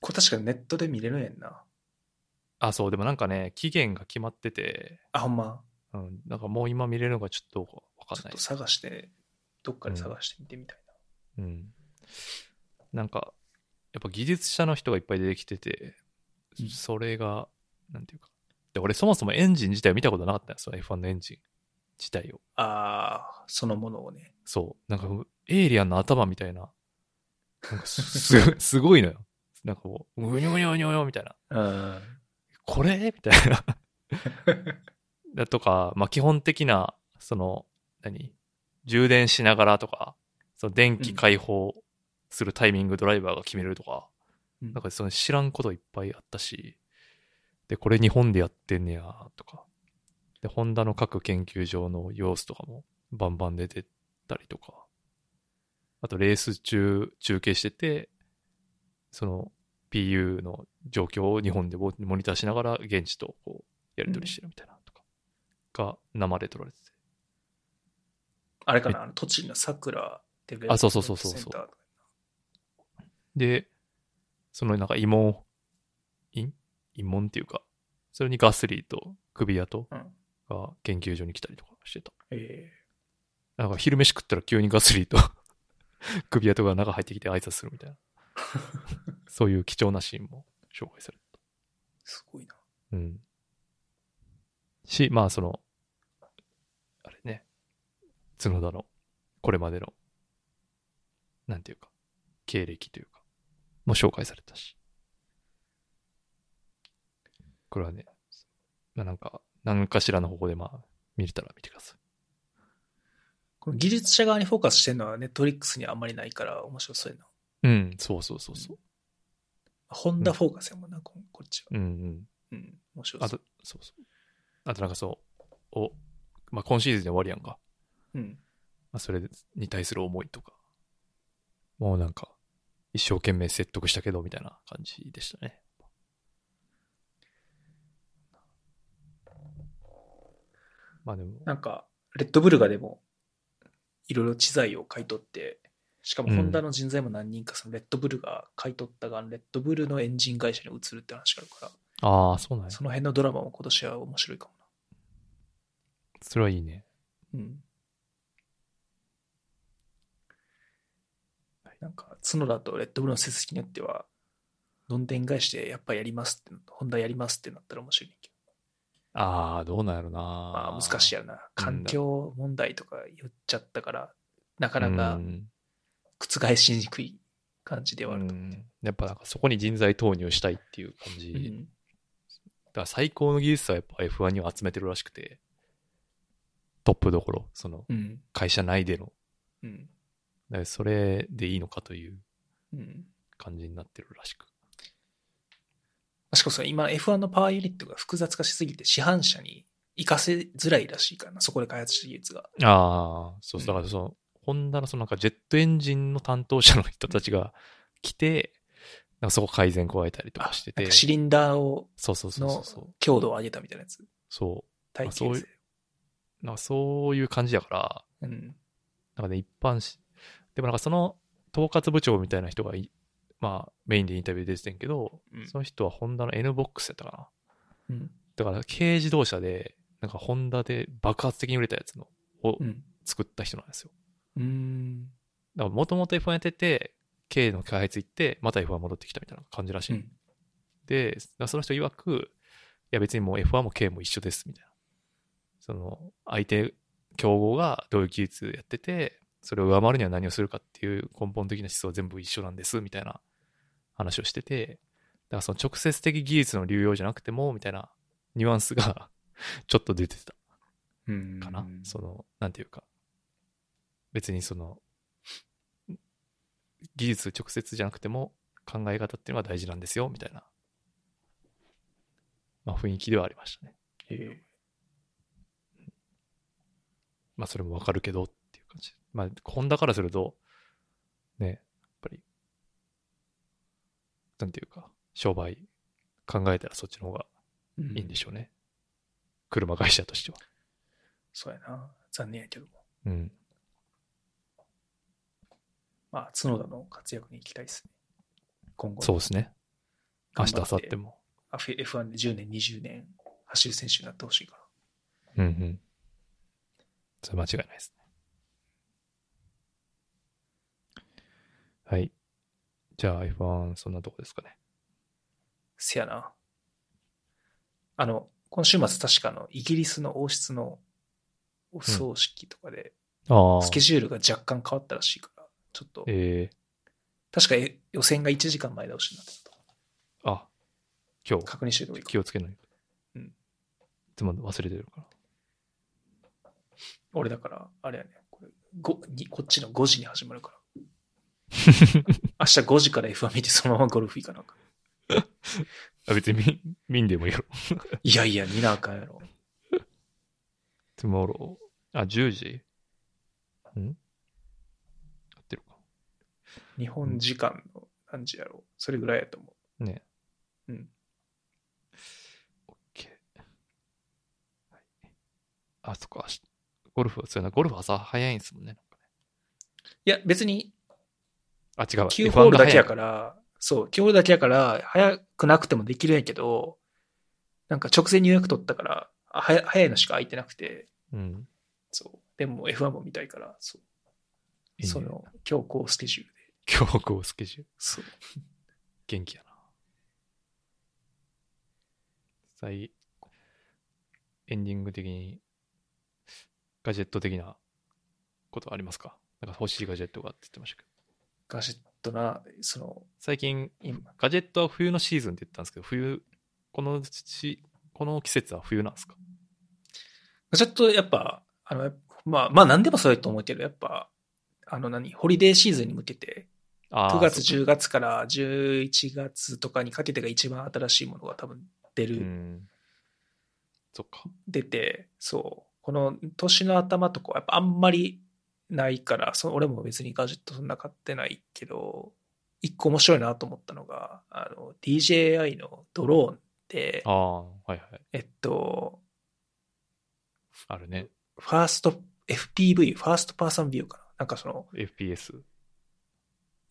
これ確かにネットで見れるんやんな。あ、そう、でもなんかね、期限が決まってて、あ、ほんま？うん。なんかもう今見れるのがちょっとわかんないちょっと。探して、どっかで探してみてみたいな。うん。なんか、やっぱ技術者の人がいっぱい出てきてて、うんそれが、なんていうか。で、俺そもそもエンジン自体を見たことなかったんですよ、F1 のエンジン自体を。ああ、そのものをね。そう。なんか、エイリアンの頭みたいな。なんかす、すすごいのよ。なんかもう、うにょうにょうにょうにょみたいな。うん。これ？みたいな。だとか、まあ、基本的な、その、何？充電しながらとか、その電気解放するタイミングドライバーが決めるとか、うんなんかその知らんこといっぱいあったし、で、これ日本でやってんねや、とか。で、ホンダの各研究所の様子とかもバンバン出てたりとか。あとレース中、中継してて、その PU の状況を日本でモモニターしながら現地とこうやり取りしてるみたいなとか、が生で撮られてて。あれかな、あの、栃木の桜デベロップあそうそうそうそうそうセンターとかで、そのなんか慰問、慰慰問っていうか、それにガスリーと首跡うん。が研究所に来たりとかしてた。えなんか昼飯食ったら急にガスリーと 首跡が中入ってきて挨拶するみたいな。そういう貴重なシーンも紹介された。ー、すごいな。うん。し、まあその、あれね、角田のこれまでの、なんていうか、経歴というか、も紹介されたし。これはね、まあなんか、何かしらの方法でまあ、見れたら見てください。この技術者側にフォーカスしてるのはネットフリックスにはあんまりないから面白そうやな。うん、そうそうそうそう。ホンダフォーカスやもんな、ここっちは。うんうん。うん。面白そう。あと、そうそう。あとなんかそう、お、まあ今シーズンで終わりやんか。うん。まあ、それに対する思いとか、もうなんか、一生懸命説得したけど、みたいな感じでしたね。まあでも、なんか、レッドブルがでも、いろいろ知財を買い取って、しかもうんホンダの人材も何人かそのレッドブルが買い取ったが、レッドブルのエンジン会社に移るって話があるから、ああ、そうなんや。その辺のドラマも今年は面白いかもそれはいいね。な。うん。なんか、角田とレッドブルの成績によっては、どんでん返しでやっぱやりますって、ホンダやりますってなったら面白いねんけど。ああ、どうなんやろな。まあ難しいいやろな。環境問題とか言っちゃったから、なかなかうん覆しにくい感じではあると。うんやっぱなんかそこに人材投入したいっていう感じ。うんだから最高の技術はやっぱ F1 には集めてるらしくて、トップどころ、そのうん。会社内での、うん。だからそれでいいのかといううん。感じになってるらしく。しかも今 F1 のパワーユニットが複雑化しすぎて市販車に活かせづらいらしいからな。そこで開発した技術が。ああ、そう、だからその、ホンダのそのなんかジェットエンジンの担当者の人たちが来て、なんかそこ改善加えたりとかしててシリンダーを、そうそうそうそう。強度を上げたみたいなやつ。そういう系性。う。なんかそういう感じやから、うん。なんかね、一般し、でもなんかその統括部長みたいな人がい、まあメインでインタビュー出ててんけど、うんその人はホンダの N ボックスやったかな。うん。だから軽自動車で、なんかホンダで爆発的に売れたやつのをうん。作った人なんですよ。うーん。だからもともと F1 やってて、K の開発行って、また F1 戻ってきたみたいな感じらしい。うん。で、その人曰く、いや別にもう F1 も K も一緒です、みたいな。その、相手、競合がどういう技術やってて、それを上回るには何をするかっていう根本的な思想は全部一緒なんです、みたいな話をしてて、だからその直接的技術の流用じゃなくても、みたいなニュアンスが ちょっと出てたうん。かな。その、なんていうか、別にその、技術直接じゃなくても考え方っていうのが大事なんですよ、みたいな、まあ雰囲気ではありましたね。へえまあそれもわかるけどっていう感じ。まあ、ホンダからすると、ね、やっぱり、なんていうか、商売考えたらそっちの方がうんいいんでしょうね。車会社としては。そうやな。残念やけども。うん。まあ、角田の活躍に期待ですね。今後。そうですね。明日、明後日も。あ F- F1 で10年、20年走る選手になってほしいから。うんうん。それ間違いないですね。はい。じゃあ F1 そんなとこですかね。せやな。あの、今週末確かあの、イギリスの王室のお葬式とかで。スケジュールが若干変わったらしいから、ちょっと、え確かえ予選が1時間前倒しになってたと。ー、あ、今日確認しておい気をつけない。うんいつも忘れてるから。俺だから、あれやね、これごにこっちの5時に始まるから。明日5時から F1 見てそのままゴルフ行かなあかんあ別に見見んでもいいやろ。いやいや、見なあかんやろ。tomorrow。あ、10時？ん？合ってるか。日本時間の何時やろう？それぐらいやと思ね。うん。OK。はい。あ、そっか。しゴルフ、そうやな。ゴルフ朝早いんですもんね。なんかねう。いや、別にあ、違うわ。9ホールだけやか F1 ら、そう、9ホールだけやから、早くなくてもできるんやけど、なんか直前に予約取ったから、あ早早いのしか空いてなくて、うん。そう。でも F1 も見たいから、そう。その、強行スケジュールで。強行スケジュール。そう。元気やな。最、エンディング的に、ガジェット的なことありますか？なんか欲しいガジェットがって言ってましたけど。ガジェットな、その、最近、今、ガジェットは冬のシーズンって言ったんですけど、冬、このし、この季節は冬なんですか？ガジェットやっぱ、あの、まあ、まあ何でもそうやと思うけど、やっぱ、あの何、ホリデーシーズンに向けて、9月、そう10月から11月とかにかけてが一番新しいものが多分出る、うん。そっか。出て、そう、この年の頭とかはやっぱあんまりないから、そ俺も別にガジェットそんな買ってないけど、一個面白いなと思ったのが、あの、DJI のドローンってあ、あ、はいはい。えっと、あるね。ファースト FPV、ファーストパーソンビューかななんかその、FPS。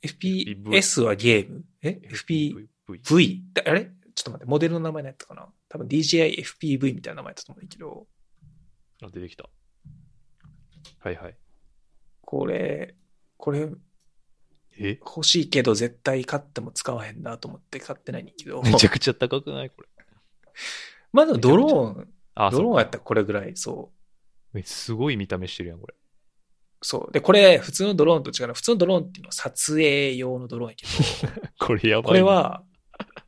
FPS はゲーム？え ?FPV? あれ？ちょっと待って、モデルの名前何やったかな？多分 DJI FPV みたいな名前だったと思うんだけど、あ、出てきた。はいはい。これ、これえ？欲しいけど絶対買っても使わへんなと思って買ってないんだけど。めちゃくちゃ高くない？これ。まあでもドローン。ドローンやったらこれぐらい、そう。えすごい見た目してるやん、これ。そう。で、これ、普通のドローンと違うの。普通のドローンっていうのは撮影用のドローンやけど、これやばい、ね。これ、は、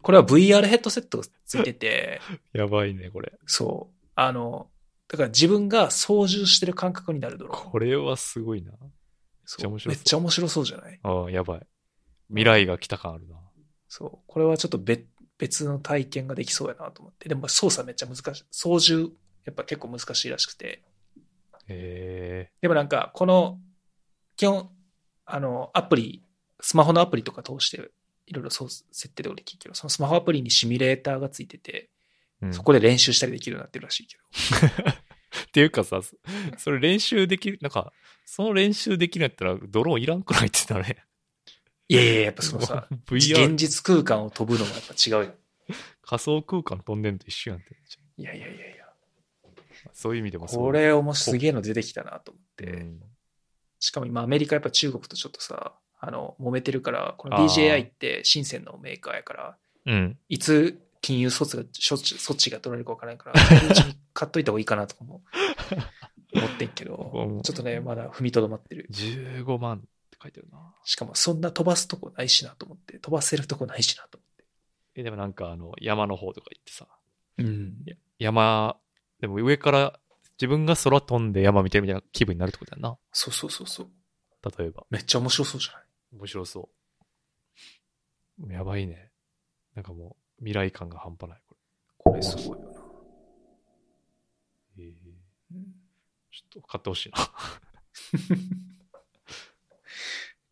これは VR ヘッドセットがついてて、やばいね、これ。そう。あの、だから自分が操縦してる感覚になるドローン。これはすごいな。めっちゃ面白そうめっちゃ面白そうじゃない？ああ、やばい。未来が来た感あるな。そう。これはちょっと別別の体験ができそうやなと思って。でも操作めっちゃ難しい。操縦、やっぱ結構難しいらしくて。へでもなんか、この、基本、あの、アプリ、スマホのアプリとか通して、いろいろそう設定でできるけど、そのスマホアプリにシミュレーターがついてて、え、うんそこで練習したりできるようになってるらしいけど。っていうかさ、そそれ練習できる、なんか、その練習できるんやったらドローンいらんくないって言ったらね。いやいや、やっぱそのさ、現 VR、実空間を飛ぶのもやっぱ違うよ。仮想空間飛んでんと一緒やんって。いやいやいやいや。そういう意味でもこれをもうすげえの出てきたなと思って。うんしかも今アメリカやっぱ中国とちょっとさ、あの、揉めてるから、この DJI って深センのメーカーやから、うん。いつ金融措置が、措置が取られるかわからないから、うちに買っといた方がいいかなとかも 思ってんけどうん、ちょっとね、まだ踏みとどまってる。15万って書いてるな。しかもそんな飛ばすとこないしなと思って、飛ばせるとこないしなと思って。え、でもなんかあの、山の方とか行ってさ、うん。山、でも上から自分が空飛んで山見てるみたいな気分になるってことやな。そうそうそうそう。例えば。めっちゃ面白そうじゃない？面白そう。やばいね。なんかもう、未来感が半端ない、ここれすごいよな。れ。えーうんちょっと買ってほしいな。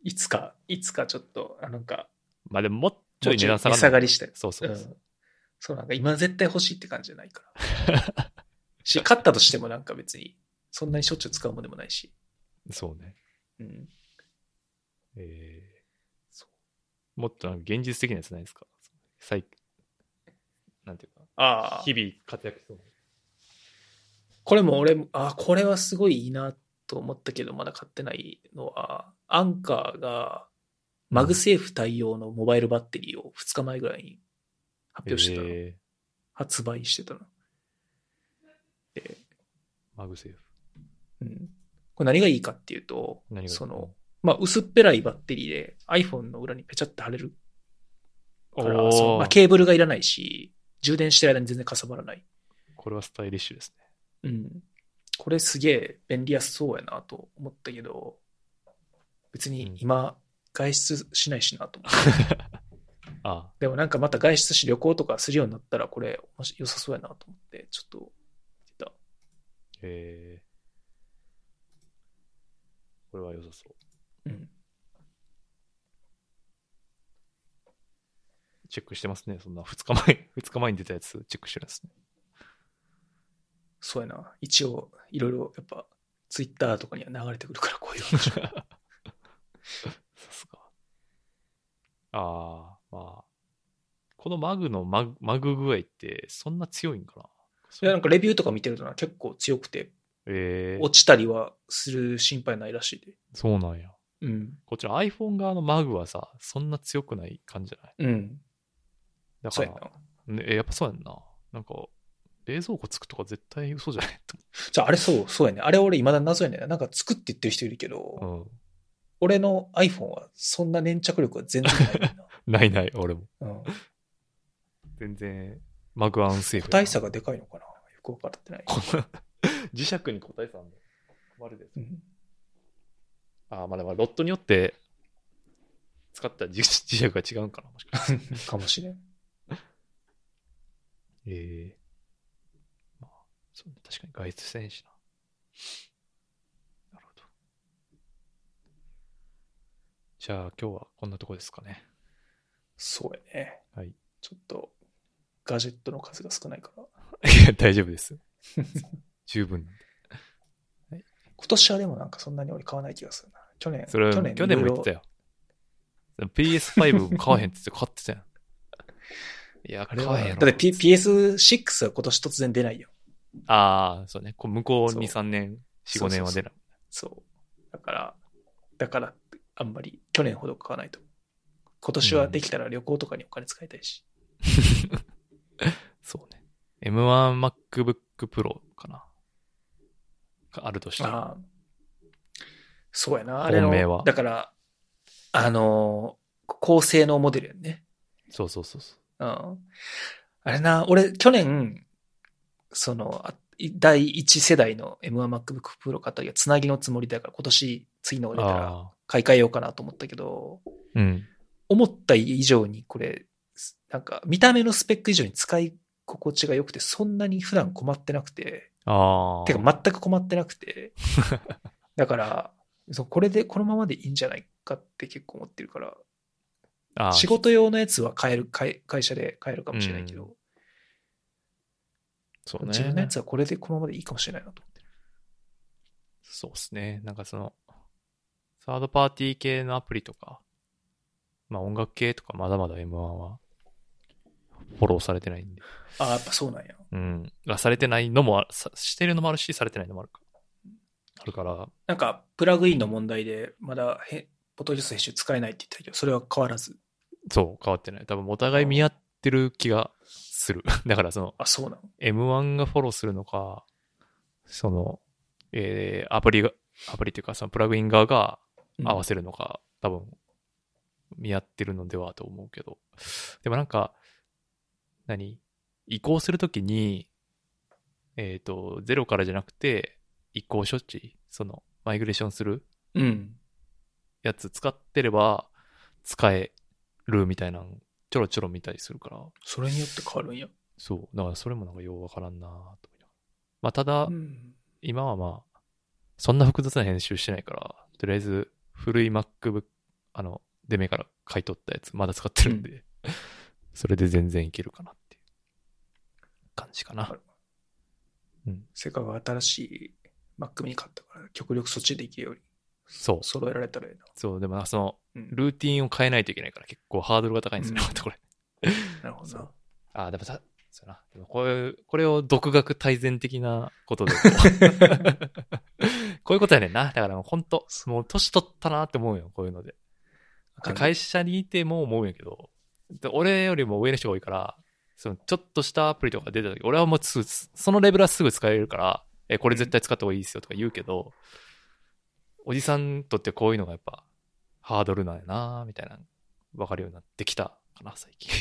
いつか、いつかちょっと、あなんか、まあでももうちょい値段下がりしたい。そうそううそん。そうなんか今絶対欲しいって感じじゃないから。し、買ったとしてもなんか別に、そんなにしょっちゅう使うもんでもないし。う。そうね。うん。えー、そう。もっとなんか現実的なやつないですか？最、なんていうか、ああ。日々活躍しそう。これも俺も、あこれはすごいいいなと思ったけど、まだ買ってないのは、アンカーが、マグセーフ対応のモバイルバッテリーを2日前ぐらいに発表してたの。え発売してたの。で、ー、マグセーフ。うん。これ何がいいかっていうとその、まあ、薄っぺらいバッテリーで iPhone の裏にペチャって貼れるから、まあ、ケーブルがいらないし、充電してる間に全然かさばらない。これはスタイリッシュですね。うん。これすげえ便利やすそうやなと思ったけど、別に今外出しないしなと思って。あでもなんかまた外出し旅行とかするようになったらこれもし良さそうやなと思って、ちょっと。えー、これは良さそう。うん。チェックしてますね。そんな2日前、2日前に出たやつチェックしてるんですね。そうやな。一応、いろいろ、やっぱ、ツイッターとかには流れてくるから、こういう話。さすが。ああ、まあ。このマグのマグマグ具合ってそんな強いんかな？いや、なんかレビューとか見てるとな、結構強くて、えー、落ちたりはする心配ないらしいで。そうなんや。うん。こっちの iPhone 側のマグはさ、そんな強くない感じじゃない？うん。だかそうやら、な。ね、えやっぱそうやんな。なんか、冷蔵庫つくとか絶対嘘じゃない？とじゃあ、あれそう、そうやね。あれ俺未だに謎やねんな。なんか作って言ってる人いるけど、思う。俺の iPhone はそんな粘着力は全然ないな。うん。ないない、俺も。うん。全然、マグアンセーフ個。体差がでかいのかな？よくわかってない。磁石に個体差あんの？困るです。うんああ、まあでもロットによって、使った磁磁石が違うんかなもしかして。かもしれん。ええまあ、そうね。確かに外出せんしな。なるほど。じゃあ今日はこんなとこですかね。そうやね。はい。ちょっと、ガジェットの数が少ないから。いや、大丈夫です。十分。今年はでもなんかそんなに俺買わない気がするな。去年、それは去去年も言ってたよ。PS5 買わへんって言って買ってたやん。いや、買わへんやろ。はだって、P、PS6 は今年突然出ないよ。ああ、そうね。こう向こう2、3年、4、5年は出ない。そう。だから、だから、あんまり去年ほど買わないと。今年はできたら旅行とかにお金使いたいし。そうね。M1MacBook Pro かな。があるとしたら。そうやな。あれのだから、あのー高性能モデルやんね。そうそうそうそう。うん。あれな、俺、去年、その、あ第一世代の M1MacBook Pro 買った時はつなぎのつもりだから今年次の出たら。買い替えようかなと思ったけど、うん。思った以上にこれ、なんか見た目のスペック以上に使い心地が良くてそんなに普段困ってなくて、ああ。てか全く困ってなくて、だから、そうこれで、このままでいいんじゃないかって結構思ってるから、ああ仕事用のやつは買える、買え会社で買えるかもしれないけど、うそうね。自分のやつはこれでこのままでいいかもしれないなと思ってる。そうですね。なんかその、サードパーティー系のアプリとか、まあ音楽系とかまだまだ M1 はフォローされてないんで。ああ、やっぱそうなんや。うん。あされてないのもしてるのもあるし、されてないのもあるか。あるから、なんか、プラグインの問題で、まだへ、ポトジュース編集使えないって言ってたけど、それは変わらず。そう、変わってない。多分お互い見合ってる気がする。だからその、あ、そうなの？M1 がフォローするのか、その、えー、アプリが、アプリっていうか、そのプラグイン側が合わせるのか、多分、見合ってるのではと思うけど。でもなんか、何？移行するときに、えっ、と、ゼロからじゃなくて、移行処置、その、マイグレーションする？うん。やつ使ってれば、使えるみたいなの、ちょろちょろ見たりするから、それによって変わるんや。そう。だからそれもなんかようわからんなと思。まあ、ただ、うん。今はまあ、そんな複雑な編集してないから、とりあえず古い MacBook、あの、デメから買い取ったやつまだ使ってるんで、それで全然いけるかな感じかな。うんせっかく新しい Mac mini 買ったから、極力そっちでいけるようにそう。揃えられたらいいな。そう、でもなその、うん。ルーティンを変えないといけないから結構ハードルが高いんですよね、うんこれ。なるほどな。ああ、でもさ、そうやな。でもこういう、これを独学大全的なことでこう。こういうことやねんな。だからもう本当もう年取ったなって思うよ、こういうので。で会社にいても思うんやけど、で俺よりも上の人が多いから、そのちょっとしたアプリとか出た時、俺はもうすぐ、そのレベルはすぐ使えるから、え、これ絶対使った方がいいですよとか言うけど、おじさんにとってこういうのがやっぱハードルなんやなみたいな、わかるようになってきたかな、最近。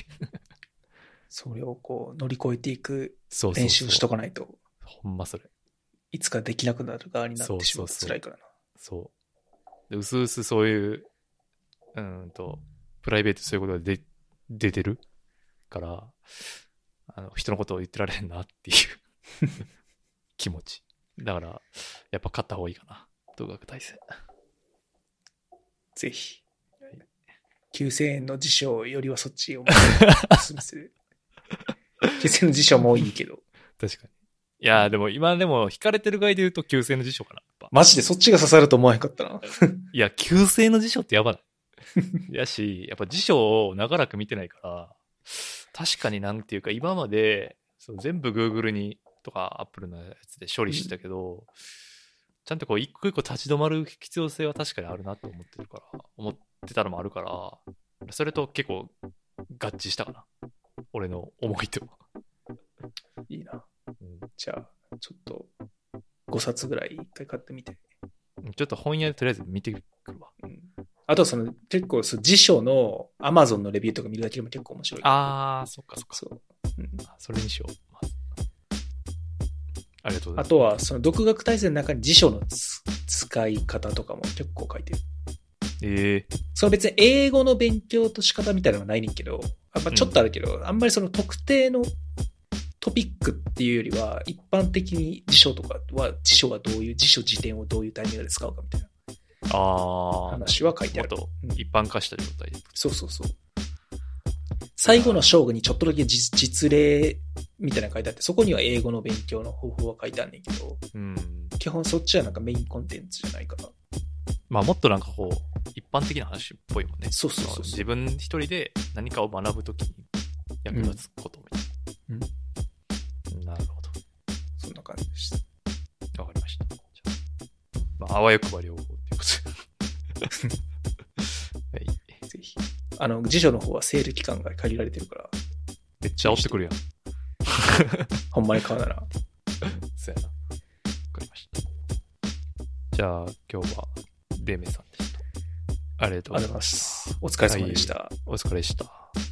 それをこう乗り越えていくそうそうそう練習しとかないと、ほんまそれ。いつかできなくなる側になってしまうとそうそうそう辛いからな。そう。で、うすうすそういう、うーんと、プライベートそういうことがで出てるから、あの、人のことを言ってられへんなっていう 気持ち。だから、やっぱ勝った方がいいかな。動学体制。ぜひ。9000円の辞書よりはそっちをおすすめする。9000円の辞書もいいけど。確かに。いやーでも今でも惹かれてる側で言うと9000の辞書かな。マジでそっちが刺さると思わへんかったな。いや、9000の辞書ってやばない。やし、やっぱ辞書を長らく見てないから、確かになんていうか今までそう全部 Google にとか Apple のやつで処理してたけど、ちゃんとこう一個一個立ち止まる必要性は確かにあるなと思ってるから、思ってたのもあるから、それと結構合致したかな。俺の思いと。いいな。うんじゃあ、ちょっと、5冊ぐらい一回買ってみて。ちょっと本屋でとりあえず見てくるわ。うん。あとはその、結構そう辞書の Amazon のレビューとか見るだけでも結構面白い。あー、そっかそっか。そう。うんあそれにしよう。ありがとうございます。あとは、その独学大全の中に辞書のつ使い方とかも結構書いてる。ええその別に英語の勉強と仕方みたいなのはないねんけど、やっぱちょっとあるけど、あんまりその特定のトピックっていうよりは、一般的に辞書とかは、辞書はどういう、辞書辞典をどういうタイミングで使うかみたいなああ。話は書いてある。もっとうん一般化した状態で。そうそうそう。最後の章にちょっとだけ実実例みたいなの書いてあって、そこには英語の勉強の方法は書いてあんねんけど、うん。基本そっちはなんかメインコンテンツじゃないから。まあもっとなんかこう、一般的な話っぽいもんね。そうそうそう自分一人で何かを学ぶときに役立つことみたいな。うん。なるほど。そんな感じでした。わかりました。じゃあ、まあ、あわよくば両方。はい。ぜひ。あの、辞書の方はセール期間が限られてるから、めっちゃ押してくるやん。ほんまに買うなら。そうやな。わかりました。じゃあ、今日は、ベイメイさんでした。ありがとうございま。ありがとうございますす。お疲れ様でした。お疲れでした。